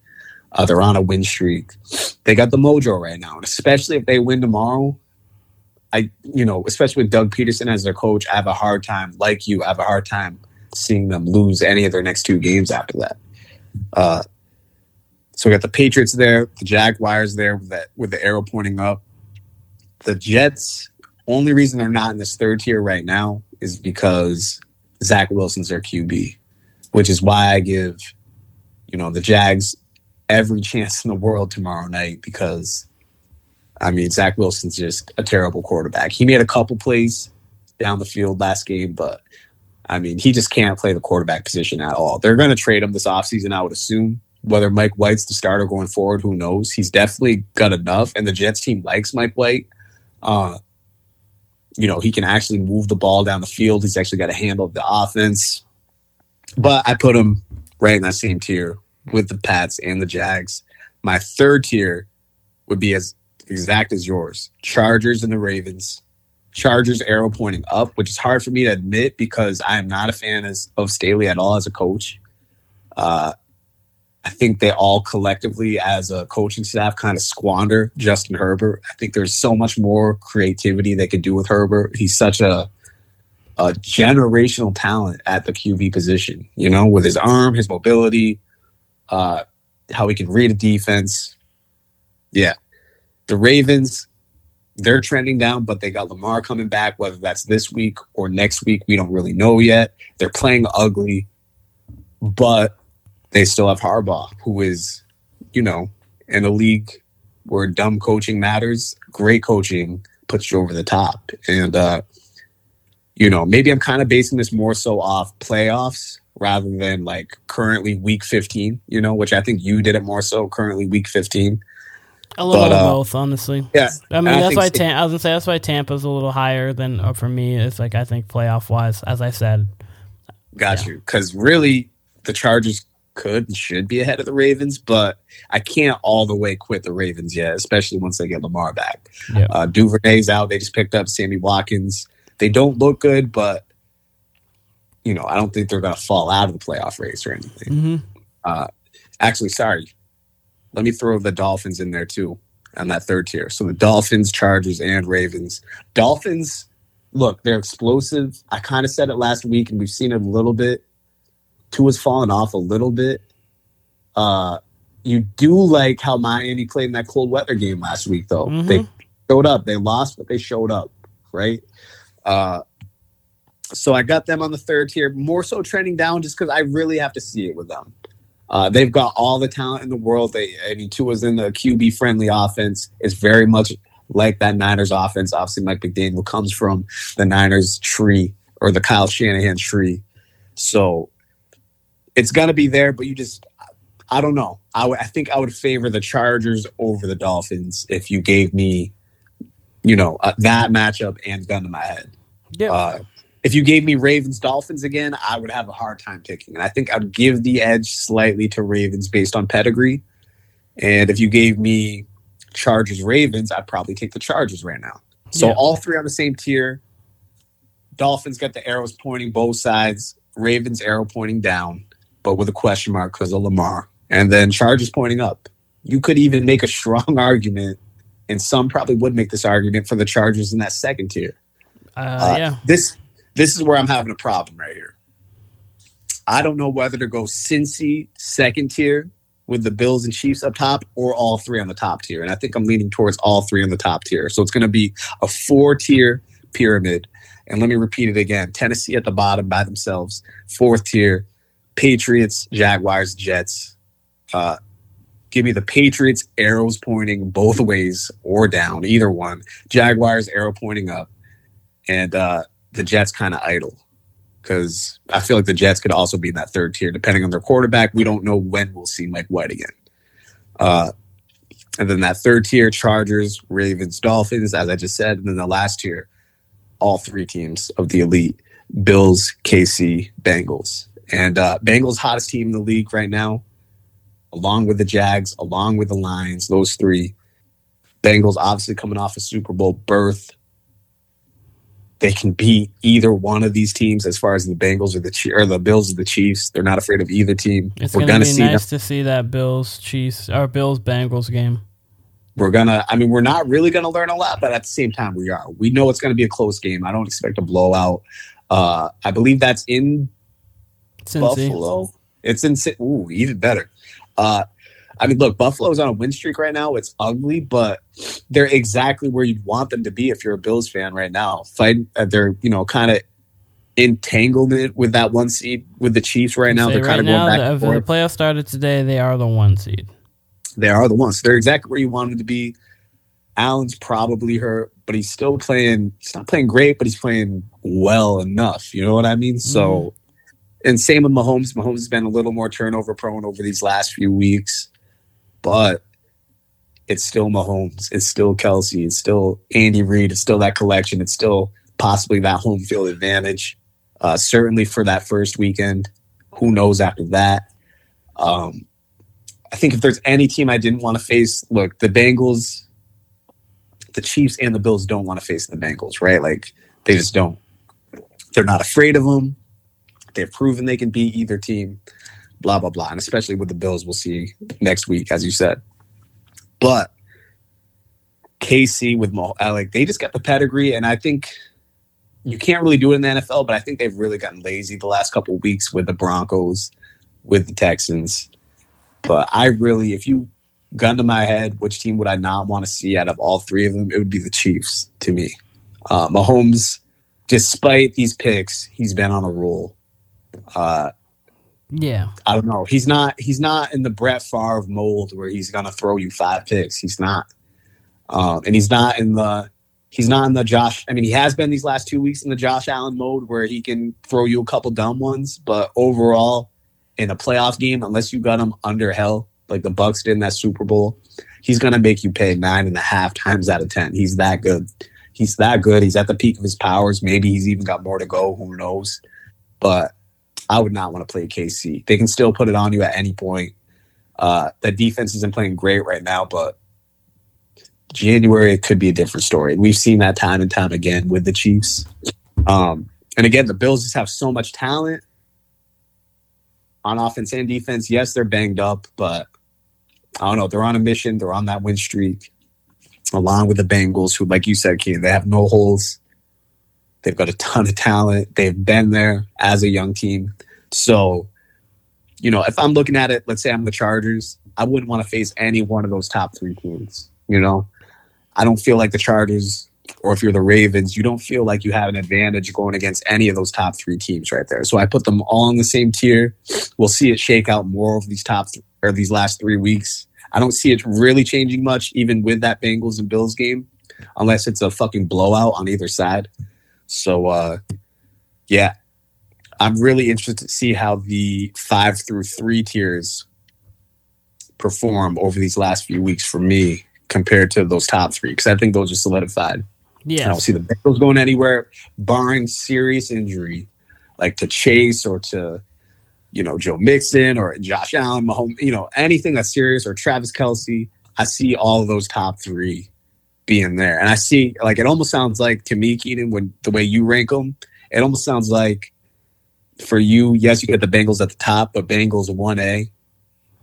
Uh, they're on a win streak. They got the mojo right now, and especially if they win tomorrow, I, you know, especially with Doug Pederson as their coach, I have a hard time, like you, I have a hard time seeing them lose any of their next two games after that. Uh, so we got the Patriots there, the Jaguars there with that with the arrow pointing up. The Jets, only reason they're not in this third tier right now is because Zach Wilson's their QB, which is why I give, you know, the Jags every chance in the world tomorrow night because I mean Zach Wilson's just a terrible quarterback. He made a couple plays down the field last game, but I mean he just can't play the quarterback position at all. They're gonna trade him this offseason, I would assume. Whether Mike White's the starter going forward, who knows? He's definitely got enough, and the Jets team likes Mike White. Uh, you know, he can actually move the ball down the field. He's actually got a handle of the offense. But I put him right in that same tier with the Pats and the Jags. My third tier would be as exact as yours Chargers and the Ravens. Chargers arrow pointing up, which is hard for me to admit because I am not a fan as, of Staley at all as a coach. Uh, I think they all collectively, as a coaching staff, kind of squander Justin Herbert. I think there's so much more creativity they could do with Herbert. He's such a a generational talent at the QB position, you know, with his arm, his mobility, uh, how he can read a defense. Yeah. The Ravens, they're trending down, but they got Lamar coming back, whether that's this week or next week. We don't really know yet. They're playing ugly, but they still have Harbaugh, who is, you know, in a league where dumb coaching matters, great coaching puts you over the top. And, uh, you know, maybe I'm kind of basing this more so off playoffs rather than like currently week 15, you know, which I think you did it more so currently week 15. A little But, of uh, both, honestly. Yeah, I mean, and I that's why Tam- I was gonna say that's why Tampa's a little higher than uh, for me. It's like I think playoff wise, as I said. Got you. Because really, the Chargers could and should be ahead of the Ravens, but I can't all the way quit the Ravens yet, especially once they get Lamar back. Yeah. Uh, Duvernay's out. They just picked up Sammy Watkins. They don't look good, but you know, I don't think they're going to fall out of the playoff race or anything. hmm Uh, actually, sorry. Let me throw the Dolphins in there too on that third tier. So the Dolphins, Chargers, and Ravens. Dolphins, look, they're explosive. I kind of said it last week, and we've seen it a little bit. Two Tua's fallen off a little bit. Uh, you do like how Miami played in that cold weather game last week, though. Mhm. They showed up. They lost, but they showed up, right? Uh, so I got them on the third tier, more so trending down just because I really have to see it with them. Uh, they've got all the talent in the world. They, I mean, Tua's in the QB friendly offense. It's very much like that Niners offense. Obviously, Mike McDaniel comes from the Niners tree or the Kyle Shanahan tree. So it's going to be there, but you just, I don't know. I would- I think I would favor the Chargers over the Dolphins if you gave me, you know, uh, that matchup and gun to my head. Yeah. Uh, if you gave me Ravens Dolphins again, I would have a hard time picking. And I think I'd give the edge slightly to Ravens based on pedigree. And if you gave me Chargers Ravens, I'd probably take the Chargers right now. So Yeah. all three on the same tier. Dolphins got the arrows pointing both sides. Ravens arrow pointing down, but with a question mark because of Lamar. And then Chargers pointing up. You could even make a strong argument, and some probably would make this argument for the Chargers in that second tier Uh, uh, yeah. this this is where I'm having a problem right here. I don't know whether to go Cincy second tier with the Bills and Chiefs up top or all three on the top tier. And I think I'm leaning towards all three on the top tier. So it's going to be a four tier pyramid. And let me repeat it again Tennessee at the bottom by themselves, fourth tier, Patriots, Jaguars, Jets. Uh, give me the Patriots arrows pointing both ways or down, either one. Jaguars arrow pointing up and uh, the Jets kind of idle because I feel like the Jets could also be in that third tier depending on their quarterback. We don't know when we'll see Mike White again. Uh, and then that third tier, Chargers, Ravens, Dolphins, as I just said. And then the last tier, all three teams of the elite Bills, KC, Bengals. And uh, Bengals, hottest team in the league right now, along with the Jags, along with the Lions, those three. Bengals obviously coming off a Super Bowl berth they can beat either one of these teams as far as the Bengals or the or the Bills or the Chiefs. They're not afraid of either team. It's we're gonna, gonna be see nice them. to see that Bills Chiefs or Bills Bengals game. We're gonna. I mean, we're not really gonna learn a lot, but at the same time, we are. We know it's gonna be a close game. I don't expect a blowout. Uh, I believe that's in Cincy. Buffalo. It's in. Ooh, even better. Uh, I mean, look, Buffalo's on a win streak right now. It's ugly, but they're exactly where you'd want them to be if you're a Bills fan right now. Fight, uh, they're you know kind of entanglement with that one seed with the Chiefs right now. They're kind of right going back the- and if the forth. playoffs started today, they are the one seed. They are the ones. They're exactly where you want them to be. Allen's probably hurt, but he's still playing. He's not playing great, but he's playing well enough. You know what I mean? So, and same with Mahomes. Mahomes has been a little more turnover prone over these last few weeks, but it's still Mahomes. It's still Kelce. It's still Andy Reid. It's still that collection. It's still possibly that home field advantage. Uh, certainly for that first weekend. Who knows after that? Um, I think if there's any team I didn't want to face, look, the Bengals, the Chiefs, and the Bills don't want to face the Bengals, right? Like they just don't. They're not afraid of them. They've proven they can beat either team. Blah blah blah, and especially with the Bills, we'll see next week, as you said. But KC with Mo, I like they just got the pedigree, and I think you can't really do it in the NFL. But I think they've really gotten lazy the last couple weeks with the Broncos, with the Texans. But I really, if you gun to my head, which team would I not want to see out of all three of them? It would be the Chiefs to me. Uh, Mahomes, despite these picks, he's been on a roll. Uh, Yeah. I don't know. He's not. He's not in the Brett Favre mold where he's gonna throw you five picks. He's not. Um, and he's not in the. He's not in the Josh. I mean, he has been these last two weeks in the Josh Allen mode where he can throw you a couple dumb ones, but overall, in a playoff game, unless you got him under hell like the Bucs did in that Super Bowl, he's gonna make you pay nine and a half times out of ten. He's that good. He's that good. He's at the peak of his powers. Maybe he's even got more to go. Who knows? But I would not want to play KC. They can still put it on you at any point. Uh, the defense isn't playing great right now, but January could be a different story. We've seen that time and time again with the Chiefs. Um, and again, the Bills just have so much talent on offense and defense. Yes, they're banged up, but I don't know. They're on a mission. They're on that win streak, along with the Bengals, who, like you said, Keen, they have no holes. They've got a ton of talent. They've been there as a young team. So, you know, if I'm looking at it, let's say I'm the Chargers, I wouldn't want to face any one of those top three teams. You know, I don't feel like the Chargers, or if you're the Ravens, you don't feel like you have an advantage going against any of those top three teams right there. So I put them all in the same tier. We'll see it shake out more over these top th- or these last three weeks. I don't see it really changing much, even with that Bengals and Bills game, unless it's a fucking blowout on either side. So, uh, yeah, I'm really interested to see how the five through three tiers perform over these last few weeks for me compared to those top three because I think those are solidified. Yeah, I don't see the Bengals going anywhere, barring serious injury, like to Chase or to, you know, Joe Mixon or Josh Allen, Mahomes, you know, anything that's serious or Travis Kelce. I see all of those top three being there, and I see like it almost sounds like to me, Keenan, when the way you rank them, it almost sounds like for you, yes, you get the Bengals at the top, but Bengals one A,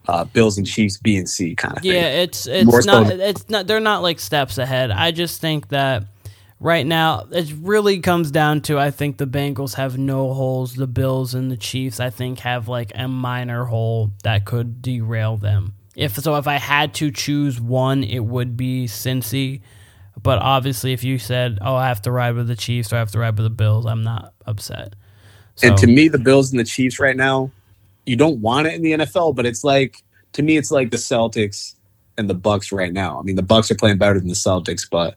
uh, Bills and Chiefs B and C kind of thing. Yeah, it's it's More so not it's not they're not like steps ahead. I just think that right now it really comes down to I think the Bengals have no holes. The Bills and the Chiefs I think have like a minor hole that could derail them. If so, if I had to choose one, it would be Cincy. But obviously, if you said, "Oh, I have to ride with the Chiefs or I have to ride with the Bills," I'm not upset. So, And to me, the Bills and the Chiefs right now, you don't want it in the NFL, but it's like to me, it's like the Celtics and the Bucks right now. I mean, the Bucks are playing better than the Celtics, but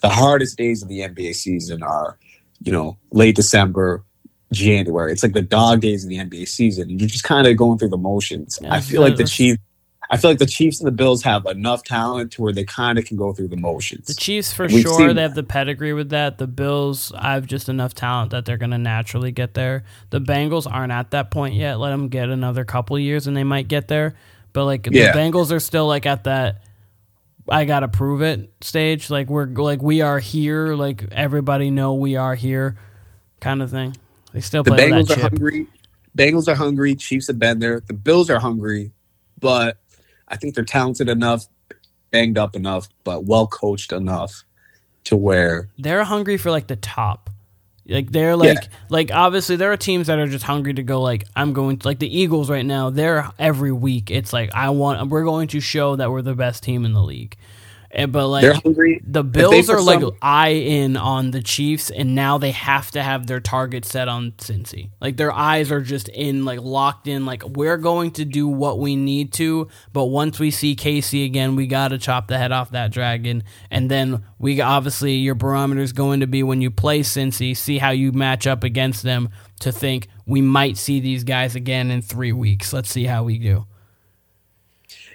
the hardest days of the NBA season are, you know, late December, January. It's like the dog days of the NBA season, you're just kind of going through the motions. Yeah, I feel like the Chiefs. I feel like the Chiefs and the Bills have enough talent to where they kind of can go through the motions. The Chiefs for We've sure, they have the pedigree with that. The Bills, I have just enough talent that they're going to naturally get there. The Bengals aren't at that point yet. Let them get another couple years and they might get there. But like Yeah. the Bengals are still like at that I got to prove it stage. Like we're like we are here, like everybody know we are here kind of thing. They still the play Bengals that are hungry. Bengals are hungry. Chiefs have been there. The Bills are hungry, but I think they're talented enough, banged up enough, but well coached enough to where they're hungry for like the top. Like they're like like obviously there are teams that are just hungry to go like I'm going to like the Eagles right now. They're every week it's like I want we're going to show that we're the best team in the league. And but like they're hungry. the Bills are like some- eye in on the Chiefs, and now they have to have their target set on Cincy. Like their eyes are just in, like locked in. Like we're going to do what we need to, but once we see KC again, we got to chop the head off that dragon, and then we obviously your barometer is going to be when you play Cincy, see how you match up against them to think we might see these guys again in three weeks. Let's see how we do.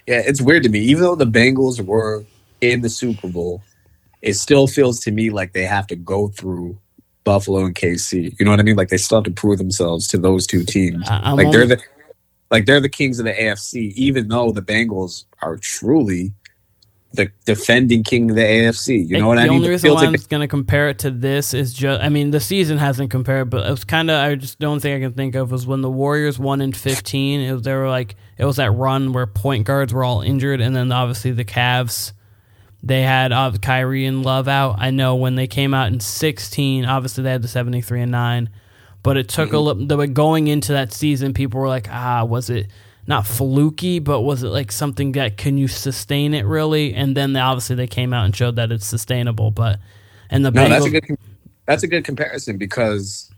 Yeah, it's weird to me. Even though the Bengals were in the Super Bowl, it still feels to me like they have to go through Buffalo and KC. You know what I mean? Like they still have to prove themselves to those two teams. I- like they're the like they're the kings of the AFC, even though the Bengals are truly the defending king of the AFC. You know what I mean? The only reason why like I'm going to compare it to this is just, I mean, the season hasn't compared, but it was kind of, I just don't think I can think of was when the Warriors won in 15. It was, they were like, it was that run where point guards were all injured, and then obviously the Cavs, they had uh, Kyrie and Love out. I know when they came out in 16, obviously they had the 73 and 9, but it took a Mm-hmm. little, but going into that season, people were like, ah, was it not fluky, but was it like something that can you sustain it really? And then they, obviously they came out and showed that it's sustainable. But and the No, Bengals, that's a good that's a good comparison because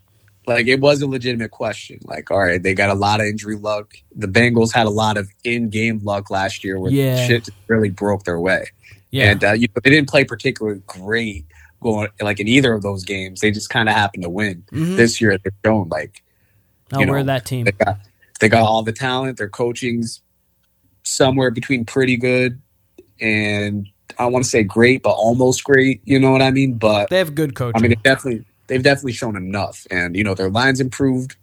like it was a legitimate question. Like, all right, they got a lot of injury luck. The Bengals had a lot of in-game luck last year where Yeah. shit really broke their way. Yeah, And uh, you know, they didn't play particularly great going like in either of those games. They just kind of happened to win. Mhm. This year they're shown like oh, you we're know, that team. they got they got all the talent. Their coaching's somewhere between pretty good and I want to say great, but almost great. You know what I mean? But they have good coaching. I mean, they definitely they've definitely shown enough, and you know their lines improved.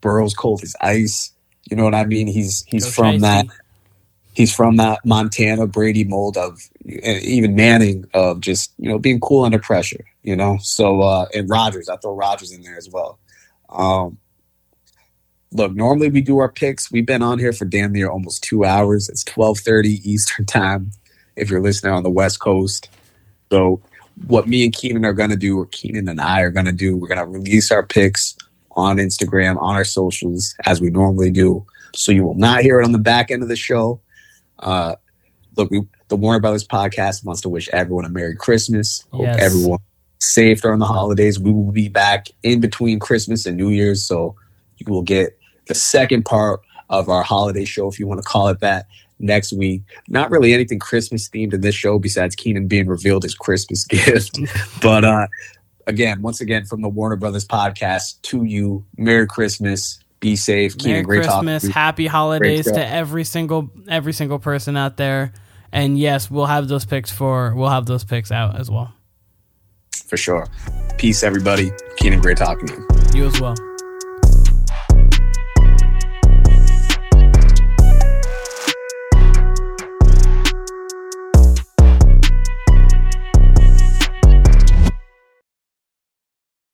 Burrow's cold as ice. You know what I mean? He's he's Coach from that he's from that Montana Brady mold of even Manning of just you know being cool under pressure. You know, so uh, and Rodgers, I throw Rodgers in there as well. Um, look, normally we do our picks. We've been on here for damn near almost two hours. It's twelve thirty Eastern time if you're listening on the West Coast. So what me and Keenan are gonna do, or Keenan and I are gonna do, we're gonna release our picks on Instagram, on our socials, as we normally do. So you will not hear it on the back end of the show. Uh, look, we, the Warner Brothas podcast wants to wish everyone a Merry Christmas. Hope Yes. everyone safe during the holidays. We will be back in between Christmas and New Year's, so you will get the second part of our holiday show, if you want to call it that, next week. Not really anything Christmas themed in this show besides Keenan being revealed as Christmas gift, but uh, again, once again, from the Warner Brothas podcast to you, Merry Christmas. Be safe. Merry Keenan, great Christmas, happy holidays to every single every single person out there. And yes, we'll have those picks for we'll have those picks out as well. For sure. Peace, everybody. Keenan, great talking to you. You as well.